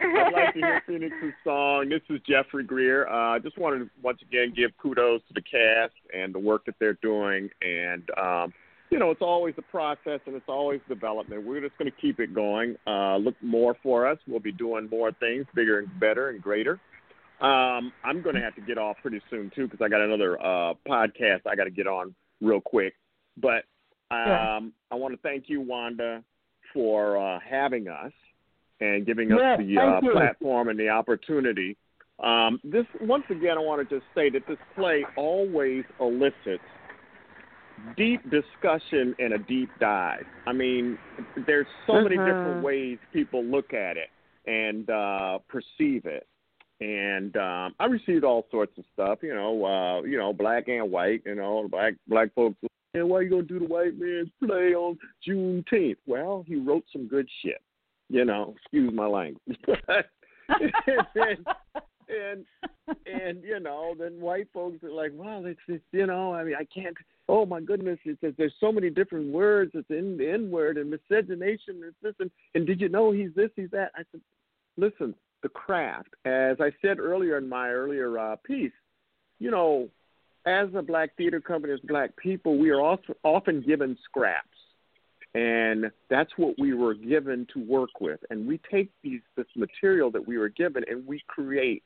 I'd like to hear Phoenyx's song. This is Geoffrey Grier. Uh, I just wanted to once again give kudos to the cast and the work that they're doing. And um, you know, it's always a process and it's always development. We're just going to keep it going. Uh, look more for us. We'll be doing more things, bigger and better and greater. Um, I'm going to have to get off pretty soon too because I got another uh, podcast I got to get on real quick. But um, I want to thank you, Wanda, for uh, having us and giving us Yes, the uh, platform and the opportunity. Um, this once again, I want to just say that this play always elicits deep discussion and a deep dive. I mean, there's so many Mhm. different ways people look at it and uh, perceive it. And um, I received all sorts of stuff, you know, uh, you know, black and white, you know, black black folks. And why are you gonna do the white man's play on Juneteenth? Well, he wrote some good shit, you know. Excuse my language. and, and and you know, then white folks are like, well, it's, it's you know, I mean, I can't. Oh my goodness, it's, it's there's so many different words. It's in the N word and miscegenation and this and and did you know he's this, he's that? I said, listen, the craft. As I said earlier in my earlier uh, piece, you know, as a black theater company, as black people, we are also often given scraps. And that's what we were given to work with. And we take these this material that we were given and we create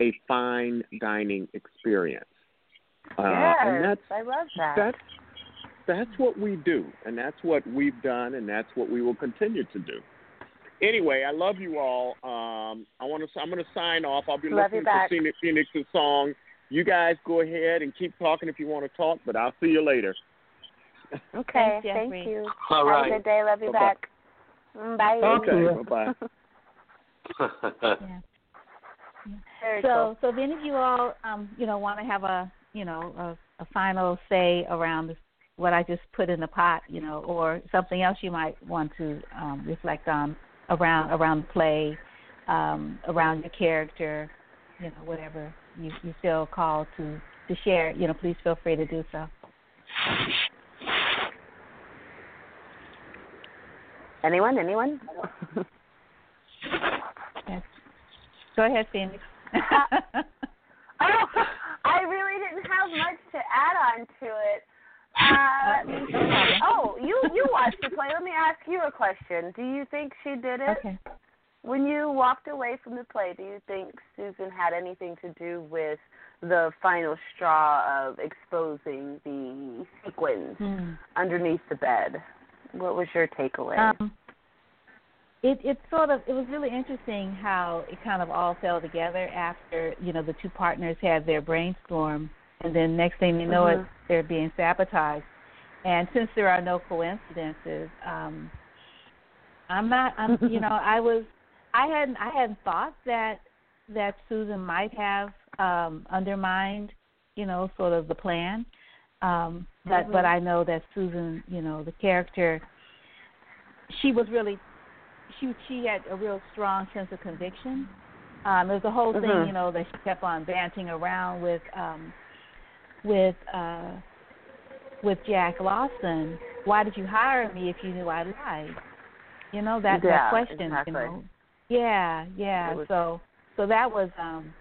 a fine dining experience. Uh, yes, and that's I love that. that's that's what we do, and that's what we've done, and that's what we will continue to do. Anyway, I love you all. Um, I want to. I'm going to sign off. I'll be Love you listening to Phoenyx, Phoenyx's song. You guys go ahead and keep talking if you want to talk, but I'll see you later. okay, Thanks, thank you. All Have right. a good day. Love you Bye-bye. back. Bye. Okay. Bye bye. yeah. So, cool. so if any of you all, um, you know, want to have a, you know, a, a final say around this, what I just put in the pot, you know, or something else you might want to um, reflect on around around play, um, around your character, you know, whatever you, you feel called to to share, you know, please feel free to do so. Anyone? Anyone? yes. Go ahead, Phoenyx. oh, I really didn't have much to add on to it. Uh, oh, you you watched the play. Let me ask you a question. Do you think she did it? Okay. When you walked away from the play, do you think Susan had anything to do with the final straw of exposing the sequins hmm. underneath the bed? What was your takeaway? Um, it it sort of it was really interesting how it kind of all fell together after you know the two partners had their brainstorm, and then next thing you know mm-hmm. it they're being sabotaged. And since there are no coincidences, um, I'm not. I'm you know I was I hadn't I hadn't thought that that Susan might have um, undermined you know sort of the plan. Um, but mm-hmm. but I know that Susan, you know, the character, she was really she she had a real strong sense of conviction. Um, there's a whole thing, mm-hmm. you know, that she kept on banting around with um, with uh, with Jack Lawson. Why did you hire me if you knew I lied? You know that yeah, that question. Exactly. You know. Yeah, yeah. Was... So so that was um,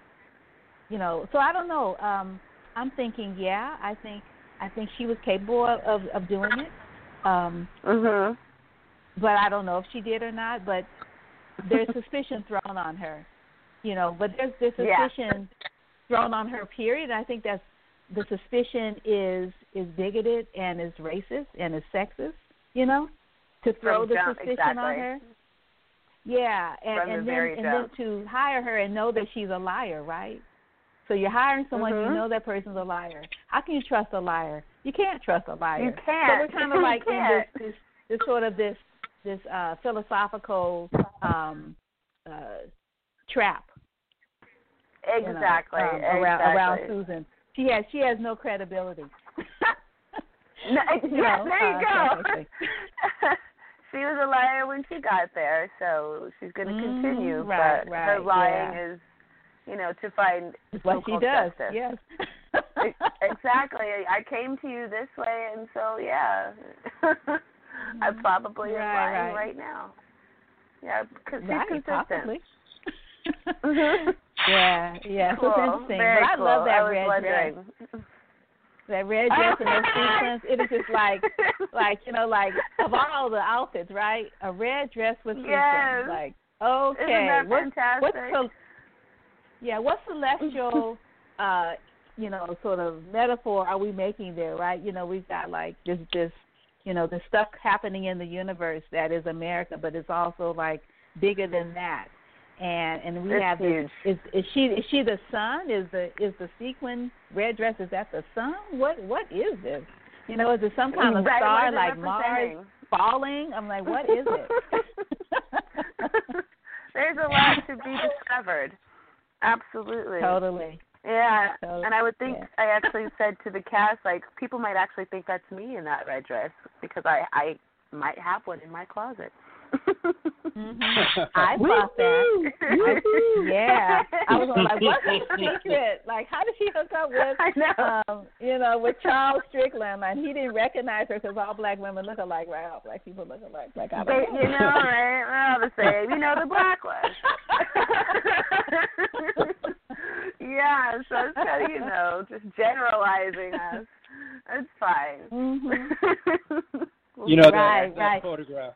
you know. So I don't know. Um, I'm thinking, yeah, I think I think she was capable of of, of doing it. Um, mhm but I don't know if she did or not. But there's suspicion thrown on her, you know. But there's there's suspicion yeah. thrown on her. Period. I think that's the suspicion is is bigoted and is racist and is sexist. You know, to throw From the jump, suspicion exactly. on her. Yeah, and, From and the then and then to hire her and know that she's a liar, right? So you're hiring someone mm-hmm. you know that person's a liar. How can you trust a liar? You can't trust a liar. You can't. So we're kind of like in this, this this sort of this this uh, philosophical um, uh, trap. Exactly. You know, um, exactly. Around, around Susan, she has she has no credibility. no, you yeah, know, there you uh, go. she was a liar when she got there, so she's going to mm, continue. right, but right, her lying yeah. is, you know, to find what she does. Justice. Yes. exactly. I came to you this way, and so yeah. I probably right, am lying right. right now. Yeah, because she's consistent. Mm-hmm. Yeah, yeah. Cool. So it's interesting. Very but I cool. love that I red wondering. dress. That red dress and those sequins. It is just like, like you know, like of all the outfits, right? A red dress with sequins. Yes. Like, Isn't okay, that what's fantastic? what's yeah, what celestial, uh, you know, sort of metaphor are we making there, right? You know, we've got like this, this, you know, the stuff happening in the universe that is America, but it's also like bigger than that. And and we It's have huge. this. Is is she is she the sun? Is the is the sequin red dress? Is that the sun? What what is this? You know, is it some kind of Right, star like Mars falling? I'm like, what is it? There's a lot to be discovered. Absolutely. totally. Yeah, Totally. and I would think Yeah. I actually said to the cast like people might actually think that's me in that red dress because I I might have one in my closet. Mm-hmm. I thought that. Yeah, I was like, what's the secret? Like, how did she hook up with, I know. um, you know, with Charles Strickland? And he didn't recognize her because all black women look alike, right? All black people look alike. Like, I don't They, know. you know, right? We're all the same. You know, the black ones. yeah, so it's kind of, you know, just generalizing us. It's fine. Mm-hmm. You know Right, that, that right. photograph.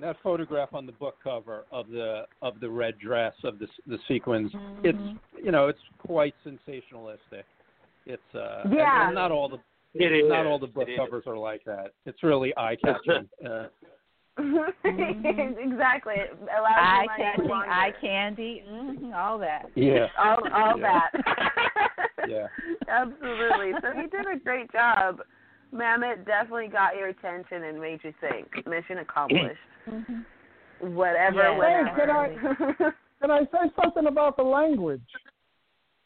That photograph on the book cover of the of the red dress of the the sequins. Mhm. It's you know it's quite sensationalistic. It's uh Yeah. and not all the It is. not all the book It is. covers are like that. It's really eye catching. uh, exactly. It allows Eye catching, eye candy, mm-hmm, all that. yeah. all all Yeah. that. Yeah. Absolutely. So you did a great job. Ma'am, it definitely got your attention and made you think. Mission accomplished. Mm-hmm. whatever. Yeah. whatever. Hey, can I can I say something about the language?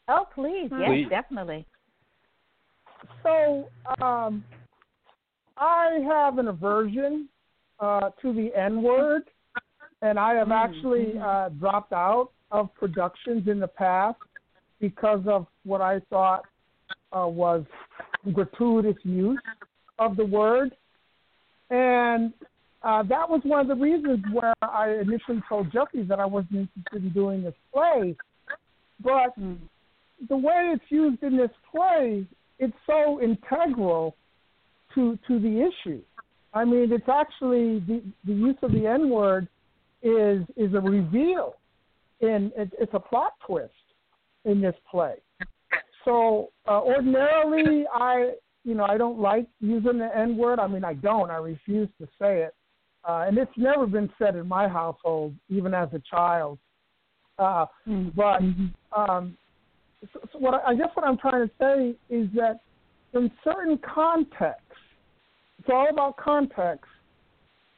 Oh, please, yes, please. definitely. So, um, I have an aversion uh, to the N word, and I have Mm-hmm. actually uh, dropped out of productions in the past because of what I thought uh, was gratuitous use of the word. And uh, that was one of the reasons where I initially told Geoffrey that I wasn't interested in doing this play. But the way it's used in this play, it's so integral to to the issue. I mean, it's actually the the use of the N word is is a reveal, and it, it's a plot twist in this play. So uh, ordinarily, I you know I don't like using the N word. I mean, I don't. I refuse to say it, uh, and it's never been said in my household, even as a child. Uh, but um, so, so what I, I guess what I'm trying to say is that in certain contexts, it's all about context.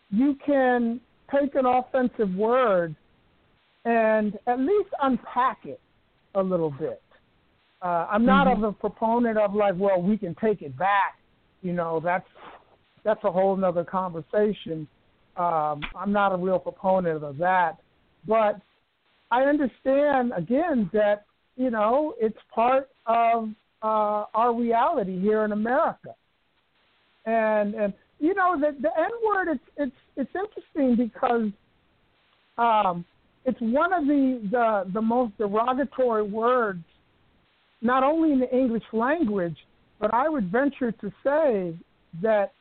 You can take an offensive word and at least unpack it a little bit. Uh, I'm not Mhm. of a proponent of like, well, we can take it back. You know, that's that's a whole nother conversation. Um, I'm not a real proponent of that, but I understand again that you know it's part of uh, our reality here in America, and and you know the the N word it's it's it's interesting because um, it's one of the, the the most derogatory words, not only in the English language, but I would venture to say that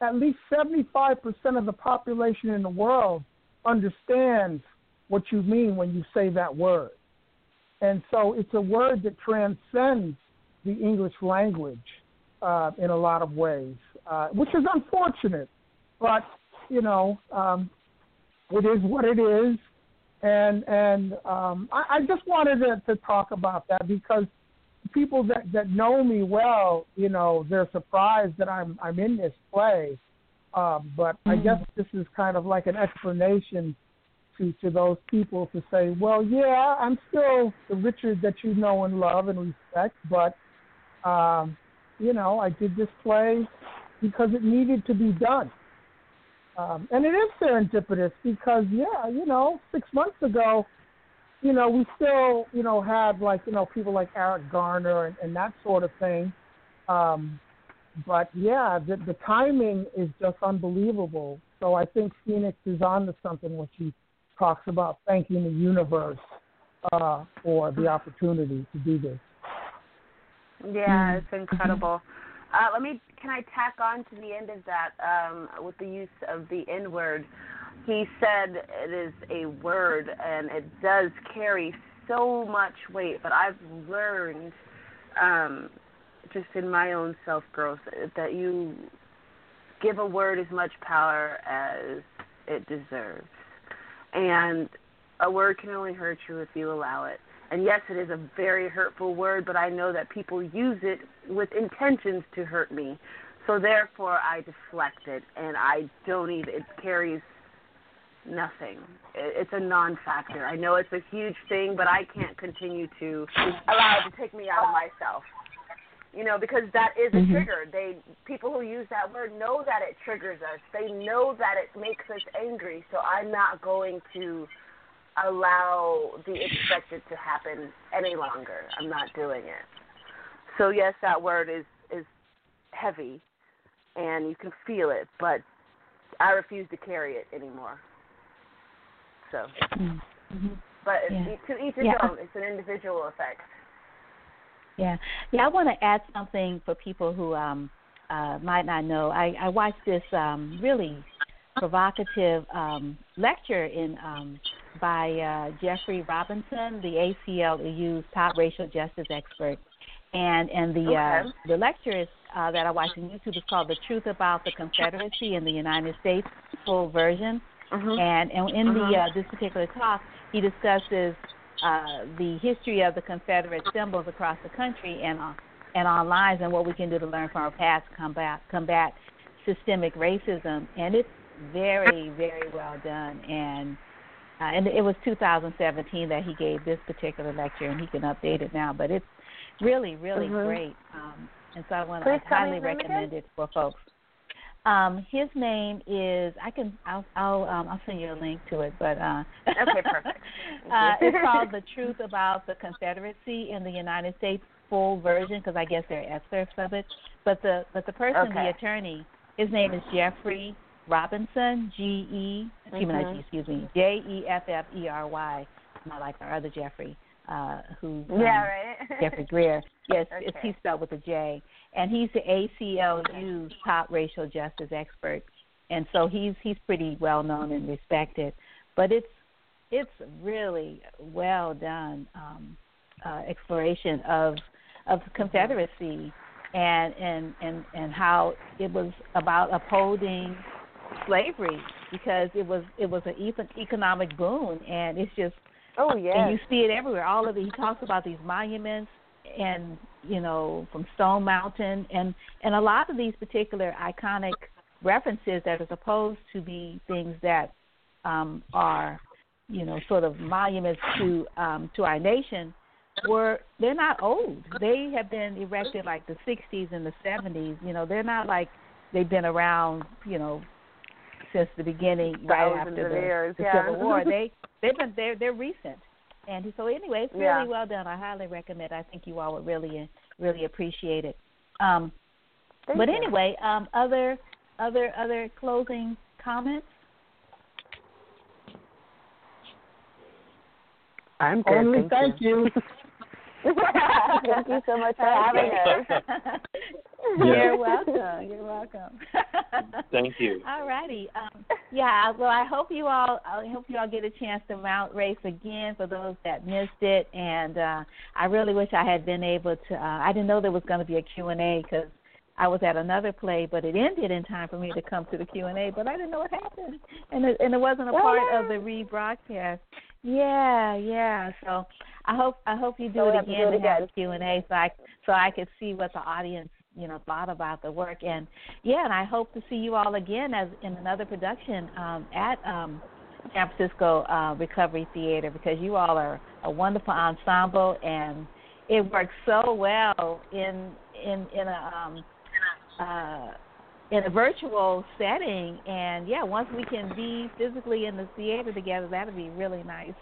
at least 75% of the population in the world understands what you mean when you say that word. And so it's a word that transcends the English language uh, in a lot of ways, uh, which is unfortunate. But, you know, um, it is what it is. And and um, I, I just wanted to, to talk about that because people that, that know me well, you know, they're surprised that I'm I'm in this play. Um, but I guess this is kind of like an explanation to to those people to say, well, yeah, I'm still the Richard that you know and love and respect, but um, you know, I did this play because it needed to be done. Um, and it is serendipitous because, yeah, you know, six months ago, you know, we still, you know, had like, you know, people like Eric Garner and, and that sort of thing. Um, but yeah, the, the timing is just unbelievable. So I think Phoenyx is on to something when she talks about thanking the universe uh, for the opportunity to do this. Yeah, it's incredible. Uh, let me. Can I tack on to the end of that um, with the use of the N word? He said it is a word and it does carry so much weight, but I've learned um, just in my own self growth that you give a word as much power as it deserves, and a word can only hurt you if you allow it. And yes, it is a very hurtful word, but I know that people use it with intentions to hurt me. So therefore, I deflect it, and I don't even. It carries nothing. It's a non-factor. I know it's a huge thing, but I can't continue to allow it to take me out of myself. You know, because that is a Mhm. trigger. They people who use that word know that it triggers us. They know that it makes us angry. So I'm not going to allow the expected to happen any longer. I'm not doing it. So yes, that word is is heavy, and you can feel it, but I refuse to carry it anymore. So, Mm-hmm. but Yeah. to each his Yeah. own. It's an individual effect. Yeah, yeah. I want to add something for people who um, uh, might not know. I, I watched this um, really provocative um, lecture in um, by uh, Jeffery Robinson, the ACLU's top racial justice expert, and and the uh, the lecture is, uh, that I watched on YouTube is called "The Truth About the Confederacy in the United States," full version. Mhm. And and in the Mhm. uh, this particular talk, he discusses uh, the history of the Confederate symbols across the country and uh, and our lives and what we can do to learn from our past to combat combat systemic racism. And it's very very well done and uh, and it was 2017 that he gave this particular lecture and he can update it now but it's really really mm-hmm. great um, and so I want to highly recommend it for folks. Um, his name is I can I'll I'll um, I'll send you a link to it, but uh, okay, perfect. uh, it's called "The Truth About the Confederacy in the United States." Full version because I guess there are excerpts of it. But the but the person, okay. the attorney, his name is Jeffery Robinson, G E, mm-hmm. excuse me, J E F F E R Y, not like our other Geoffrey uh, who's um, yeah, right. Geoffrey Grier. Yes, okay. it's, he's spelled with a J, and he's the ACLU's top racial justice expert, and so he's he's pretty well known and respected. But it's it's really well done um, uh, exploration of of Confederacy and and and and how it was about upholding slavery because it was it was an economic boon and it's just Oh yeah. And you see it everywhere. All of it. He talks about these monuments and you know from Stone Mountain and and a lot of these particular iconic references that are supposed to be things that um, are you know sort of monuments to um, to our nation were they're not old. They have been erected like the 60s and the 70s. You know they're not like they've been around you know since the beginning right after the, the yeah. Civil War. They they've been they're they're recent, and so anyway, it's really yeah. well done. I highly recommend. I think you all would really really appreciate it. Um, but you. anyway, um, other other other closing comments. I'm good. Only thank, thank you. you. Thank you so much for having us. You're welcome. You're welcome. Thank you. All righty. Um, yeah. Well, I hope you all. I hope you all get a chance to mount race again for those that missed it. And uh, I really wish I had been able to. Uh, I didn't know there was going to be a Q and A because I was at another play, but it ended in time for me to come to the Q and A. But I didn't know what happened, and it, and it wasn't a oh, part yeah. of the rebroadcast. Yeah, yeah. So I hope I hope you do so it again to, have a Q and A, so I so I could see what the audience you know thought about the work. And yeah, and I hope to see you all again as in another production um, at um, San Francisco uh, Recovery Theater because you all are a wonderful ensemble and it works so well in in in a um, uh, in a virtual setting. And yeah, once we can be physically in the theater together, that'd be really nice.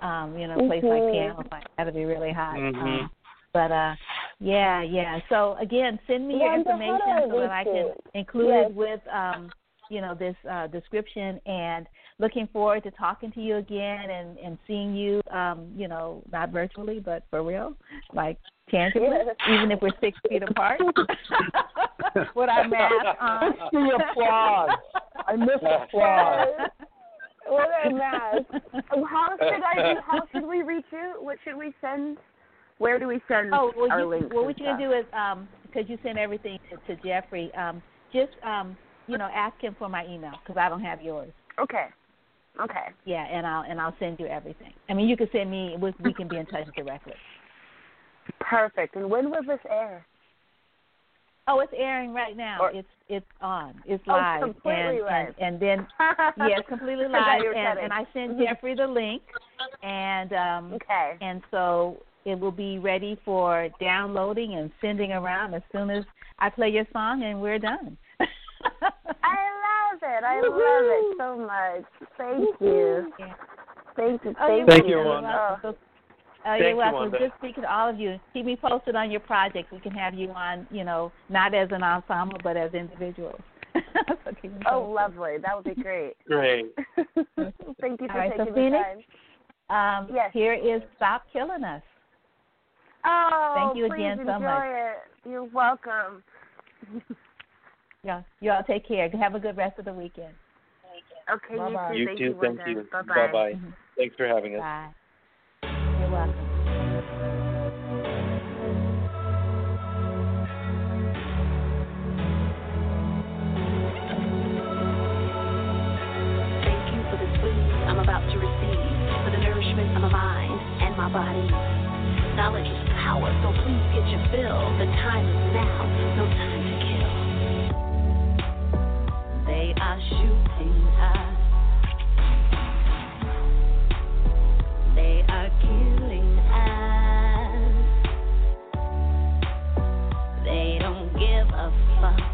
Um, you know, a place mm-hmm. like Piano that'd be really hot. Mm-hmm. Um, but uh, yeah, yeah. So again, send me your information how do I so that I can reach include Yes. it with um, you know this uh, description and looking forward to talking to you again and and seeing you um you know not virtually but for real like tangibly Yes. even if we're six feet apart with our mask on the applause. I miss applause. What a mess. How should I do? How should we reach you? What should we send? Where do we send oh well our you, links? well what you're gonna do is um because you send everything to, to Geoffrey um just um you know ask him for my email because I don't have yours Okay. Okay. yeah and I'll and I'll send you everything I mean you can send me we, we can be in touch directly Perfect. And when will this air? Oh, it's airing right now. Or- it's it's on. It's Oh, live. completely and, live. and and then yeah, completely I thought live. you And, and I sent Geoffrey the link, and um Okay. and so it will be ready for downloading and sending around as soon as I play your song and we're done. I love it. I love it so much. Thank you. Yeah. Thank you. Oh, Thank, you're Thank you, You're Wanda. Welcome. So- Oh, Thank you're welcome. Wanda. Just speaking to all of you, keep me posted on your projects. We can have you on, you know, not as an ensemble, but as individuals. so Oh, lovely. That would be great. Great. Thank you for All right, so taking the Phoenyx? time. Um, Yes. Here is Stop Killing Us. Oh, Thank you please again so enjoy much. it. You're welcome. Yeah, you all take care. Have a good rest of the weekend. Okay, Bye-bye. you You too. too. Thank Thank you. you. Bye Bye bye. Mhm. Thanks for having us. Bye welcome. Thank you for this food I'm about to receive, for the nourishment of my mind and my body. Knowledge is power, so please get your fill. The time is now, no time to kill. They are shooting us. They are killing. Please